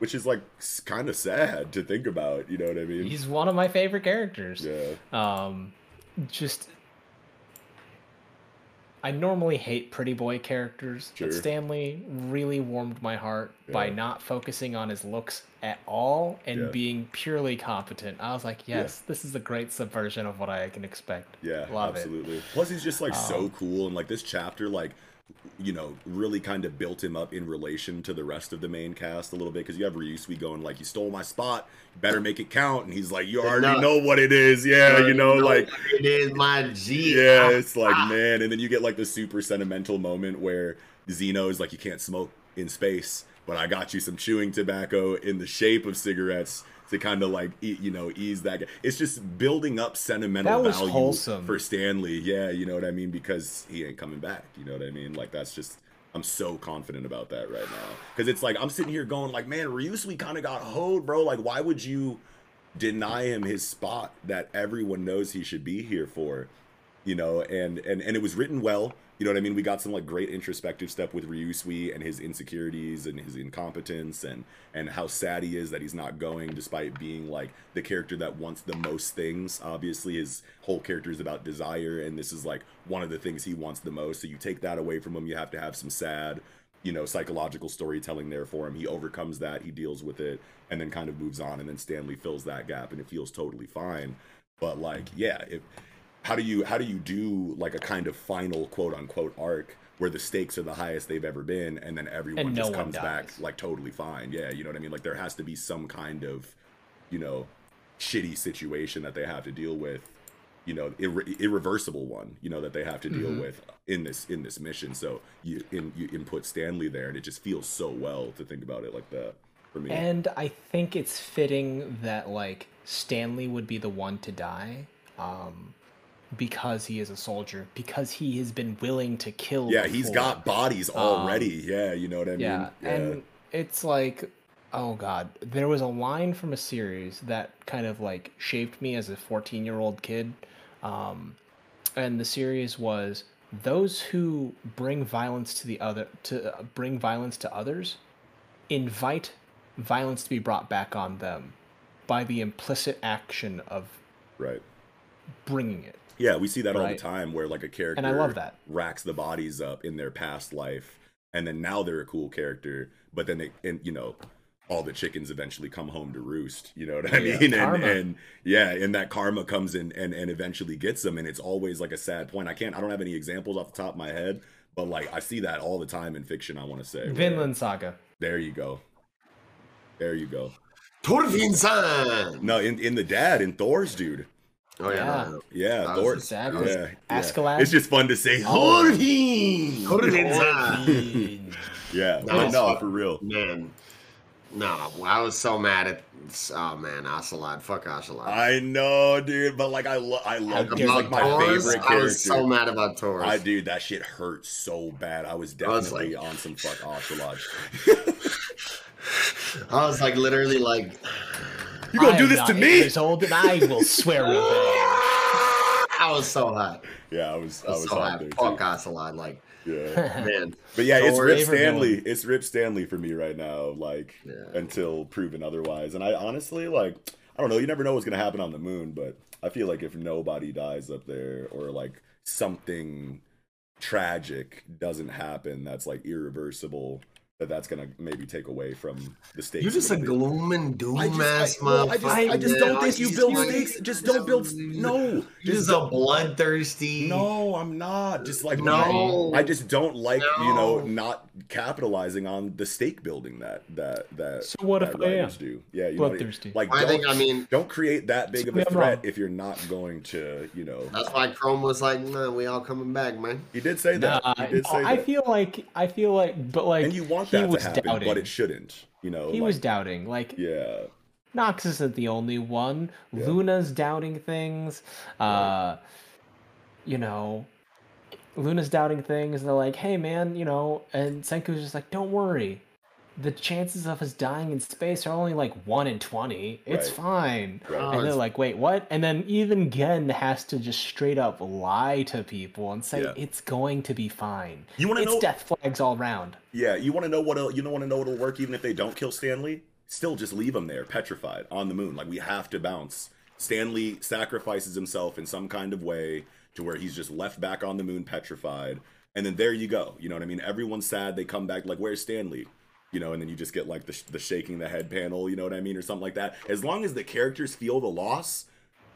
Which is like kind of sad to think about, you know what I mean? He's one of my favorite characters. yeah. Um, just I normally hate pretty boy characters, Sure. but Stanley really warmed my heart by not focusing on his looks at all and Yeah. being purely competent. I was like, yes, this is a great subversion of what I can expect. Yeah, Love it. absolutely. Plus, he's just like so Um, cool, and like this chapter, like you know, really kind of built him up in relation to the rest of the main cast a little bit. Because you have Ryusui going like, "You stole my spot, you better make it count," and he's like, "You already No. know what it is, yeah, you know, like." it is my G. Yeah, it's like man, and then you get like the super sentimental moment where Zeno is like, "You can't smoke in space, but I got you some chewing tobacco in the shape of cigarettes to kind of like you know ease that." It's just building up sentimental value wholesome. for Stanley. Yeah, you know what I mean because he ain't coming back. You know what I mean? Like that's just. I'm so confident about that right now because it's like I'm sitting here going like, man, Ryusui kind of got hoed, bro. Like, why would you deny him his spot that everyone knows he should be here for? you know and and and it was written well you know what i mean? We got some like great introspective stuff with ryusui and his insecurities and his incompetence and and how sad he is that he's not going despite being like the character that wants the most things. Obviously his whole character is about desire and this is like one of the things he wants the most. So you take that away from him you have to have some sad you know psychological storytelling there for him. He overcomes that he deals with it and then kind of moves on and then stanley fills that gap and it feels totally fine. But like yeah if how do you how do you do like a kind of final quote unquote arc where the stakes are the highest they've ever been and then everyone And no just comes back like totally fine yeah you know what i mean like there has to be some kind of you know shitty situation that they have to deal with you know irre- irreversible one you know that they have to deal Mhm. with in this in this mission so you in you input stanley there and it just feels so well to think about it like that for me And I think it's fitting that like Stanley would be the one to die. Um because he is a soldier, because he has been willing to kill. yeah he's got bodies already. Yeah you know what i mean? Yeah, and it's like oh god there was a line from a series that kind of like shaped me as a 14 year old kid um, and the series was those who bring violence to the other to uh, bring violence to others invite violence to be brought back on them by the implicit action of right. bringing it Yeah, we see that all the time where like a character And I love that. racks the bodies up in their past life and then now they're a cool character, but then they and you know all the chickens eventually come home to roost you know what i Yeah. mean and, and yeah and that karma comes in and and eventually gets them and it's always like a sad point i can't i don't have any examples off the top of my head but like i see that all the time in fiction i want to say where- Vinland Saga. there you go there you go Torfinsan. no in in the dad in thor's dude Oh yeah. Yeah. no, no. yeah That thor Exactly. yeah, yeah. Askeladd. it's just fun to say Oh. Thorfinn! Yeah No, but no fun. for real Man. No, I was so mad at. Oh man, Ocelot. Fuck Ocelot. I know, dude, but like I love, I love. dare He's like my Thors, favorite I character. was so mad about Thors. I dude, that shit hurt so bad. I was I was definitely like- on some fuck Ocelot. I was like literally like. You gonna I do am this not to eight me? Years old, and I will swear revenge. I was so hot. Yeah, I was. I I was was so hot. there Fuck too. Ocelot. Like Yeah, man. but yeah, it's Rip Stanley. villain. It's Rip Stanley for me right now. Like Yeah. until proven otherwise. And I honestly like. I don't know. You never know what's gonna happen on the moon, but I feel like if nobody dies up there or like something tragic doesn't happen, that's like irreversible. That that's gonna maybe take away from the stakes. You're just a gloom and doom I just, ass I, well, I just, I just don't think you build stakes. Just don't build. No, You're just just a bloodthirsty. no. I'm not. Just like No. I just don't like you know not capitalizing on the stake building that that that. So what that if I am do? Yeah, you know, bloodthirsty? like I think. I mean, don't create that big of a threat if you're not going to you know. that's why Chrome was like, "Nah, we all coming back, man." He did say that. Nah, he did say I that. feel like I feel like, but like and you want he that to was happen, doubting. but it shouldn't. You know, he like, was doubting. Like yeah. Knox isn't the only one. Yeah. Luna's doubting things. Uh, you know, Luna's doubting things. And they're like, "Hey, man," you know, and Senku's just like, "Don't worry." The chances of us dying in space are only like one in twenty. It's Right. fine. Right. Oh, and they're like, wait, what? And then even Gen has to just straight up lie to people and say Yeah. it's going to be fine. You want to It's know? death flags all around. Yeah, you want to know what? You don't want to know what'll work even if they don't kill Stanley. Still, just leave him there, petrified on the moon. Like we have to bounce. Stanley sacrifices himself in some kind of way to where he's just left back on the moon, petrified. And then there you go. You know what I mean? Everyone's sad. They come back like, "Where's Stanley?" You know, and then you just get like the, sh- the shaking the head panel. You know what I mean, or something like that. As long as the characters feel the loss,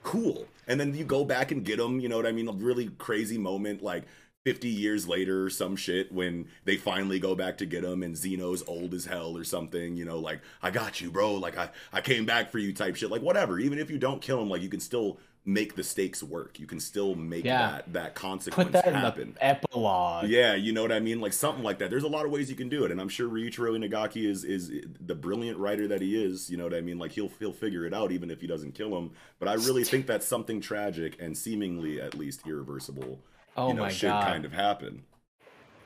cool. And then you go back and get them, you know what I mean? A really crazy moment, like 50 years later or some shit, when they finally go back to get him and Zeno's old as hell or something, you know, like, I got you, bro. Like, I, I came back for you type shit. Like, whatever. Even if you don't kill him, like, you can still make the stakes work. You can still make Yeah. that, that consequence Put that happen. in the epilogue. Yeah, you know what I mean, like something like that. There's a lot of ways you can do it, and I'm sure Riichiro Inagaki is is the brilliant writer that he is. You know what I mean? Like he'll he'll figure it out even if he doesn't kill him. But I really think that something tragic and seemingly at least irreversible, Oh you know, my should god. kind of happen.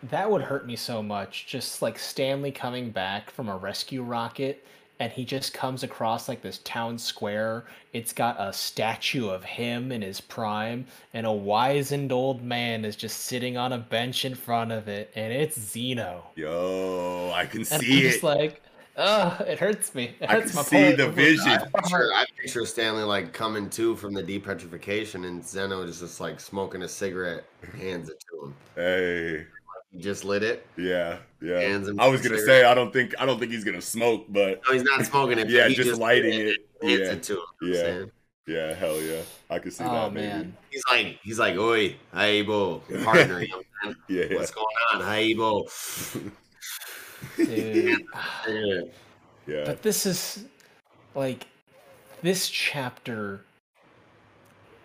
That would hurt me so much. Just like Stanley coming back from a rescue rocket and he just comes across like this town square. It's got a statue of him in his prime, and a wizened old man is just sitting on a bench in front of it, and it's Zeno. Yo, I can And see I'm just like, ugh, it hurts me. It I hurts can my see poor- the vision. I picture, I picture Stanley like coming to from the depetrification, and Zeno is just like smoking a cigarette, hands it to him. Hey, He just lit it. yeah, yeah. Hands I was gonna cigarette. say I don't think I don't think he's gonna smoke, but No, he's not smoking it. yeah, he just, lighting lit it. Hands Yeah, it to him. you know what I'm yeah. saying? yeah, hell yeah. I can see Oh that. Maybe. man. He's like, he's like, oi, Haibo, partner. You know what I'm saying? Yeah, yeah, What's going on, Haibo? Dude. Yeah. yeah. But this is like this chapter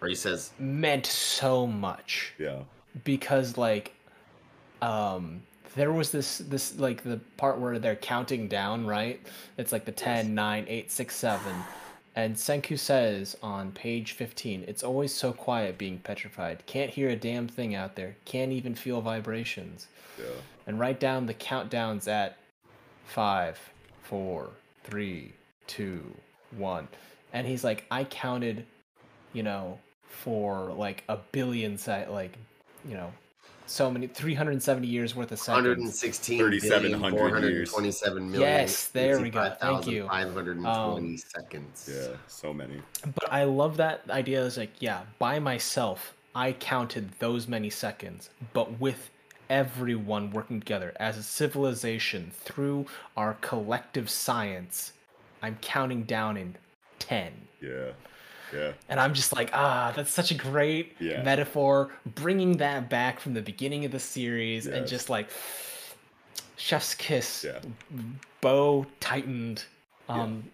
Or he says, meant so much yeah. because like um there was this this like the part where they're counting down right? It's like the 10 9 8 6 7 and senku says on page 15 it's always so quiet being petrified. Can't hear a damn thing out there. Can't even feel vibrations. Yeah. and write down the countdowns at five, four, three, two, one. And he's like, I counted, you know, for like a billion site, like, you know, so many, 370 years worth of seconds. 116 3,700 427 million. Yes, there we go. Thank you. 520 Um, seconds. Yeah, so many. But I love that idea. Is like, yeah, by myself, I counted those many seconds, but with everyone working together as a civilization through our collective science. I'm counting down in 10. Yeah. Yeah. And I'm just like, ah, that's such a great Yeah. metaphor, bringing that back from the beginning of the series and just like chef's kiss, Yeah. bow tightened. Um,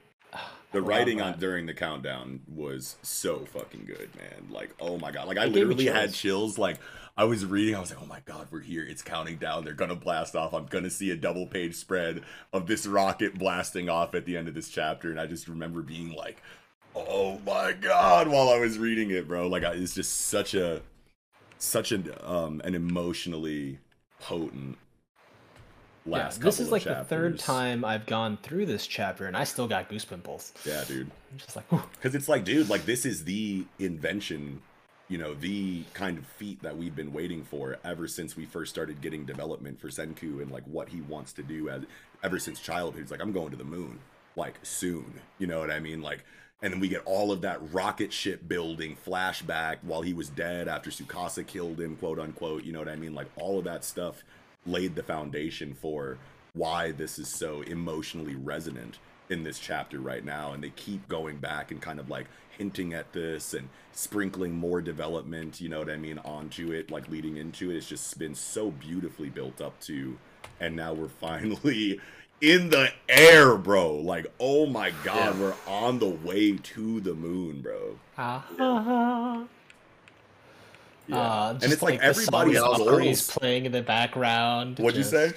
The writing on during the countdown was so fucking good, man. Like, oh my god. Like I It literally had chills. chills. Like I was reading, I was like, oh my god, we're here. It's counting down. They're gonna blast off. I'm gonna see a double page spread of this rocket blasting off at the end of this chapter. And I just remember being like, oh my god, while I was reading it, bro. Like I, it's just such a such an um an emotionally potent yeah, last this is like the third time I've gone through this chapter, and I still got goose pimples. Yeah, dude. I'm just like. Because it's like, dude, like this is the invention, you know, the kind of feat that we've been waiting for ever since we first started getting development for Senku and like what he wants to do as ever since childhood. He's like, I'm going to the moon, like soon. You know what I mean? Like, and then we get all of that rocket ship building flashback while he was dead after Tsukasa killed him, quote unquote. You know what I mean? Like all of that stuff laid the foundation for why this is so emotionally resonant in this chapter right now and they keep going back and kind of like hinting at this and sprinkling more development you know what i mean onto it like leading into it it's just been so beautifully built up to and now we're finally in the air bro like oh my god Yeah. we're on the way to the moon bro ah. yeah Uh, and just it's like, song everybody's of the Valkyries goals playing in the background. what'd you say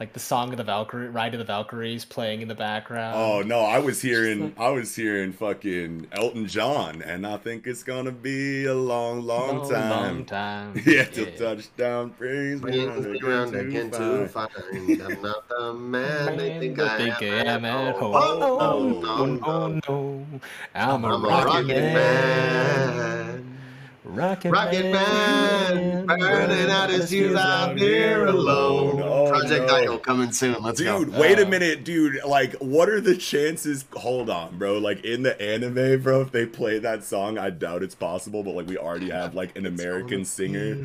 Like the song of the Valkyrie, Ride of the Valkyries playing in the background. Oh no, I was hearing I was hearing fucking Elton John, and I think it's gonna be a long, long Long, time. long time. Yeah, till touchdown brings me Brings me round again to find. find I'm not the man they think I think am. I am at home. Oh, Oh, oh, oh, oh, no. I'm a I'm a rocket, rocket man. man. Rocket, Rocket man, burning out his fuse out here alone. Oh, Project no. Idol coming soon. Let's Dude, go. wait a minute, dude. Like, what are the chances? Hold on, bro. Like in the anime, bro, if they play that song, I doubt it's possible. But like, we already have like an American singer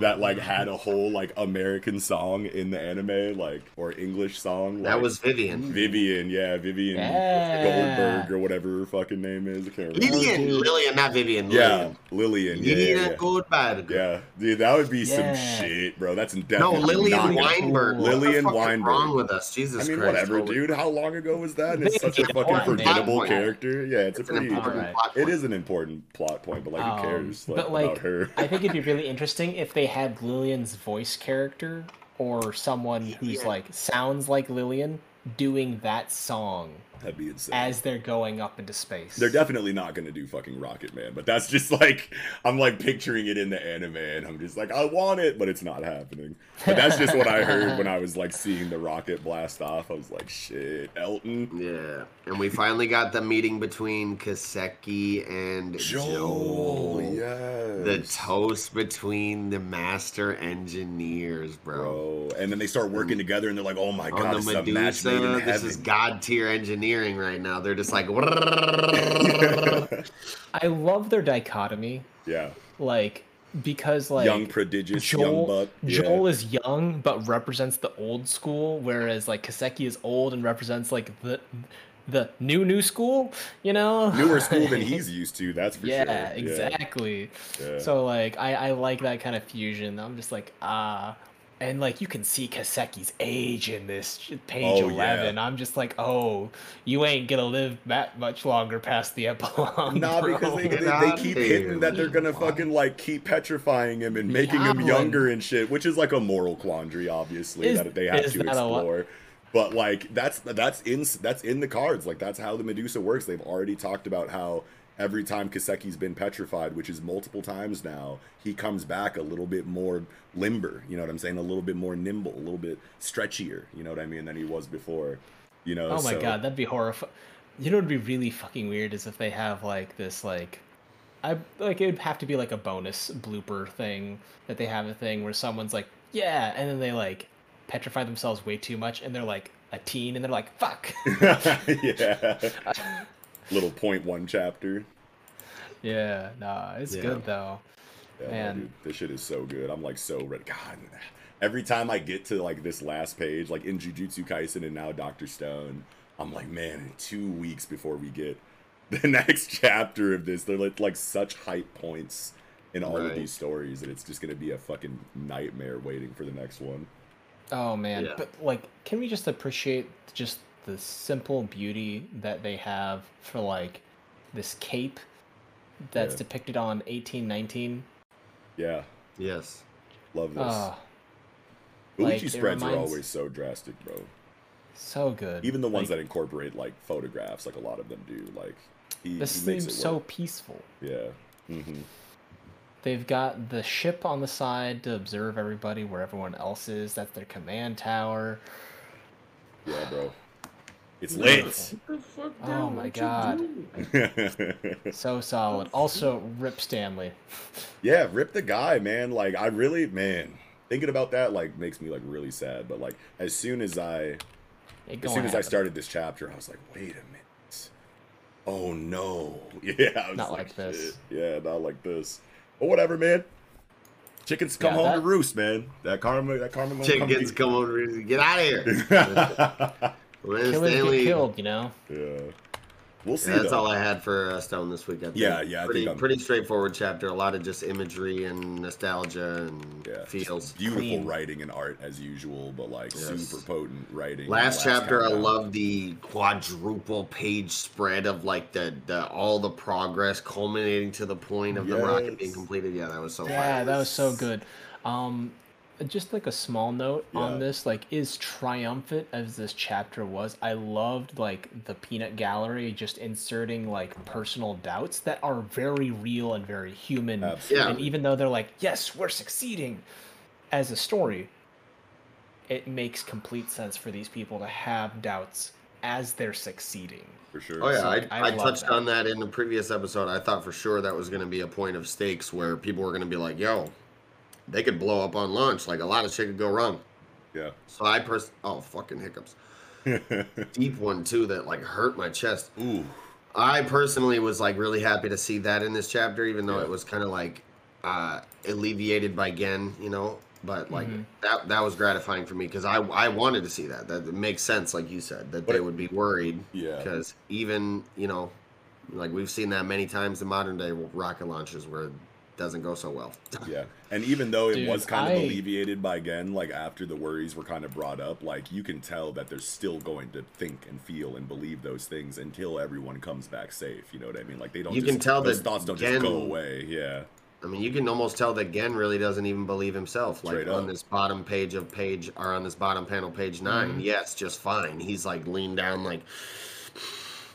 that like had a whole like American song in the anime, like or English song. That was Vivian. Vivian, yeah, Vivian Yeah. Goldberg or whatever her fucking name is. I can't remember. Lillian, oh, dude. Lillian, not Vivian. Yeah, Lillian. Lillian. Yeah, yeah, Lillian yeah. Goldberg. Yeah, dude, that would be some shit, bro. That's definitely No, Lillian not gonna- Weinberg. What Lillian the fuck is Weinberg. wrong with us? Jesus I mean, Christ. whatever, Holy- dude. How long ago was that? And it's such a fucking forgettable character. Yeah, it's, It's a an pretty. important Alright. plot point. is an important plot point, but like, Um, who cares? Like, but like, about her. I think it'd be really interesting if they had Lillian's voice character or someone who's Yeah. like sounds like Lillian doing that song That'd be insane. as they're going up into space. They're definitely not gonna do fucking Rocket Man, but that's just like I'm like picturing it in the anime, and I'm just like I want it, but it's not happening. But that's just what I heard when I was like seeing the rocket blast off. I was like, shit, Elton, Yeah, and we finally got the meeting between Kaseki and Joel, Joel. yes, The toast between the master engineers, bro. bro. And then they start working together, and they're like, oh my god, the this is a match made in Medusa, this is god tier engineering right now. They're just like, I love their dichotomy, yeah, like because like young prodigious, young Joel, buck. Yeah. Joel is young but represents the old school, whereas like Kaseki is old and represents like the the new new school. You know, newer school than he's used to. That's for yeah, sure. exactly. Yeah. So like I I like that kind of fusion. I'm just like ah. And like you can see Kaseki's age in this page Oh, yeah. eleven. I'm just like, oh, you ain't gonna live that much longer past the epilogue. Nah, bro. because they, they, they keep there, hitting that they're gonna man. fucking like keep petrifying him and making Yeah, him younger and shit, which is like a moral quandary, obviously, Is- that they have to that a lo- explore. But like that's that's in that's in the cards. Like that's how the Medusa works. They've already talked about how every time Kaseki's been petrified, which is multiple times now, he comes back a little bit more limber. You know what I'm saying? A little bit more nimble, a little bit stretchier. You know what I mean? Than he was before. You know? Oh my so- god, that'd be horrifying. You know what'd be really fucking weird is if they have like this like I like it would have to be like a bonus blooper thing that they have a thing where someone's like, yeah, and then they like petrify themselves way too much and they're like a teen and they're like, fuck. yeah. Little point one chapter. yeah, nah, it's Yeah. good though. Yeah, no, Man. dude, this shit is so good. I'm like so ready. God, every time I get to like this last page, like in Jujutsu Kaisen and now Doctor Stone, I'm like, man, two weeks before we get the next chapter of this, they're like, like such hype points in all of these stories, and it's just gonna be a fucking nightmare waiting for the next one. Oh man, Yeah. but like, can we just appreciate just the simple beauty that they have for like this cape that's Yeah. depicted on eighteen nineteen? Yeah, Yes. love this. Oh, Uchi like, it spreads are always so drastic, bro. so good. Even the ones Like, that incorporate like photographs, like a lot of them do. Like he, this he makes seems it so peaceful. Yeah. Mm-hmm. They've got the ship on the side to observe everybody where everyone else is. That's their command tower. Yeah, bro. It's Beautiful. lit. Oh my god, so solid. Also, Rip Stanley. yeah, rip the guy, man. Like I really, man, thinking about that like makes me like really sad. But like as soon as I, It as gonna soon as I started this chapter, I was like, wait a minute. Oh no. Yeah. I was Not like this. "Shit." Yeah, not like this. But whatever, man. Chickens come Yeah, home that- to roost, man. That karma, that karma. gonna come Chickens to- come over. Get out of here. When Killers Stanley- get killed, you know. yeah. We'll see. Yeah, that's though. all I had for uh, Stone this week. I think. Yeah, yeah, I Pretty, think I'm- pretty straightforward chapter. A lot of just imagery and nostalgia and Yeah, feels. beautiful Clean. writing and art as usual, but like Yes. super potent writing. Last chapter, I countdown. love the quadruple page spread of like the, the all the progress culminating to the point of the rocket being completed. Yeah, that was so. Yeah, fun. that was so good. Um, just like a small note Yeah. on this, like, is triumphant as this chapter was. I loved like the peanut gallery just inserting like personal doubts that are very real and very human. Absolutely. And even though they're like, yes, we're succeeding, as a story, it makes complete sense for these people to have doubts as they're succeeding. for sure. Oh yeah, So, I, like, I I, love touched that. on that in the previous episode. I thought for sure that was going to be a point of stakes where people were going to be like, "Yo, they could blow up on launch. Like a lot of shit could go wrong." yeah. So I pers- oh fucking hiccups, deep one too that like hurt my chest. Ooh. I personally was like really happy to see that in this chapter, even though Yeah. it was kind of like uh, alleviated by Gen, you know. But like Mhm. that that was gratifying for me because I I wanted to see that. That makes sense, like you said, that But they it- would be worried. Yeah. Because even you know, like we've seen that many times in modern day rocket launches where it doesn't go so well. Yeah. And even though it Dude, was kind of I- alleviated by again, like after the worries were kind of brought up, like you can tell that they're still going to think and feel and believe those things until everyone comes back safe. You know what I mean? Like they don't. You just, can tell those that thoughts don't Gen- just go away. Yeah. I mean, you can almost tell that Gen really doesn't even believe himself. Like Straight on up. this bottom page of page, or on this bottom panel, page 9 Mhm. Yes, just fine. He's like leaned down, like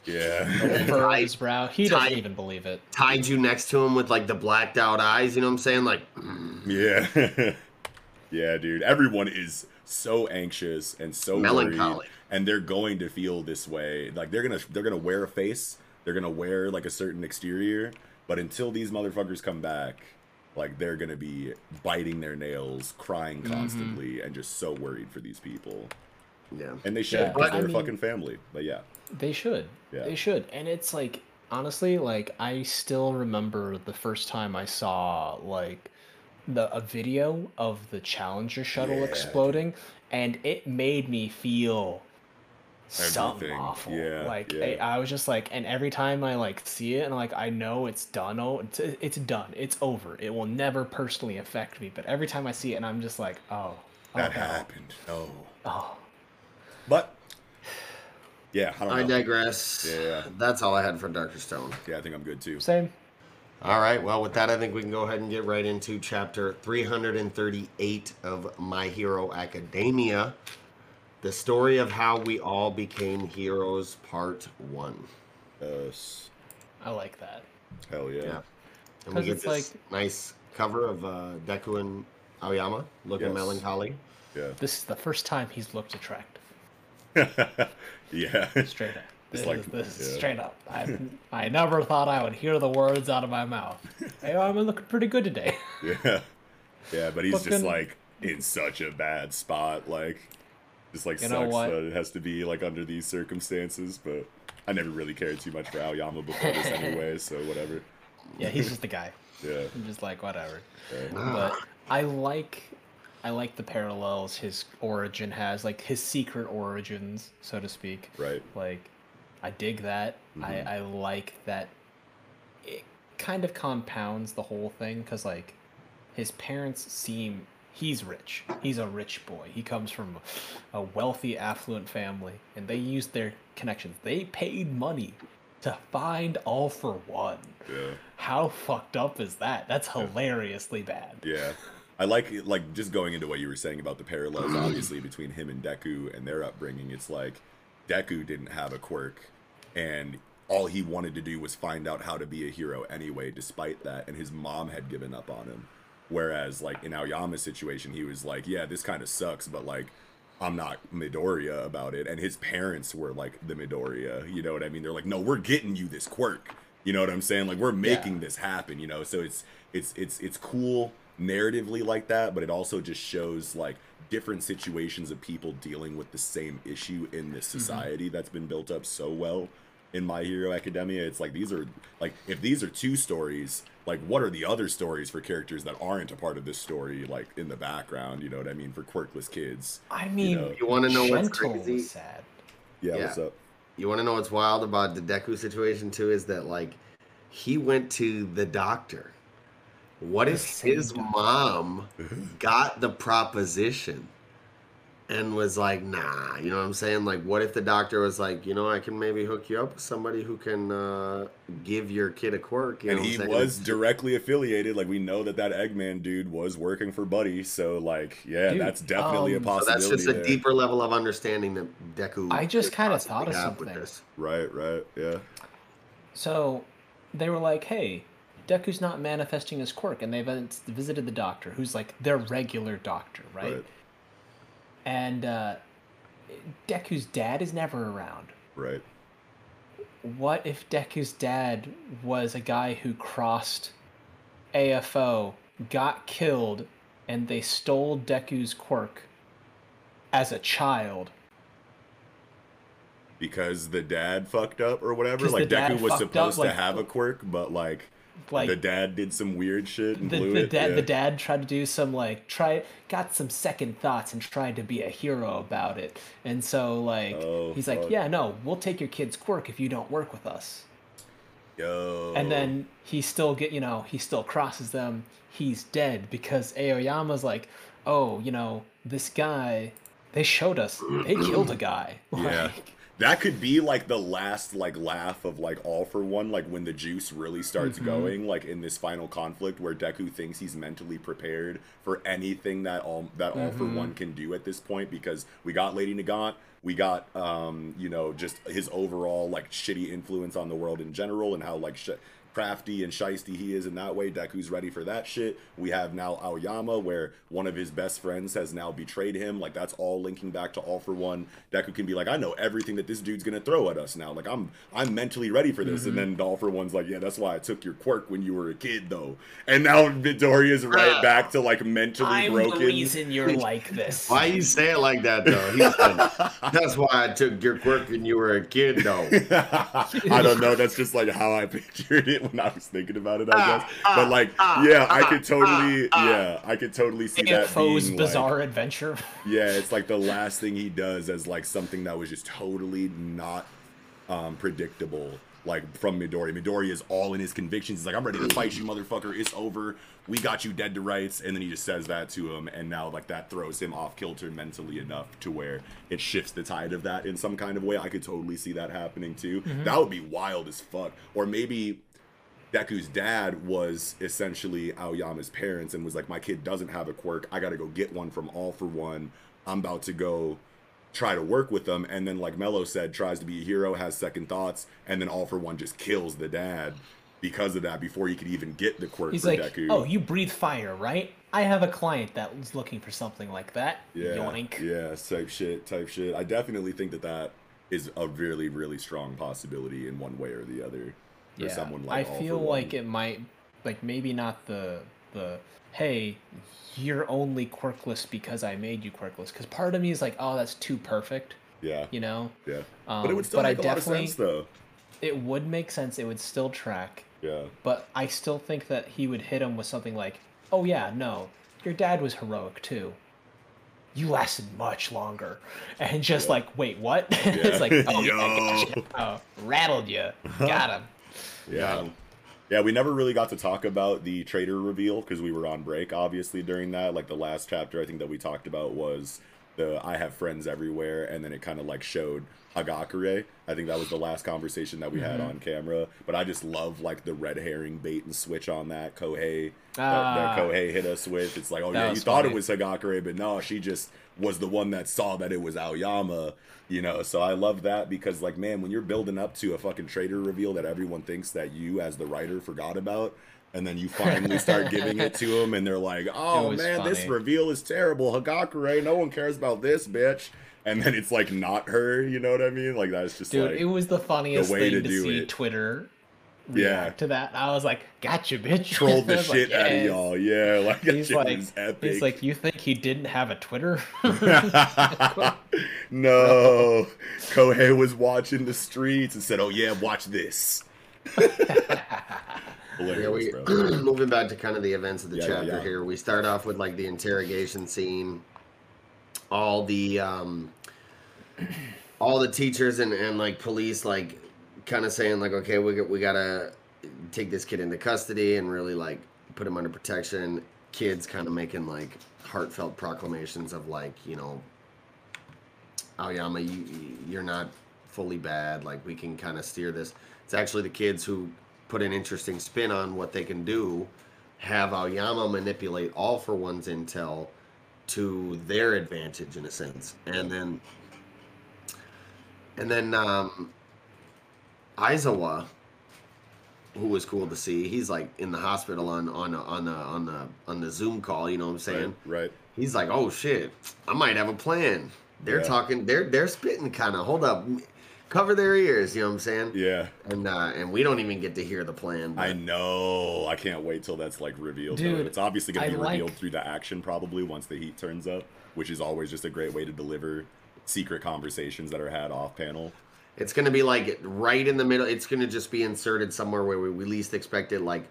Yeah. Fur on Tied- his brow. He doesn't even believe it. tied you next to him with like the blacked out eyes. You know what I'm saying? Like, mm, Yeah. yeah, dude. Everyone is so anxious and so Melancholy. worried, and they're going to feel this way. Like they're gonna they're gonna wear a face. They're gonna wear like a certain exterior, but until these motherfuckers come back, like they're gonna be biting their nails, crying Mm-hmm. constantly, and just so worried for these people. Yeah. And they should, Yeah, because they're mean- fucking family. But yeah, They should. Yeah. They should. And it's like honestly, like I still remember the first time I saw like the a video of the Challenger shuttle Yeah. exploding and it made me feel something awful. Yeah, Like yeah. I, I was just like and every time I like see it and like I know it's done. Oh, it's, it's done. It's over. It will never personally affect me, but every time I see it and I'm just like, "Oh, oh that no. happened. No, Oh, oh. But yeah, I don't I know. digress. Yeah. That's all I had for Doctor Stone. Yeah, I think I'm good too. same. All right. Well, with that, I think we can go ahead and get right into chapter 338 of My Hero Academia. The story of how we all became heroes, part one. Yes. I like that. Hell yeah. Yeah. And we 'Cause get it's this nice cover of uh, Deku and Aoyama looking Yes. melancholy. Yeah. This is the first time he's looked attractive. yeah. Straight up. This, like- is, this is yeah. straight up. I, I never thought I would hear the words out of my mouth. Hey, I'm looking pretty good today. yeah. Yeah, but he's just like in such a bad spot. Like, just like sucks that it has to be like under these circumstances. But I never really cared too much for Aoyama before this anyway, so whatever. yeah, he's just a guy. Yeah. I'm just like, whatever. But I like I like the parallels his origin has, like his secret origins, so to speak. Right. Like, I dig that. Mhm. I I like that. It kind of compounds the whole thing because like, his parents seem he's rich. He's a rich boy. He comes from a wealthy, affluent family, and they used their connections. They paid money to find all for one. Yeah. How fucked up is that? That's hilariously bad. Yeah. I like like just going into what you were saying about the parallels obviously between him and Deku and their upbringing. It's like Deku didn't have a quirk and all he wanted to do was find out how to be a hero anyway despite that and his mom had given up on him. Whereas like in Aoyama's situation he was like, yeah, this kind of sucks but like I'm not Midoriya about it and his parents were like the Midoriya, you know what I mean? They're like, "No, we're getting you this quirk." You know what I'm saying? Like we're making this happen, you know. So it's it's it's it's cool narratively like that, but it also just shows like different situations of people dealing with the same issue in this mm-hmm. society that's been built up so well in My Hero Academia. It's like these are like if these are two stories, like what are the other stories for characters that aren't a part of this story, like in the background? You know what I mean? For quirkless kids. I mean, know. You wanna know what's Gentle crazy? sad. Yeah, Yeah. what's up? You want to know what's wild about the Deku situation too is that like he went to the doctor. What if his doctor. mom got the proposition and was like, "Nah," you know what I'm saying? Like, what if the doctor was like, "You know, I can maybe hook you up with somebody who can uh, give your kid a quirk." You and know he what I'm was directly affiliated. Like we know that that Eggman dude was working for Buddy, so like, yeah, Dude, that's definitely um, a So possibility. that's just a deeper level of understanding that Deku. I just kinda thought of have with something. this. Right, right, yeah, So they were like, "Hey, Deku's not manifesting his quirk," and they've visited the doctor, who's like their regular doctor, right? right, And uh, Deku's dad is never around. right. What if Deku's dad was a guy who crossed AFO, got killed, and they stole Deku's quirk as a child? Because the dad fucked up or whatever. Like Deku was fucked up, supposed like- to have a quirk, but like, Like the dad did some weird shit and the, blew the it. dad yeah. the dad tried to do some like try got some second thoughts and tried to be a hero about it and so like Oh, he's fuck. like yeah no we'll take your kid's quirk if you don't work with us Yo. and then he still get you know he still crosses them he's dead because aoyama's like oh you know this guy they showed us they killed a guy Yeah. That could be like the last like laugh of like all for one, like when the juice really starts Mhm. going, like in this final conflict where Deku thinks he's mentally prepared for anything that all that all for one can do at this point because we got Lady Nagant, we got um, you know, just his overall like shitty influence on the world in general and how like sh- crafty and shisty he is in that way. Deku's ready for that shit. We have now Aoyama, where one of his best friends has now betrayed him. Like that's all linking back to All for One. Deku can be like, I know everything that this dude's gonna throw at us now. Like I'm I'm mentally ready for this. And mm-hmm. then All for One's like, yeah, that's why I took your quirk when you were a kid though. And now Midoriya's right back to like mentally i'm broken. the reason you're like this Why you say it like that though? He said, That's why I took your quirk when you were a kid though. I don't know. That's just like how I pictured it when I was thinking about it. I Ah, guess, ah, but like, ah, yeah, I ah, could totally, ah, ah. yeah, I could totally see that Foe's being like, bizarre adventure yeah, it's like the last thing he does as like something that was just totally not um, predictable. Like from Midori. Midori is all in his convictions. He's like, I'm ready to fight you, motherfucker. It's over. We got you dead to rights. And then he just says that to him. And now, like, that throws him off kilter mentally enough to where it shifts the tide of that in some kind of way. I could totally see that happening too. That would be wild as fuck. Or maybe Deku's dad was essentially Aoyama's parents and was like, My kid doesn't have a quirk. I gotta go get one from All for One. I'm about to go try to work with them. And then, like Mello said, tries to be a hero, has second thoughts, and then All for One just kills the dad because of that before he could even get the quirk He's for like, Deku. "Oh, you breathe fire, right? I have a client that was looking for something like that." yeah, Yoink. yeah, type shit, type shit. I definitely think that that is a really, really strong possibility in one way or the other Yeah, someone like I feel like it might, like maybe not the the hey, you're only quirkless because I made you quirkless. Because part of me is like, oh, that's too perfect, yeah, you know. yeah. Um, but it would still make I a lot of definitely, sense, though. it would make sense. It would still track, Yeah. but I still think that he would hit him with something like, oh yeah, no, your dad was heroic too. you lasted much longer, and just Yeah. like, wait, what? Yeah. it's like, oh, yeah, Yo. gotcha. oh, rattled you, got him. Yeah. Yeah, we never really got to talk about the traitor reveal because we were on break, obviously, during that. Like the last chapter I think that we talked about was the I have friends everywhere, and then it kind of like showed Hagakure. I think that was the last conversation that we had Mhm. on camera. But I just love like the red herring bait and switch on that Kohei that, Ah. that Kohei hit us with. It's like, oh yeah, you was thought it was Hagakure, but no, she just was the one that saw that it was Aoyama, you know. So I love that because, like, man, when you're building up to a fucking traitor reveal that everyone thinks that you, as the writer, forgot about, and then you finally start giving it to them, and they're like, oh man, this reveal is terrible. Hagakure, no one cares about this bitch. And then it's like not her, you know what I mean? Like that's just Dude, like it was the funniest way thing to to, do see it. Twitter Yeah. react to that. I was like, gotcha, bitch. trolled the I was like, shit out of y'all. Yeah, like He's like, epic. he's like, you think he didn't have a Twitter? no, Kohei was watching the streets and said, "Oh yeah, watch this." Yeah, we moving back to kind of the events of the Yeah, yeah, chapter yeah. here. We start off with like the interrogation scene, all the um, all the teachers and, and like police like kind of saying like, okay, we we gotta take this kid into custody and really like put him under protection. Kids kind of making like heartfelt proclamations of like, you know, Aoyama, you you're not fully bad. Like we can kind of steer this. It's actually the kids who put an interesting spin on what they can do. Have Aoyama manipulate all for one's intel to their advantage in a sense, and then and then um, Aizawa, who was cool to see. He's like in the hospital on on a, on the on the on the Zoom call. You know what I'm saying? Right, right. He's like, "Oh shit, I might have a plan." They're Yeah. talking. They're they're spitting kind of. Hold up, cover their ears. You know what I'm saying? Yeah, And uh, and we don't even get to hear the plan. I know. I can't wait till that's like revealed. though. Dude, it's obviously gonna I be revealed like- through the action probably once the heat turns up, which is always just a great way to deliver secret conversations that are had off panel. It's gonna be like right in the middle. It's gonna just be inserted somewhere where we, we least expect it. Like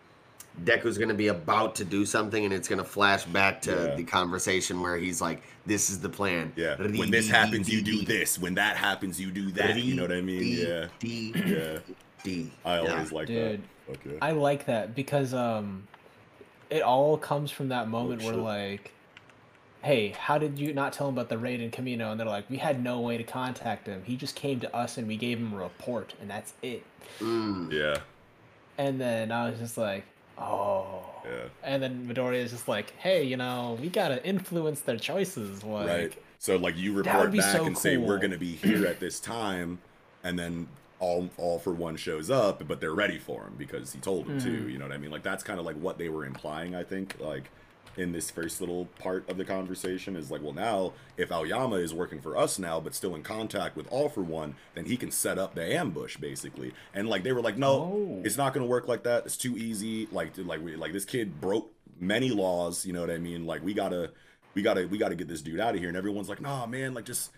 Deku's gonna be about to do something, and it's gonna flash back to Yeah. the conversation where he's like, "This is the plan." Yeah. When this happens, you do this. When that happens, you do that. You know what I mean? D, Yeah. D, Yeah. D. I always like Dude, that. Okay. I like that because um, it all comes from that moment where like, hey, how did you not tell him about the raid in Kamino? And they're like, we had no way to contact him. He just came to us and we gave him a report, and that's it. Mm. Yeah. And then I was just like, oh. Yeah. And then Midoriya is just like, hey, you know, we gotta influence their choices. Like, right. So like you report back so and say we're gonna be here at this time, and then all all for one shows up, but they're ready for him because he told them to. Mhm. You know what I mean? Like that's kind of like what they were implying. I think like in this first little part of the conversation is like, well, now if Aoyama is working for us now, but still in contact with All for One, then he can set up the ambush basically. And like they were like, no, Oh. it's not gonna work like that. It's too easy. Like like we like this kid broke many laws. You know what I mean? Like we gotta we gotta we gotta get this dude out of here. And everyone's like, nah, man, like just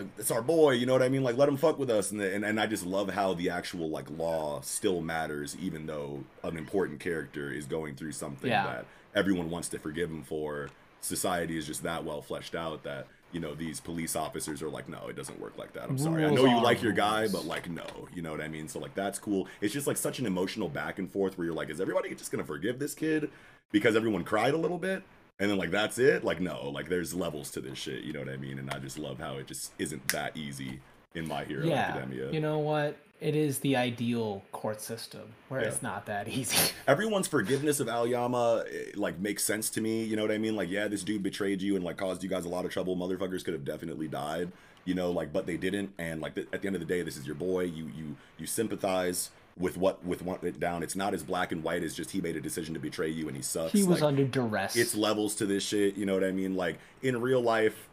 like it's our boy, you know what I mean? Like let him fuck with us. And, the, and and I just love how the actual like law still matters, even though an important character is going through something Yeah. that everyone wants to forgive him for. Society is just that well fleshed out that you know these police officers are like, no, it doesn't work like that. I'm sorry. I know you like your guy, but like no, you know what I mean? So like that's cool. It's just like such an emotional back and forth where you're like, is everybody just gonna forgive this kid because everyone cried a little bit? And then like that's it like no like there's levels to this shit you know what i mean and i just love how it just isn't that easy in my hero yeah. academia You know what? It is the ideal court system where Yeah. it's not that easy. everyone's forgiveness of aoyama eh, like makes sense to me you know what i mean like yeah this dude betrayed you and like caused you guys a lot of trouble motherfuckers could have definitely died you know like but they didn't and like th- at the end of the day this is your boy you you you sympathize with what with what went down it's not as black and white as just he made a decision to betray you and he sucks he was Like, under duress. it's levels to this shit you know what i mean like in real life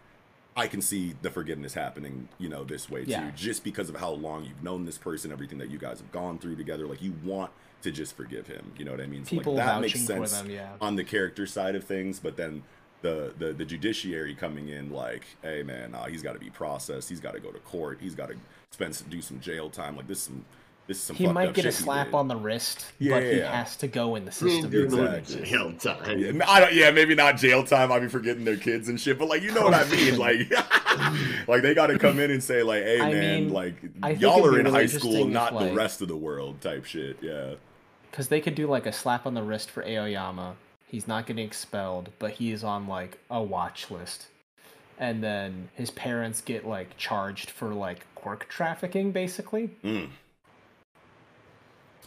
i can see the forgiveness happening you know this way too Yeah. just because of how long you've known this person everything that you guys have gone through together like you want to just forgive him you know what i mean so People like that makes for sense them, yeah. on the character side of things but then the the, the judiciary coming in like hey man uh, he's got to be processed he's got to go to court he's got to spend some, do some jail time like this is some this is some he might get a slap on the wrist, Yeah, but he yeah. has to go in the I mean, system. dude, Exactly. jail time. Yeah, I don't. Yeah, maybe not jail time. I'd be forgetting their kids and shit. But like, you know what I mean? Like, like they got to come in and say like, "Hey, I man, mean, like y'all are in really high school, if, not the rest of the world." Type shit. Yeah. Because they could do like a slap on the wrist for Aoyama. He's not getting expelled, but he is on like a watch list. And then his parents get like charged for like quirk trafficking, basically. Mm.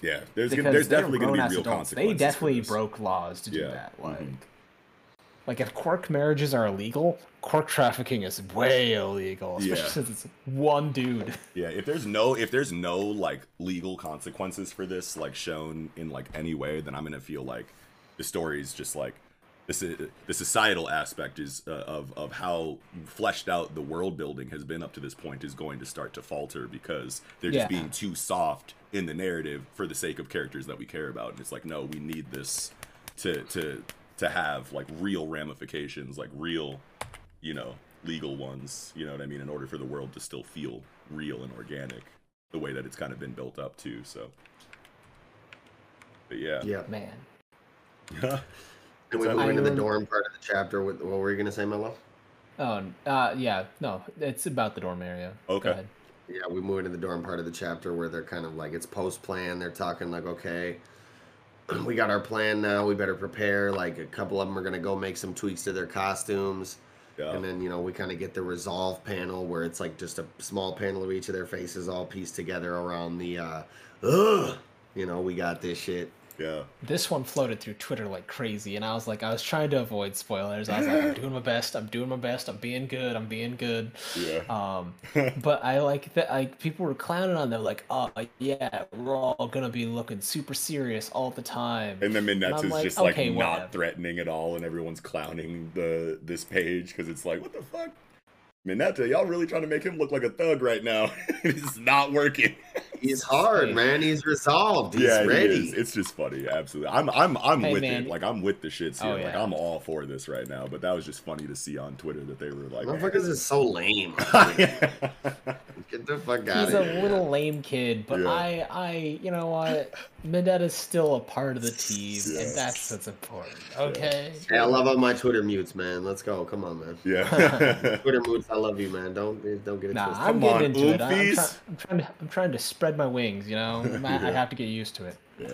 Yeah. There's gonna, there's definitely going to be real adults. consequences. They definitely broke laws to do Yeah, that. Like, mhm. like if quirk marriages are illegal, quirk trafficking is way illegal, especially Yeah. since it's one dude. Yeah, if there's no if there's no like legal consequences for this like shown in like any way, then I'm gonna feel like the story's just like this is the societal aspect is uh, of of how fleshed out the world building has been up to this point is going to start to falter because they're just Yeah. being too soft in the narrative for the sake of characters that we care about, and it's like no, we need this to to to have like real ramifications, like real, you know, legal ones. You know what I mean? In order for the world to still feel real and organic, the way that it's kind of been built up to. So, but yeah, Yeah. Man. Can we What's move that? into the dorm part of the chapter? With, what were you gonna say, Mello? Oh, uh, yeah, no, it's about the dorm area. Go Okay. ahead. Yeah, we move into the dorm part of the chapter where they're kind of like it's post plan. They're talking like, okay, we got our plan now. We better prepare. Like a couple of them are gonna go make some tweaks to their costumes, yeah, and then you know we kind of get the resolve panel where it's like just a small panel of each of their faces all pieced together around the, uh, ugh, you know, we got this shit. Yeah. This one floated through Twitter like crazy, and I was like, I was trying to avoid spoilers. I was like, I'm doing my best. I'm doing my best. I'm being good. I'm being good. Yeah. Um, but I like that. Like people were clowning on them, like, oh yeah, we're all gonna be looking super serious all the time. And then And is like, just like okay, not whatever. threatening at all, and everyone's clowning the this page because it's like, what the fuck, Mineta, y'all really trying to make him look like a thug right now? it's not working. He's hard, Hey. man. He's resolved. He's yeah, ready. is. It's just funny. Absolutely, I'm I'm I'm Hey, with man. it. Like I'm with the shits oh, here. Oh, Like. I'm all for this right now. But that was just funny to see on Twitter that they were like, Motherfuckers is so lame. Get the fuck out of here. He's a here. little lame kid, but Yeah. I, I, you know what? Mineta's still a part of the team, Yeah. and that's what's important. Okay. Hey, I love all my Twitter mutes, man. Let's go. Come on, man. yeah. Twitter mutes, I love you, man. Don't don't get it Nah, twisted. I'm Come getting on, into it. I- I'm, try- I'm trying to, I'm trying to spread my wings. You know, I, I have to get used to it. yeah.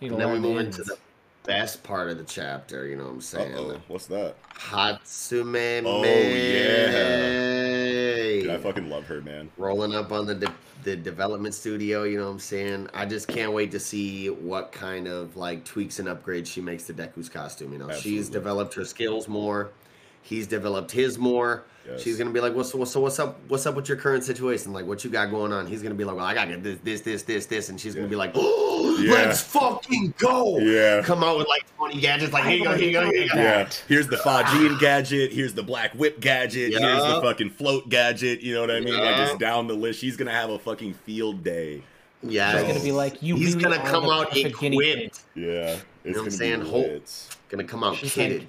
Need And then we move the into the best part of the chapter. You know what I'm saying? oh, what's that? Hatsume Oh, Mei. Fucking love her, man. rolling up on the de- the development studio. You know what I'm saying? I just can't wait to see what kind of like tweaks and upgrades she makes to Deku's costume. You know, she's developed her skills more. He's developed his more. Yes. She's gonna be like, "What's so, so what's up? What's up with your current situation? Like, what you got going on?" He's gonna be like, "Well, I got this, this, this, this, this," and she's gonna be like, "Oh, Yeah. let's fucking go!" Yeah. Come out with like 20 gadgets. Like, here you go, here you go, here you go. Yeah, here's the Fajin gadget. Here's the black whip gadget. Here's the fucking float gadget. You know what I mean? Like just down the list. She's gonna have a fucking field day. Yeah, He's gonna be like, you. He's really gonna come out perfect guinea pig." equipped. Yeah, it's know what I'm saying? be Whole- Gonna come out She's kitted. like,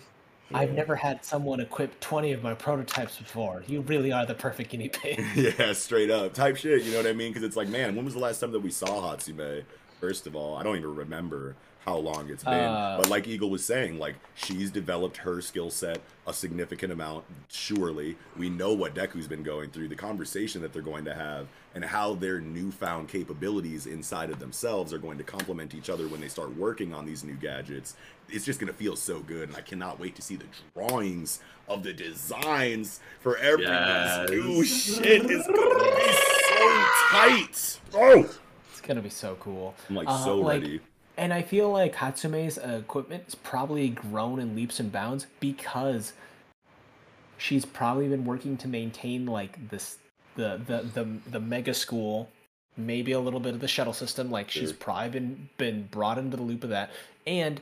I've never had someone equip 20 of my prototypes before. You really are the perfect guinea pig. Yeah, straight up type shit. You know what I mean? Because it's like, man, when was the last time that we saw Hatsume? First of all, I don't even remember how long it's been. Uh, but like Eagle was saying, like she's developed her skill set a significant amount. Surely, we know what Deku's been going through, the conversation that they're going to have, and how their newfound capabilities inside of themselves are going to complement each other when they start working on these new gadgets. It's just gonna feel so good, and I cannot wait to see the drawings of the designs for every Yes. new shit. Is gonna be so tight. Oh, It's gonna be so cool. I'm like Uh, so like, ready. And I feel like Hatsume's equipment has probably grown in leaps and bounds because she's probably been working to maintain like this the the the, the mega school, maybe a little bit of the shuttle system. Like she's Sure. probably been been brought into the loop of that, and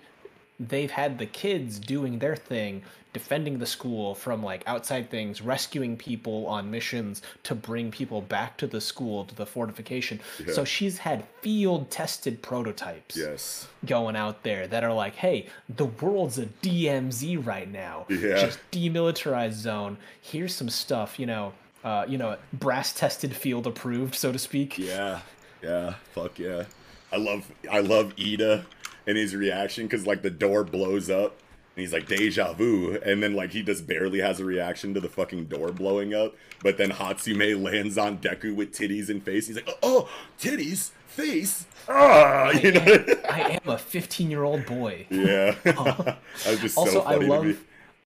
they've had the kids doing their thing defending the school from like outside things rescuing people on missions to bring people back to the school to the fortification Yeah. so she's had field tested prototypes Yes. going out there that are like hey the world's a dmz right now Yeah. just demilitarized zone here's some stuff you know uh, you know brass tested field approved so to speak Yeah. Yeah, fuck yeah. I love I love Iida and his reaction because like the door blows up and he's like deja vu. And then like he just barely has a reaction to the fucking door blowing up but then Hatsume lands on Deku with titties and face. He's like oh, oh titties face. Ah you know? I am a 15 year old boy. yeah. That was just Also, so I funny to me. love-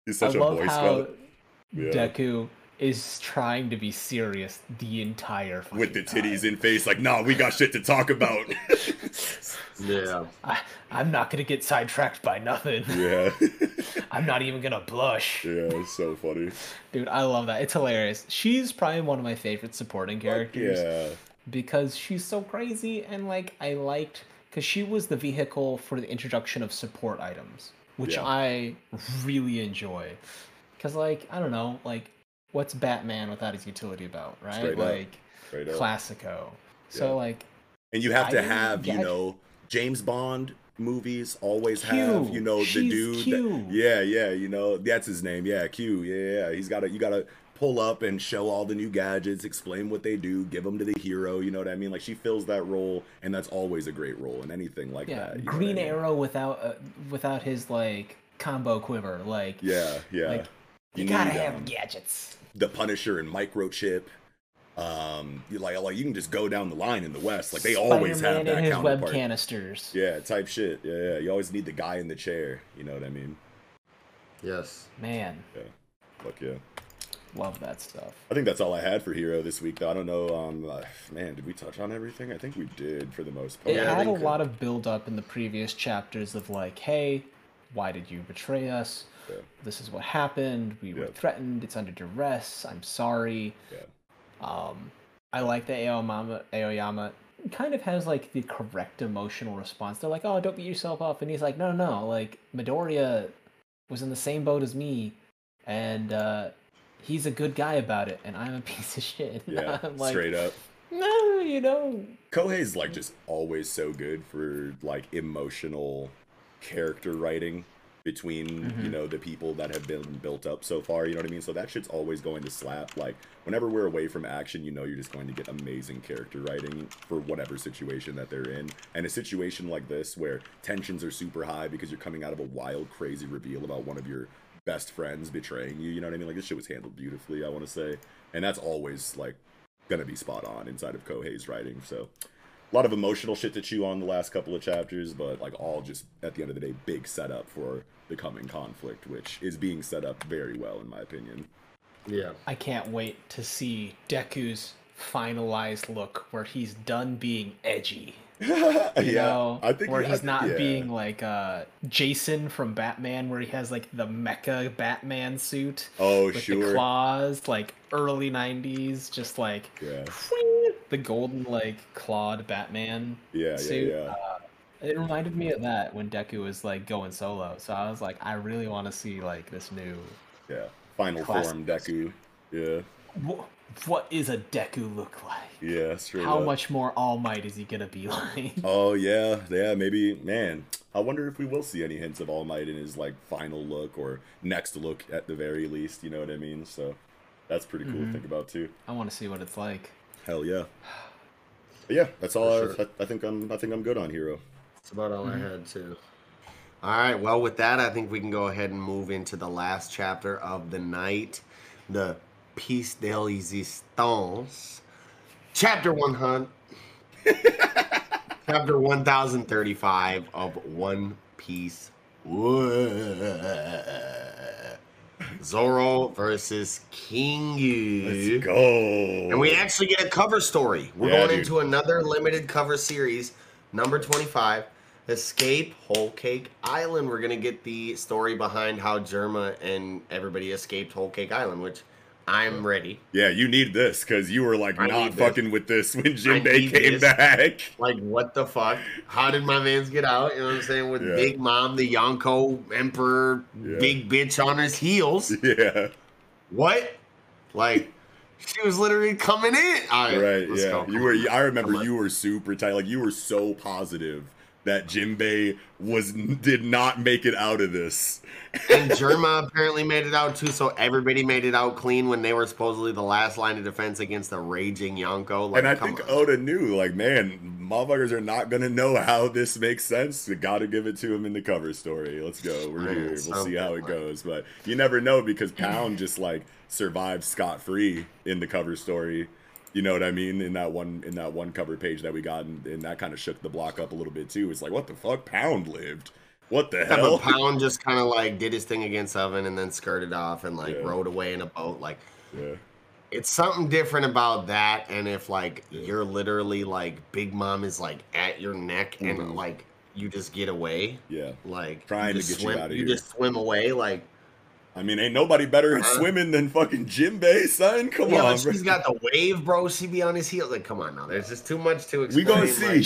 he's I such a love boy how Yeah. Deku is trying to be serious the entire with the titties time. in face like nah we got shit to talk about Yeah. I, I'm not gonna get sidetracked by nothing. yeah I'm not even gonna blush. yeah it's so funny Dude, I love that. It's hilarious. She's probably one of my favorite supporting characters yeah because she's so crazy and like I liked because she was the vehicle for the introduction of support items, which Yeah. I really enjoy. Cause like I don't know, like what's Batman without his utility belt, right? Straight like Straight up. classico. So Yeah. like And you have I to have, you know, James Bond movies always Q. have, you know, the She's dude. that- yeah, yeah, you know, that's his name. Yeah, Q. Yeah, yeah. He's got to, you got to pull up and show all the new gadgets, explain what they do, give them to the hero. You know what I mean? Like she fills that role, and that's always a great role in anything like yeah, that. what I Green mean? Arrow without uh, without his like combo quiver, like Yeah, yeah. Like, you, You gotta have um, gadgets. The Punisher and Microchip. Um, you like, like you can just go down the line in the West. Like they always have Spider-Man that and his web canisters. Yeah, type shit. Yeah, yeah. You always need the guy in the chair. You know what I mean? Yes. Man, Yeah. Fuck yeah. love that stuff. I think that's all I had for Hero this week, though. I don't know. Um, uh, man, did we touch on everything? I think we did for the most part. It Yeah, I had a lot of build up in the previous chapters of like, hey, why did you betray us? Yeah. This is what happened. We were Yeah. threatened. It's under duress. I'm sorry. Yeah. Um, I like that Aoyama, Aoyama kind of has like the correct emotional response. They're like, "Oh, don't beat yourself up," and he's like, "No, no, no. Like Midoriya was in the same boat as me, and uh, he's a good guy about it, and I'm a piece of shit." Yeah, I'm like, straight up. no, you know, Kohei's like just always so good for like emotional character writing between you Mhm. know the people that have been built up so far. You know what I mean? So that shit's always going to slap. Like whenever we're away from action, you know you're just going to get amazing character writing for whatever situation that they're in. And a situation like this where tensions are super high because you're coming out of a wild, crazy reveal about one of your best friends betraying you. You know what I mean? Like this shit was handled beautifully. I want to say, and that's always like gonna be spot on inside of Kohei's writing. So a lot of emotional shit to chew on the last couple of chapters, but like all just at the end of the day, big setup for the coming conflict, which is being set up very well in my opinion. Yeah. I can't wait to see Deku's finalized look where he's done being edgy. yeah, know, I think where he's think- not yeah. being like uh, Jason from Batman, where he has like the mecha Batman suit Oh with the sure, claws, like early '90s, just like yeah, the golden like clawed Batman yeah, yeah, suit. yeah. Uh, it reminded me of that when Deku was like going solo. So I was like, I really want to see like this new. yeah. Final form Deku. Yeah, what is a Deku look like? yeah, straight How up. much more All Might is he gonna be like? Oh yeah, yeah, maybe. Man, I wonder if we will see any hints of All Might in his like final look or next look at the very least. You know what I mean? So that's pretty cool Mhm. to think about too. I want to see what it's like. Hell yeah. But yeah, that's all. I, sure. I, I think I'm. I think I'm good on Hero. That's about all Mhm. I had too. All right. Well, with that, I think we can go ahead and move into the last chapter of the night, the Piece de Resistance, chapter one hundred, chapter one thousand thirty-five of One Piece. Zoro versus King Yu. Let's go. And we actually get a cover story. We're Yeah, going dude. into another limited cover series, number 25, Escape Whole Cake Island. We're going to get the story behind how Germa and everybody escaped Whole Cake Island, which I'm ready. Yeah, you need this because you were like I not this. fucking with this when Jinbei came this. back. Like, what the fuck? How did my mans get out? You know what I'm saying? With Yeah. Big Mom, the Yonko Emperor, Yeah. big bitch on his heels. Yeah, What? Like, she was literally coming in. All right, right. let's Yeah, go. you were. I remember Come on. you were super tight. Like you were so positive that Jinbei was did not make it out of this. and Germa apparently made it out too, so everybody made it out clean when they were supposedly the last line of defense against the raging Yonko. Like, and I think on. Oda knew, like, man, motherfuckers are not gonna know how this makes sense. We gotta give it to him in the cover story. Let's go. We're here. We'll sounds see how it man. goes. But you never know because Pound just like survived scot free in the cover story. You know what I mean? In that one in that one cover page that we got, and, and that kind of shook the block up a little bit too. It's like, what the fuck? Pound lived. What the Yeah, hell? but Pound just kind of like did his thing against Oven and then skirted off and like Yeah. rode away in a boat. Like yeah. it's something different about that. And if like you're literally like Big Mom is like at your neck and Mhm. like you just get away, Yeah. like Trying to get you swim, outta you here. just swim away, like I mean, ain't nobody better at Uh-huh. swimming than fucking Jinbei, son. Come yeah, on, but bro. she's got the wave, bro. She be on his heels. Like, come on now. There's just too much to explain. We explain. gonna like,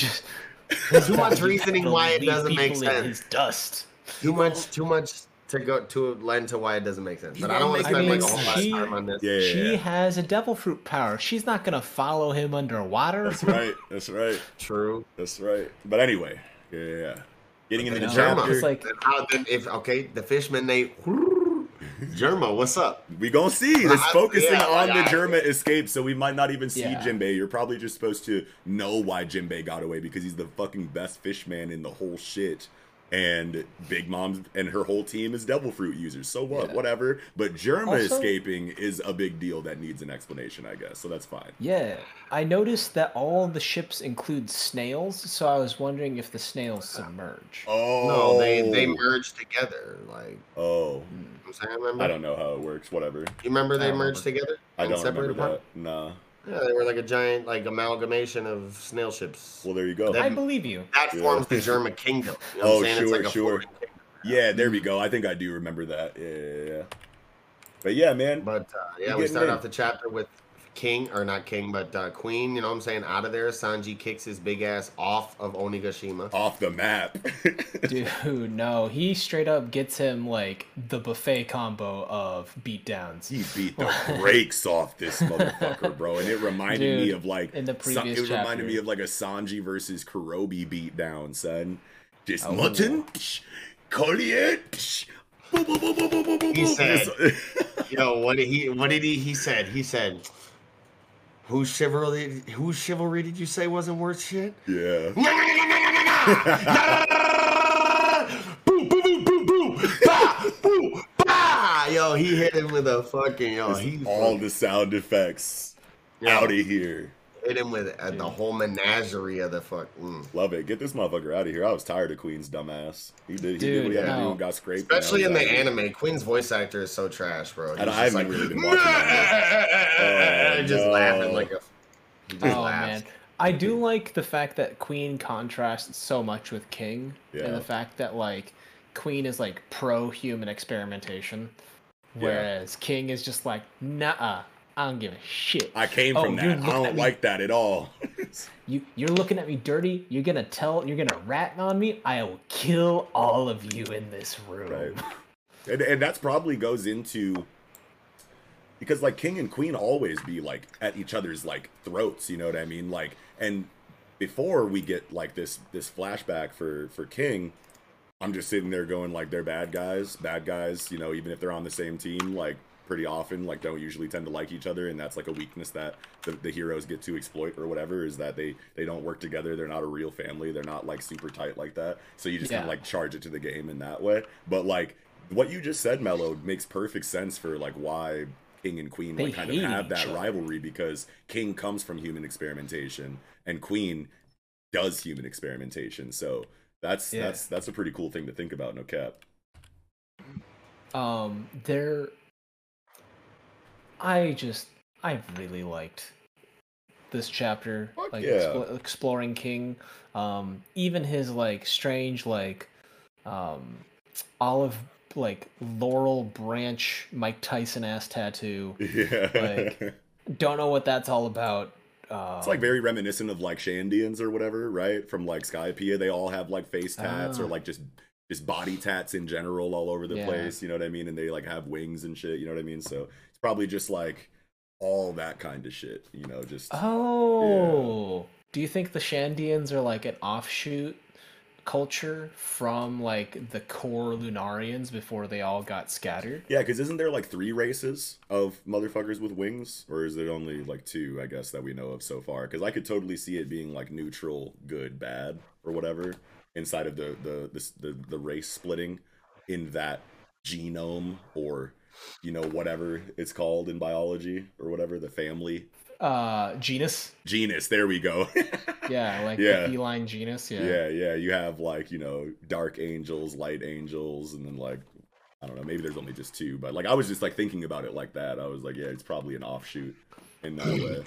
see. too much reasoning why it doesn't make sense. Dust. Too much, too much to go to lend to why it doesn't make sense. You But I don't want to gonna spend make like a it whole lot she- of time on this. Yeah, yeah, She yeah. has a devil fruit power. She's not gonna follow him underwater. That's right. That's right. True. That's right. But anyway, yeah, yeah, yeah. Getting into the No, Germa. chapter, It's like- Then how? Then if okay, the fishmen they. Germa, what's up? we gonna see. It's I- focusing yeah, on like, the I- Germa escape, so we might not even see Yeah. Jinbei. You're probably just supposed to know why Jinbei got away because he's the fucking best fishman in the whole shit. And Big Mom and her whole team is devil fruit users. So what? Yeah. Whatever. But Germa Also- escaping is a big deal that needs an explanation, I guess. So that's fine. Yeah, I noticed that all the ships include snails, so I was wondering if the snails submerge. Oh No, they they merged together. Like Oh, I'm saying, remember? I don't know how it works. Whatever. You remember they merged together? I and don't remember separated that. Nah. Yeah, they were like a giant like amalgamation of snail ships. Well, there you go. That- I believe you. that Yeah. forms the Germa kingdom. You know Oh, I'm saying? it's sure, like sure. Yeah, there we go. I think I do remember that. Yeah, yeah, yeah. But yeah, man. But uh, yeah, we getting start in. off the chapter with King, or not King, but uh, Queen. You know what I'm saying? Out of there, Sanji kicks his big ass off of Onigashima. Off the map. Dude, no, he straight up gets him like the buffet combo of beatdowns. he beat the brakes off this motherfucker, bro. And it reminded me of like in the previous it reminded chapter. me of like a Sanji versus Kuroobi beatdown, son. Just Oh. mutton, psh, Collier, He said- Yo, what did he? What did he? He said. He said. Whose chivalry? Whose chivalry did you say wasn't worth shit? yeah. Boom, boom, boom, boom, boom, bah, boom, bah. Yo, he hit him with a fucking yo. He all the sound effects out of here. Hit him with uh, the whole menagerie of the fuck. Mm. Love it. Get this motherfucker out of here. I was tired of Queen's dumbass. He did. He did what he Dude, had to do and got scraped. and Especially in the out here. anime, Queen's voice actor is so trash, bro. He's I don't- I just haven't really been watching that Oh, just no. laughing like a. Just Oh laughs. man, I do like the fact that Queen contrasts so much with King, Yeah. and the fact that like Queen is like pro human experimentation, Yeah. whereas King is just like, nah, I don't give a shit. I came Oh, from that. I don't like that at all. You you're looking at me dirty. You're gonna tell. You're gonna rat on me. I will kill all of you in this room. Right. and, and that's probably goes into because like king and queen always be like at each other's like throats you know what i mean like and before we get like this this flashback for for king i'm just sitting there going like they're bad guys bad guys you know even if they're on the same team like pretty often like don't usually tend to like each other and that's like a weakness that the, the heroes get to exploit or whatever is that they they don't work together they're not a real family they're not like super tight like that so you just kind of like charge it to the game in that way but like what you just said Mello makes perfect sense for like why king and queen like kind of have that other. rivalry because king comes from human experimentation and queen does human experimentation so that's Yeah. that's that's a pretty cool thing to think about no cap Um, there. I just I really liked this chapter, Fuck like yeah. explo- exploring King. Um, even his like strange like, um, olive like laurel branch Mike Tyson ass tattoo. yeah Like, Don't know what that's all about. Um, It's like very reminiscent of like Shandians or whatever, right? From like Skypiea, they all have like face tats or Ah. like just just body tats in general all over the Yeah. place. You know what I mean? And they like have wings and shit. You know what I mean? So probably just like all that kind of shit. You know, just Oh, do you think the Shandians are like an offshoot culture from like the core Lunarians before they all got scattered. Yeah, because isn't there like three races of motherfuckers with wings, or is it only like two? I guess that we know of so far. Because I could totally see it being like neutral, good, bad, or whatever inside of the the the the, the race splitting in that genome or you know whatever it's called in biology or whatever the family Uh, genus. genus. There we go. Yeah, like Yeah. the feline genus. Yeah. yeah, yeah. You have like you know dark angels, light angels, and then like I don't know. Maybe there's only just two, but like I was just like thinking about it like that. I was like, yeah, it's probably an offshoot in that way.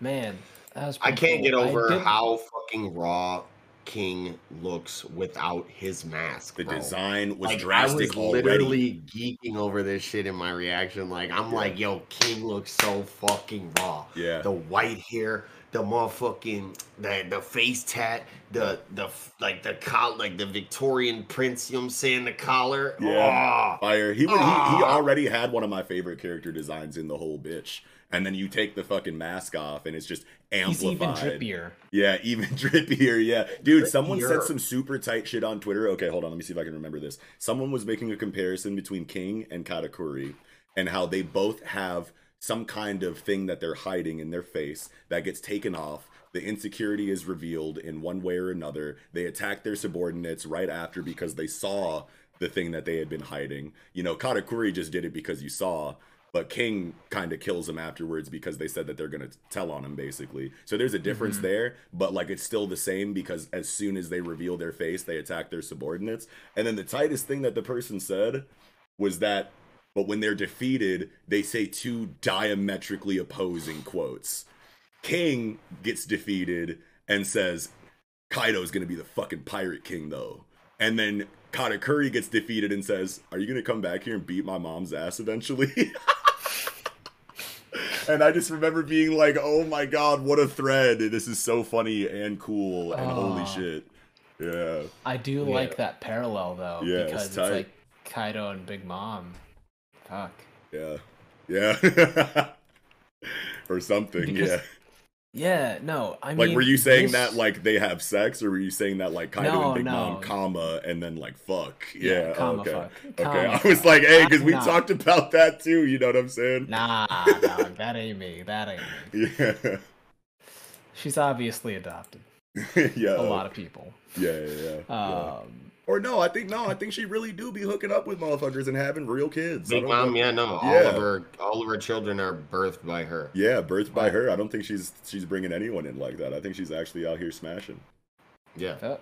Man, that was. I can't cool. get over how fucking raw King looks without his mask. The bro. design was Like, drastic I was already. literally geeking over this shit in my reaction. Like I'm Yeah. like, yo, King looks so fucking raw. Yeah. The white hair, the motherfucking the the face tat, the the like the col like the Victorian prince. You know what I'm saying? The collar. Yeah. Oh, Fire. He, would, he he Ah. already had one of my favorite character designs in the whole bitch. And then you take the fucking mask off, and it's just amplified. He's even drippier. Yeah, even drippier. Yeah, dude. Someone said some super tight shit on Twitter. Okay, hold on. Let me see if I can remember this. Someone was making a comparison between King and Katakuri, and how they both have some kind of thing that they're hiding in their face that gets taken off. The insecurity is revealed in one way or another. They attack their subordinates right after because they saw the thing that they had been hiding. You know, Katakuri just did it because you saw, but King kind of kills him afterwards because they said that they're going to tell on him, basically. So there's a difference mm-hmm. there, but like it's still the same because as soon as they reveal their face, they attack their subordinates. And then the tightest thing that the person said was that, but when they're defeated, they say two diametrically opposing quotes. King gets defeated and says, Kaido's gonna be the fucking pirate king though. And then Katakuri gets defeated and says, Are you gonna come back here and beat my mom's ass eventually? and I just remember being like, Oh my god, what a thread. This is so funny and cool and holy ah. shit. Yeah. I do Yeah. like that parallel though, Yeah, because it's, tight. like Kaido and Big Mom. Fuck. Yeah. Yeah. or something, Because- yeah. Yeah, no, I mean, Like, were you saying this- that like they have sex, or were you saying that like Kaido No, and Big no. Mom, comma, and then like fuck? Yeah, Yeah, oh, comma okay. fuck. Okay, Comma I was like, hey, because we Nah. talked about that too. You know what I'm saying? Nah, dog, that ain't me. That ain't me. Yeah, She's obviously adopted. yeah, A lot of people. yeah, yeah, yeah. yeah. Um, Or no, I think no, I think she really do be hooking up with motherfuckers and having real kids. Big Mom, know. yeah, no. All Yeah. of her all of her children are birthed by her. Yeah, birthed by her. I don't think she's she's bringing anyone in like that. I think she's actually out here smashing. Yeah. Yeah.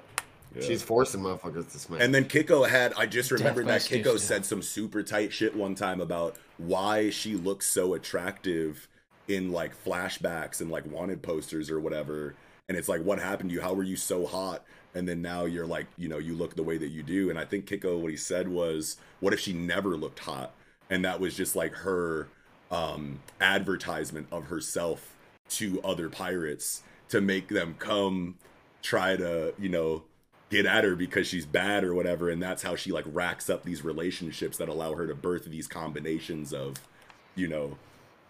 She's forcing motherfuckers to smash. And then Kiko had, I just remembered by that Kiko Stone. said some super tight shit one time about why she looks so attractive in like flashbacks and like wanted posters or whatever. And it's like, what happened to you? How were you so hot? And then now you're like, you know, you look the way that you do. And I think Kiko, what he said was, what if she never looked hot? And that was just like her um, advertisement of herself to other pirates to make them come try to, you know, get at her because she's bad or whatever and that's how she like racks up these relationships that allow her to birth these combinations of you know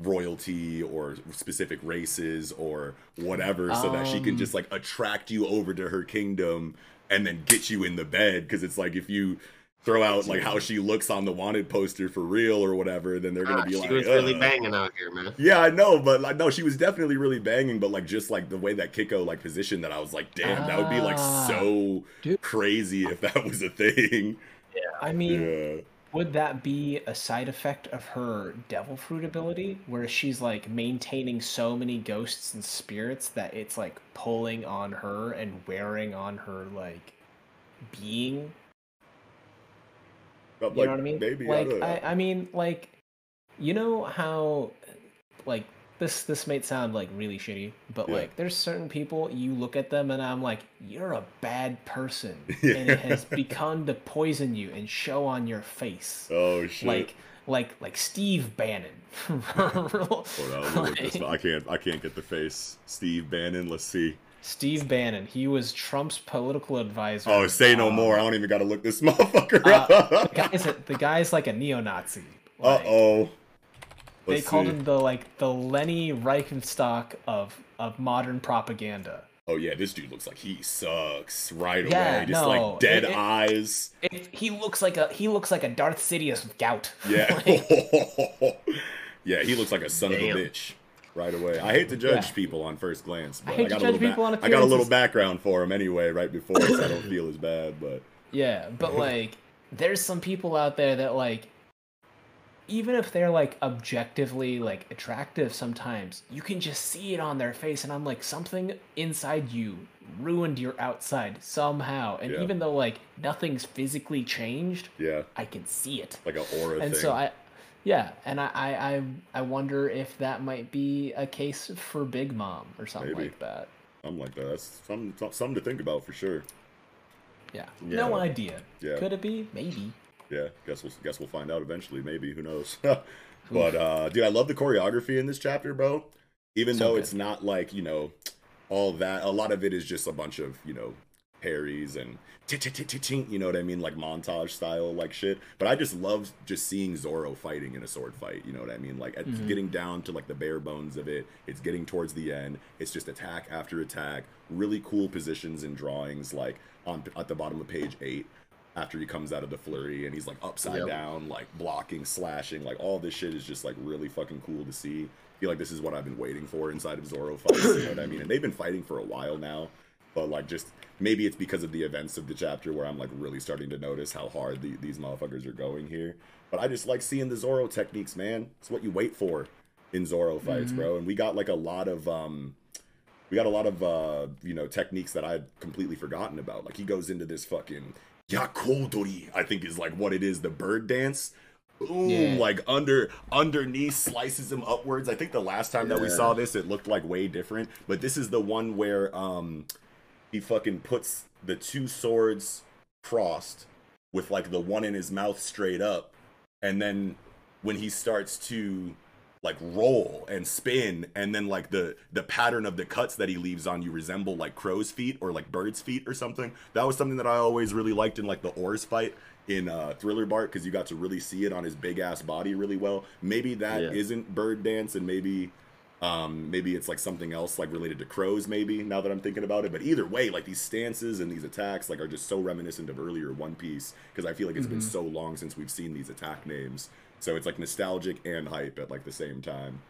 royalty or specific races or whatever so that she can Um, just like attract you over to her kingdom and then get you in the bed because it's like if you throw out like how she looks on the wanted poster for real or whatever then they're gonna Ah, be she like was really banging out here, man. Yeah, I know, but like, no, she was definitely really banging. But like, just like the way that Kiko like positioned that, I was like, damn, that would be like Ah, so dude. crazy if that was a thing. Yeah i mean, Yeah, would that be a side effect of her devil fruit ability, where she's like maintaining so many ghosts and spirits that it's like pulling on her and wearing on her like being? But, You like, know what I mean? Maybe like I. I, I mean, like, you know how, like this this might sound like really shitty, but Yeah. like there's certain people you look at them and I'm like, you're a bad person, Yeah. and it has begun to poison you and show on your face, oh shit! like like like Steve Bannon. Hold on, let me look this Like. I can't. I can't get the face. Steve Bannon. Let's see. Steve Bannon, he was Trump's political advisor. Oh, say no um, more. I don't even got to look this motherfucker uh, the up. guy's a, the guy's like a neo-Nazi. Uh Like, oh. They called him the like the Leni Riefenstahl of of modern propaganda. Oh yeah, this dude looks like he sucks right Yeah, away. Just no, like dead it- it- eyes. It, he looks like a he looks like a Darth Sidious gout. Yeah. Like, yeah, he looks like a son Damn. of a bitch right away. I hate to judge Yeah. people on first glance, but I, hate to got a judge little people on I got a little background for him anyway right before, so I don't feel as bad. But yeah, but like, there's some people out there that like, even if they're like objectively like attractive, sometimes you can just see it on their face, and I'm like, something inside you ruined your outside somehow, and Yeah. even though like nothing's physically changed, yeah, I can see it. like an aura thing. and thing. so I, yeah, and I, I, I, I wonder if that might be a case for Big Mom or something Maybe. like that. I'm like that. That's something, something to think about for sure. Yeah. Yeah. no idea. Yeah. Could it be? Maybe. Yeah, guess we'll guess we'll find out eventually. Maybe who knows? but uh, dude, I love the choreography in this chapter, bro. Even So though good. it's not like you know all that. A lot of it is just a bunch of you know parries and you know what I mean, like montage style like shit. But I just love just seeing Zoro fighting in a sword fight. You know what I mean? Like Mhm. getting down to like the bare bones of it. It's getting towards the end. It's just attack after attack. Really cool positions and drawings, like on at the bottom of page eight after he comes out of the flurry and he's like upside Yep. down, like blocking, slashing, like all this shit is just like really fucking cool to see. I feel like this is what I've been waiting for inside of Zoro fights, you know what I mean? And they've been fighting for a while now, but like just maybe it's because of the events of the chapter where I'm like really starting to notice how hard the, these motherfuckers are going here. But I just like seeing the Zoro techniques, man. It's what you wait for in Zoro fights, Mhm. bro. And we got like a lot of um we got a lot of uh you know techniques that I'd completely forgotten about. Like he goes into this fucking yakodori, I think is like what it is, the bird dance. Boom, Yeah. like under underneath slices him upwards. I think the last time that we saw this, it looked like way different. But this is the one where um he fucking puts the two swords crossed with like the one in his mouth straight up, and then when he starts to like roll and spin and then like the the pattern of the cuts that he leaves on you resemble like crow's feet or like bird's feet or something that was something that i always really liked in like the oars fight in uh thriller bark because you got to really see it on his big ass body really well maybe that Yeah. not bird dance and maybe um maybe it's like something else like related to crows maybe now that i'm thinking about it but either way like these stances and these attacks like are just so reminiscent of earlier one piece because i feel like it's been Mhm. so long since we've seen these attack names so it's like nostalgic and hype at like the same time.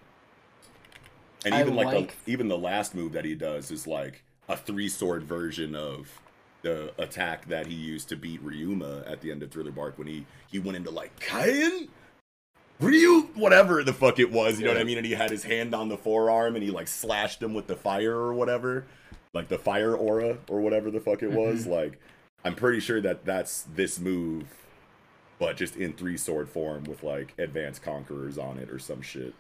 And even like, like- the even the last move that he does is like a three sword version of the attack that he used to beat Ryuma at the end of Thriller Bark when he he went into like Kaien Ryu whatever the fuck it was, you know what I mean? And he had his hand on the forearm and he like slashed him with the fire or whatever. Like the fire aura or whatever the fuck it was. Mm-hmm. Like I'm pretty sure that that's this move but just in three sword form with like advanced conquerors on it or some shit.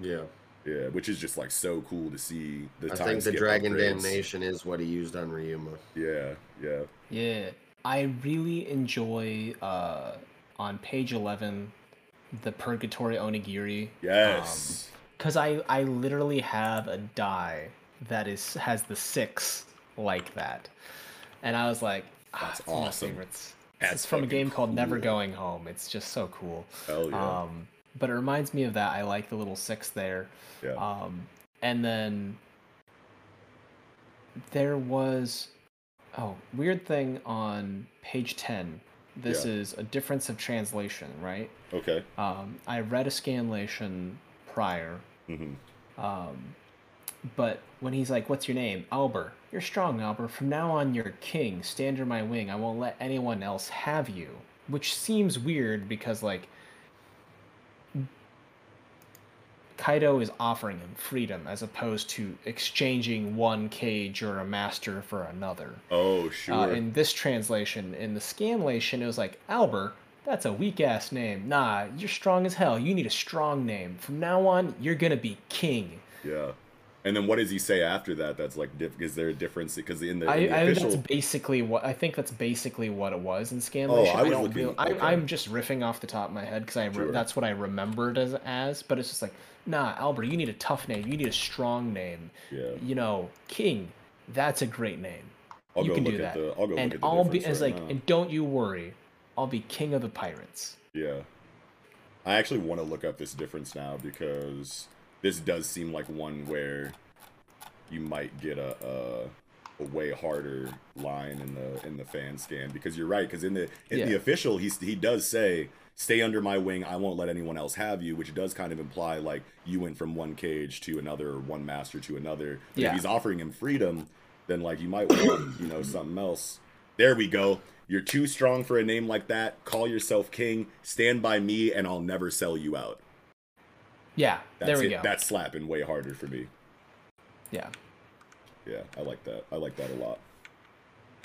Yeah. Yeah, which is just like so cool to see. The I think the Dragon upgrades. Damnation is what he used on Ryuma. Yeah, yeah, Yeah, I really enjoy uh, on page eleven the Purgatory Onigiri. yes, Cause I I literally have a die that is has the six like that, and I was like, ah, That's it's one my awesome. That's it's from a game called Never. Going Home. It's just so cool. hell yeah, Um, but it reminds me of that. I like the little six there. yeah. Um, and then there was oh weird thing on page ten. This Yeah. is a difference of translation, right? okay. Um, I read a scanlation prior, hmm um, but when he's like, "What's your name?" Albert. You're strong, Albert. From now on, you're king. Stand under my wing. I won't let anyone else have you. Which seems weird because like Kaido is offering him freedom as opposed to exchanging one cage or a master for another. Oh sure. Uh, in this translation, in the scanlation, it was like, Albert, that's a weak ass name. Nah, you're strong as hell. You need a strong name. From now on, you're gonna be king. yeah. And then what does he say after that? That's like, diff- is there a difference? Because in the, I, in the I official, that's basically what I think that's basically what it was in scanlation. Oh, I was don't looking- I, okay. I'm just riffing off the top of my head because I Sure. that's what I remembered as as. But it's just like, nah, Albert, you need a tough name. You need a strong name. yeah, You know, King. That's a great name. I'll you go can do at that. the. I'll go and look at the I'll be as right like, now. and don't you worry, I'll be king of the pirates. Yeah. I actually want to look up this difference now because this does seem like one where you might get a, a a way harder line in the in the fan scan because you're right because in the in Yeah. the official he's he does say stay under my wing I won't let anyone else have you which does kind of imply like you went from one cage to another or one master to another. But Yeah. if he's offering him freedom then like you might want you know something else. There we go. You're too strong for a name like that. Call yourself king. Stand by me and I'll never sell you out Yeah, that's there we it go. that's slapping way harder for me yeah. yeah, I like that. I like that a lot.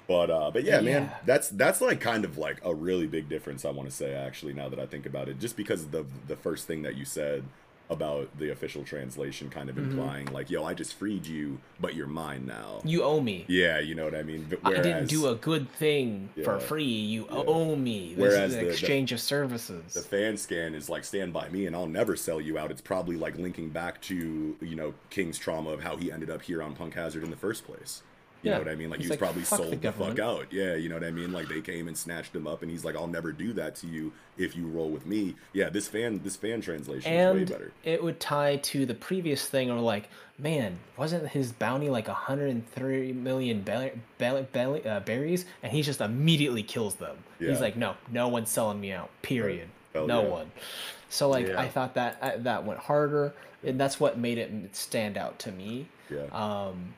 But uh but yeah, man, that's that's like kind of like a really big difference I want to say actually now that I think about it. Just because of the the first thing that you said about the official translation kind of Mm-hmm. implying like, yo, I just freed you, but you're mine now. You owe me. Yeah, you know what I mean? But I didn't do a good thing for free. You Yeah. owe me. This Whereas is an the- the- exchange of services. the fan scan is like stand by me and I'll never sell you out. It's probably like linking back to, you know, King's trauma of how he ended up here on Punk Hazard in the first place. You Yeah. know what I mean? Like He's he was like, probably "Fuck the sold the, fuck out. Yeah, you know what I mean? Like they came and snatched him up and he's like, I'll never do that to you if you roll with me. Yeah, this fan this fan translation is way and better. it would tie to the previous thing, or like, man, wasn't his bounty like 130 million be- be- be- uh, berries? And he just immediately kills them. Yeah. He's like, no, no one's selling me out. Period. Hell no yeah. one. So like. I thought that uh, that went harder, and that's what made it stand out to me. Yeah. Um,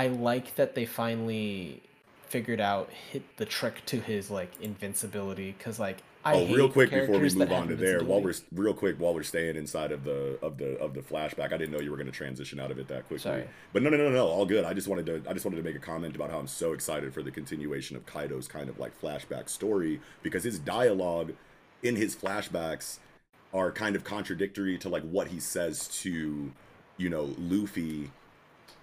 I like that they finally figured out hit the trick to his like invincibility because like I oh, real quick before we move on to there, while we're real quick while we're staying inside of the of the of the flashback, I didn't know you were going to transition out of it that quickly. Sorry. But no, no, no, no, all good. I just wanted to I just wanted to make a comment about how I'm so excited for the continuation of Kaido's kind of like flashback story because his dialogue in his flashbacks are kind of contradictory to like what he says to you know Luffy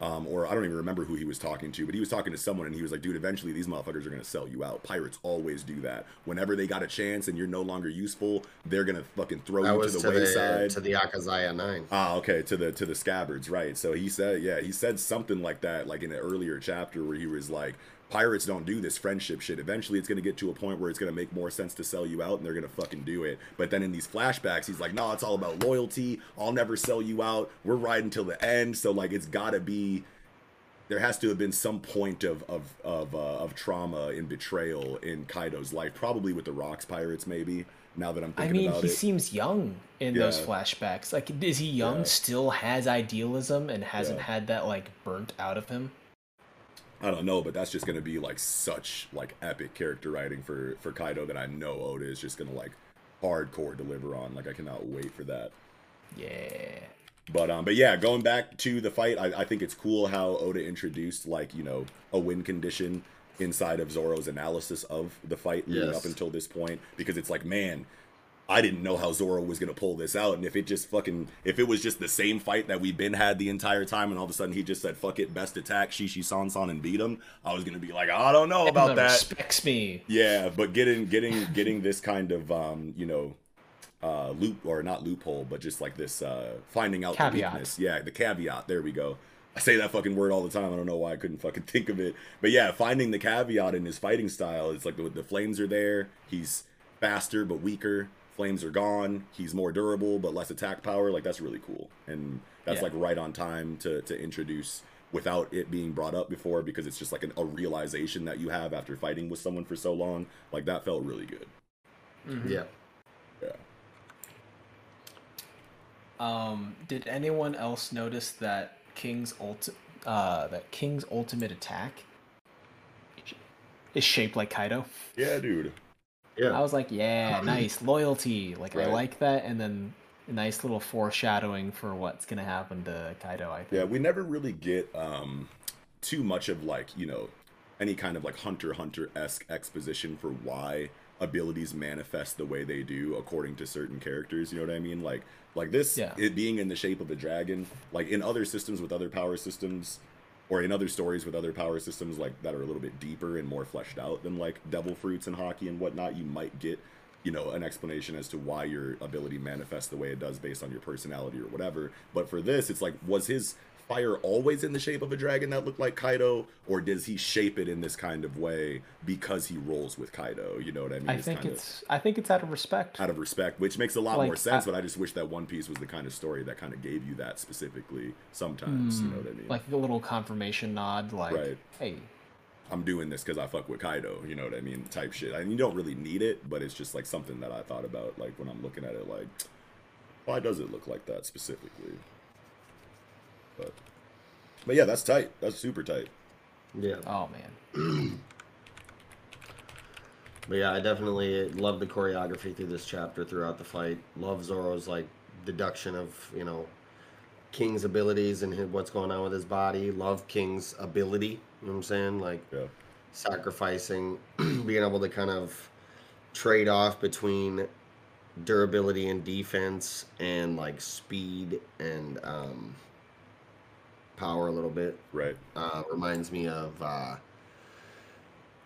um, or I don't even remember who he was talking to, but he was talking to someone and he was like, dude, eventually these motherfuckers are gonna sell you out. Pirates always do that. Whenever they got a chance and you're no longer useful, they're gonna fucking throw That you to to the the wayside. to the Akazaya Nine. Ah, okay, to the to the scabbards, right? So he said, yeah, he said something like that, like in an earlier chapter where he was like, pirates don't do this friendship shit. Eventually, it's gonna get to a point where it's gonna make more sense to sell you out, and they're gonna fucking do it. But then in these flashbacks, he's like, no, it's all about loyalty. I'll never sell you out. We're riding till the end. So like, it's gotta be. There has to have been some point of of of, uh, of trauma and betrayal in Kaido's life, probably with the Rocks pirates, maybe. Now that I'm thinking about I mean, about he it, he seems young in those flashbacks. Like, is he young? Yeah. Still has idealism and hasn't Yeah. had that like burnt out of him. I don't know, but that's just gonna be like such like epic character writing for for Kaido that I know Oda is just gonna like hardcore deliver on. Like I cannot wait for that. Yeah. But um, but yeah, going back to the fight, I, I think it's cool how Oda introduced like you know a win condition inside of Zoro's analysis of the fight leading Yes. up until this point because it's like man. I didn't know how Zoro was gonna pull this out, and if it just fucking if it was just the same fight that we've been had the entire time, and all of a sudden he just said "fuck it, best attack," Shishi Sonson and beat him, I was gonna be like, I don't know about that. respects me. Yeah, but getting getting getting this kind of um, you know, uh loop or not loophole, but just like this uh finding out the weakness. Yeah, the caveat. There we go. I say that fucking word all the time. I don't know why I couldn't fucking think of it. But yeah, finding the caveat in his fighting style. It's like the, the flames are there. He's faster but weaker. Flames are gone. He's more durable but less attack power. Like that's really cool. And that's Yeah. like right on time to to introduce without it being brought up before because it's just like an, a realization that you have after fighting with someone for so long. Like that felt really good. Yeah. Yeah. Um, did anyone else notice that King's ult uh that King's ultimate attack is shaped like Kaido? Yeah, dude. I was like, yeah, nice loyalty. Like I like that, and then a nice little foreshadowing for what's gonna happen to Kaido. I think. Yeah, we never really get um too much of like, you know, any kind of like Hunter Hunter esque exposition for why abilities manifest the way they do according to certain characters. You know what I mean? Like like this Yeah. it being in the shape of a dragon, like in other systems with other power systems or in other stories with other power systems like that are a little bit deeper and more fleshed out than like devil fruits and haki and whatnot, you might get you know an explanation as to why your ability manifests the way it does based on your personality or whatever. But for this it's like was his fire always in the shape of a dragon that looked like Kaido, or does he shape it in this kind of way because he rolls with Kaido? You know what I mean? I It's think it's I think it's out of respect. out of respect, which makes a lot Like, more sense. I- but I just wish that One Piece was the kind of story that kind of gave you that specifically. Sometimes, you know what I mean? Hmm. Like a little confirmation nod, like, Right. hey, I'm doing this because I fuck with Kaido. You know what I mean? Type shit. I mean, you don't really need it, but it's just like something that I thought about, like when I'm looking at it, like why does it look like that specifically? But, but yeah, that's tight. That's super tight. Yeah. oh man. But yeah, I definitely love the choreography through this chapter throughout the fight. Love Zoro's like deduction of you know King's abilities and his, what's going on with his body. Love King's ability. You know what I'm saying? Like Yeah. sacrificing, being able to kind of trade off between durability and defense and like speed and um, power a little bit. Right. Uh, reminds me of uh,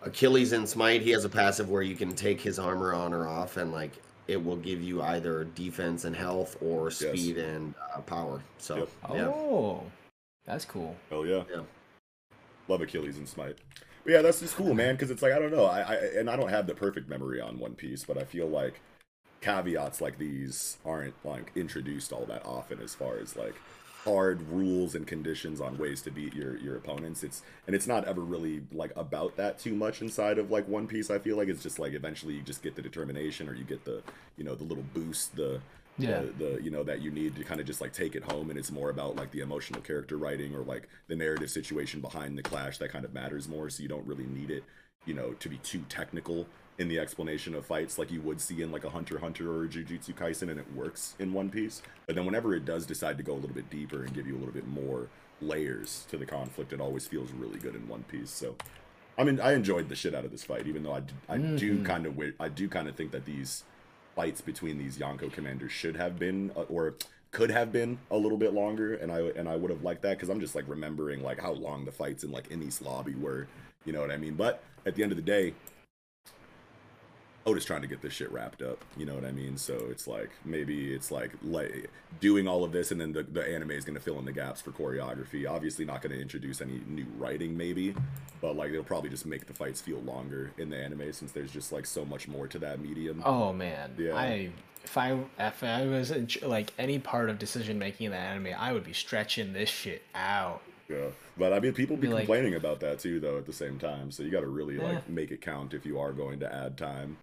Achilles in Smite. He has a passive where you can take his armor on or off, and like it will give you either defense and health or speed and uh, power. So Yep. yeah, Oh, that's cool. Hell yeah. Yeah. Love Achilles and Smite. But yeah, that's just cool, man. Because it's like I don't know, I, I and I don't have the perfect memory on One Piece, but I feel like caveats like these aren't like introduced all that often as far as like hard rules and conditions on ways to beat your your opponents. It's and it's not ever really like about that too much inside of like One Piece. I feel like it's just like eventually you just get the determination or you get the you know the little boost the Yeah. the, the you know that you need to kind of just like take it home and it's more about like the emotional character writing or like the narrative situation behind the clash that kind of matters more so you don't really need it you know to be too technical in the explanation of fights like you would see in like a hunter hunter or a jujutsu kaisen and it works in one piece. But then whenever it does decide to go a little bit deeper and give you a little bit more layers to the conflict it always feels really good in one piece. So i mean i enjoyed the shit out of this fight even though i, I do kind of i do kind of think that these fights between these Yonko commanders should have been uh, or could have been a little bit longer and I and I would have liked that cuz I'm just like remembering like how long the fights in like in East Blue were, you know what I mean? But at the end of the day, Oda's trying to get this shit wrapped up, you know what I mean? So it's like maybe it's like like doing all of this and then the, the anime is going to fill in the gaps for choreography. Obviously not going to introduce any new writing maybe, but like they'll probably just make the fights feel longer in the anime since there's just like so much more to that medium. Oh man, Yeah. I if I if I was in, like any part of decision making in the anime, I would be stretching this shit out. Yeah, but I mean, people be Be like- complaining about that too, though. At the same time, so you got to really Eh. like make it count if you are going to add time.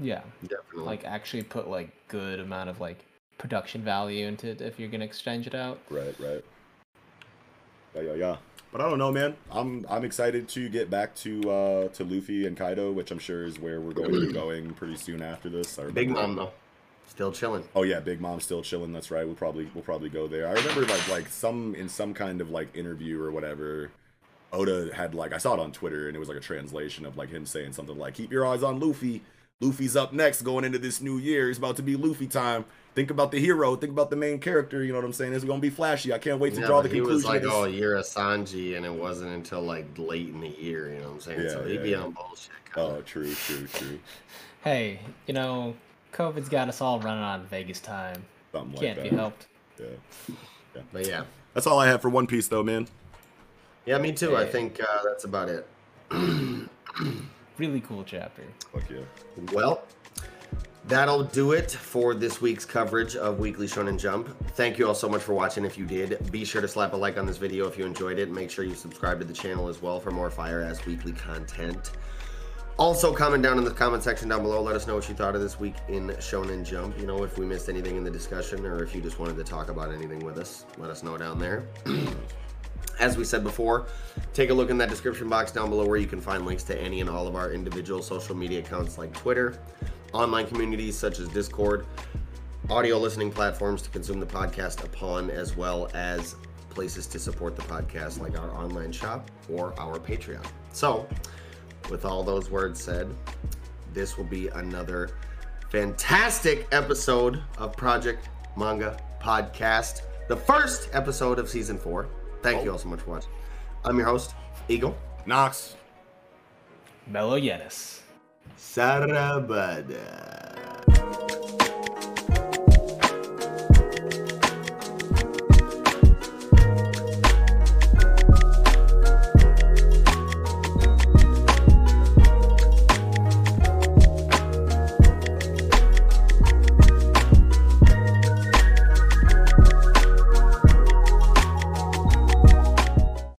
Yeah, definitely. like actually put like good amount of like production value into it if you're gonna exchange it out. Right, right. Yeah, yeah, yeah. But I don't know, man. I'm I'm excited to get back to uh to Luffy and Kaido, which I'm sure is where we're going to be going pretty soon after this. I Big Mom though, still chilling. Oh yeah, Big Mom's still chilling. That's right. We'll probably we'll probably go there. I remember like like some in some kind of like interview or whatever. Oda had like I saw it on Twitter and it was like a translation of like him saying something like "Keep your eyes on Luffy. Luffy's up next going into this new year. It's about to be Luffy time. Think about the hero. Think about the main character. You know what I'm saying? It's gonna be flashy. I can't wait to Yeah, draw the he conclusion. like, of this. "Oh, you're a Sanji," and it wasn't until like late in the year. You know what I'm saying? Yeah, so he'd yeah, be yeah. on bullshit. kinda. oh, true, true, true. Hey, you know, COVID's got us all running on Vegas time. Something like Can't that. be helped. Yeah. But yeah, That's all I have for One Piece, though, man. yeah, me too. I think uh, that's about it. Really cool chapter. Fuck yeah. Well, that'll do it for this week's coverage of Weekly Shonen Jump. Thank you all so much for watching. If you did, be sure to slap a like on this video if you enjoyed it. Make sure you subscribe to the channel as well for more Fire Ass Weekly content. Also, comment down in the comment section down below. Let us know what you thought of this week in Shonen Jump. You know, if we missed anything in the discussion or if you just wanted to talk about anything with us, let us know down there. As we said before, take a look in that description box down below where you can find links to any and all of our individual social media accounts like Twitter, online communities such as Discord, audio listening platforms to consume the podcast upon, as well as places to support the podcast like our online shop or our Patreon. So, with all those words said, this will be another fantastic episode of Project Manga Podcast, the first episode of season four. Thank you all so much for watching. I'm your host, Eagle. Knox. Mello Yenis. Sarabada.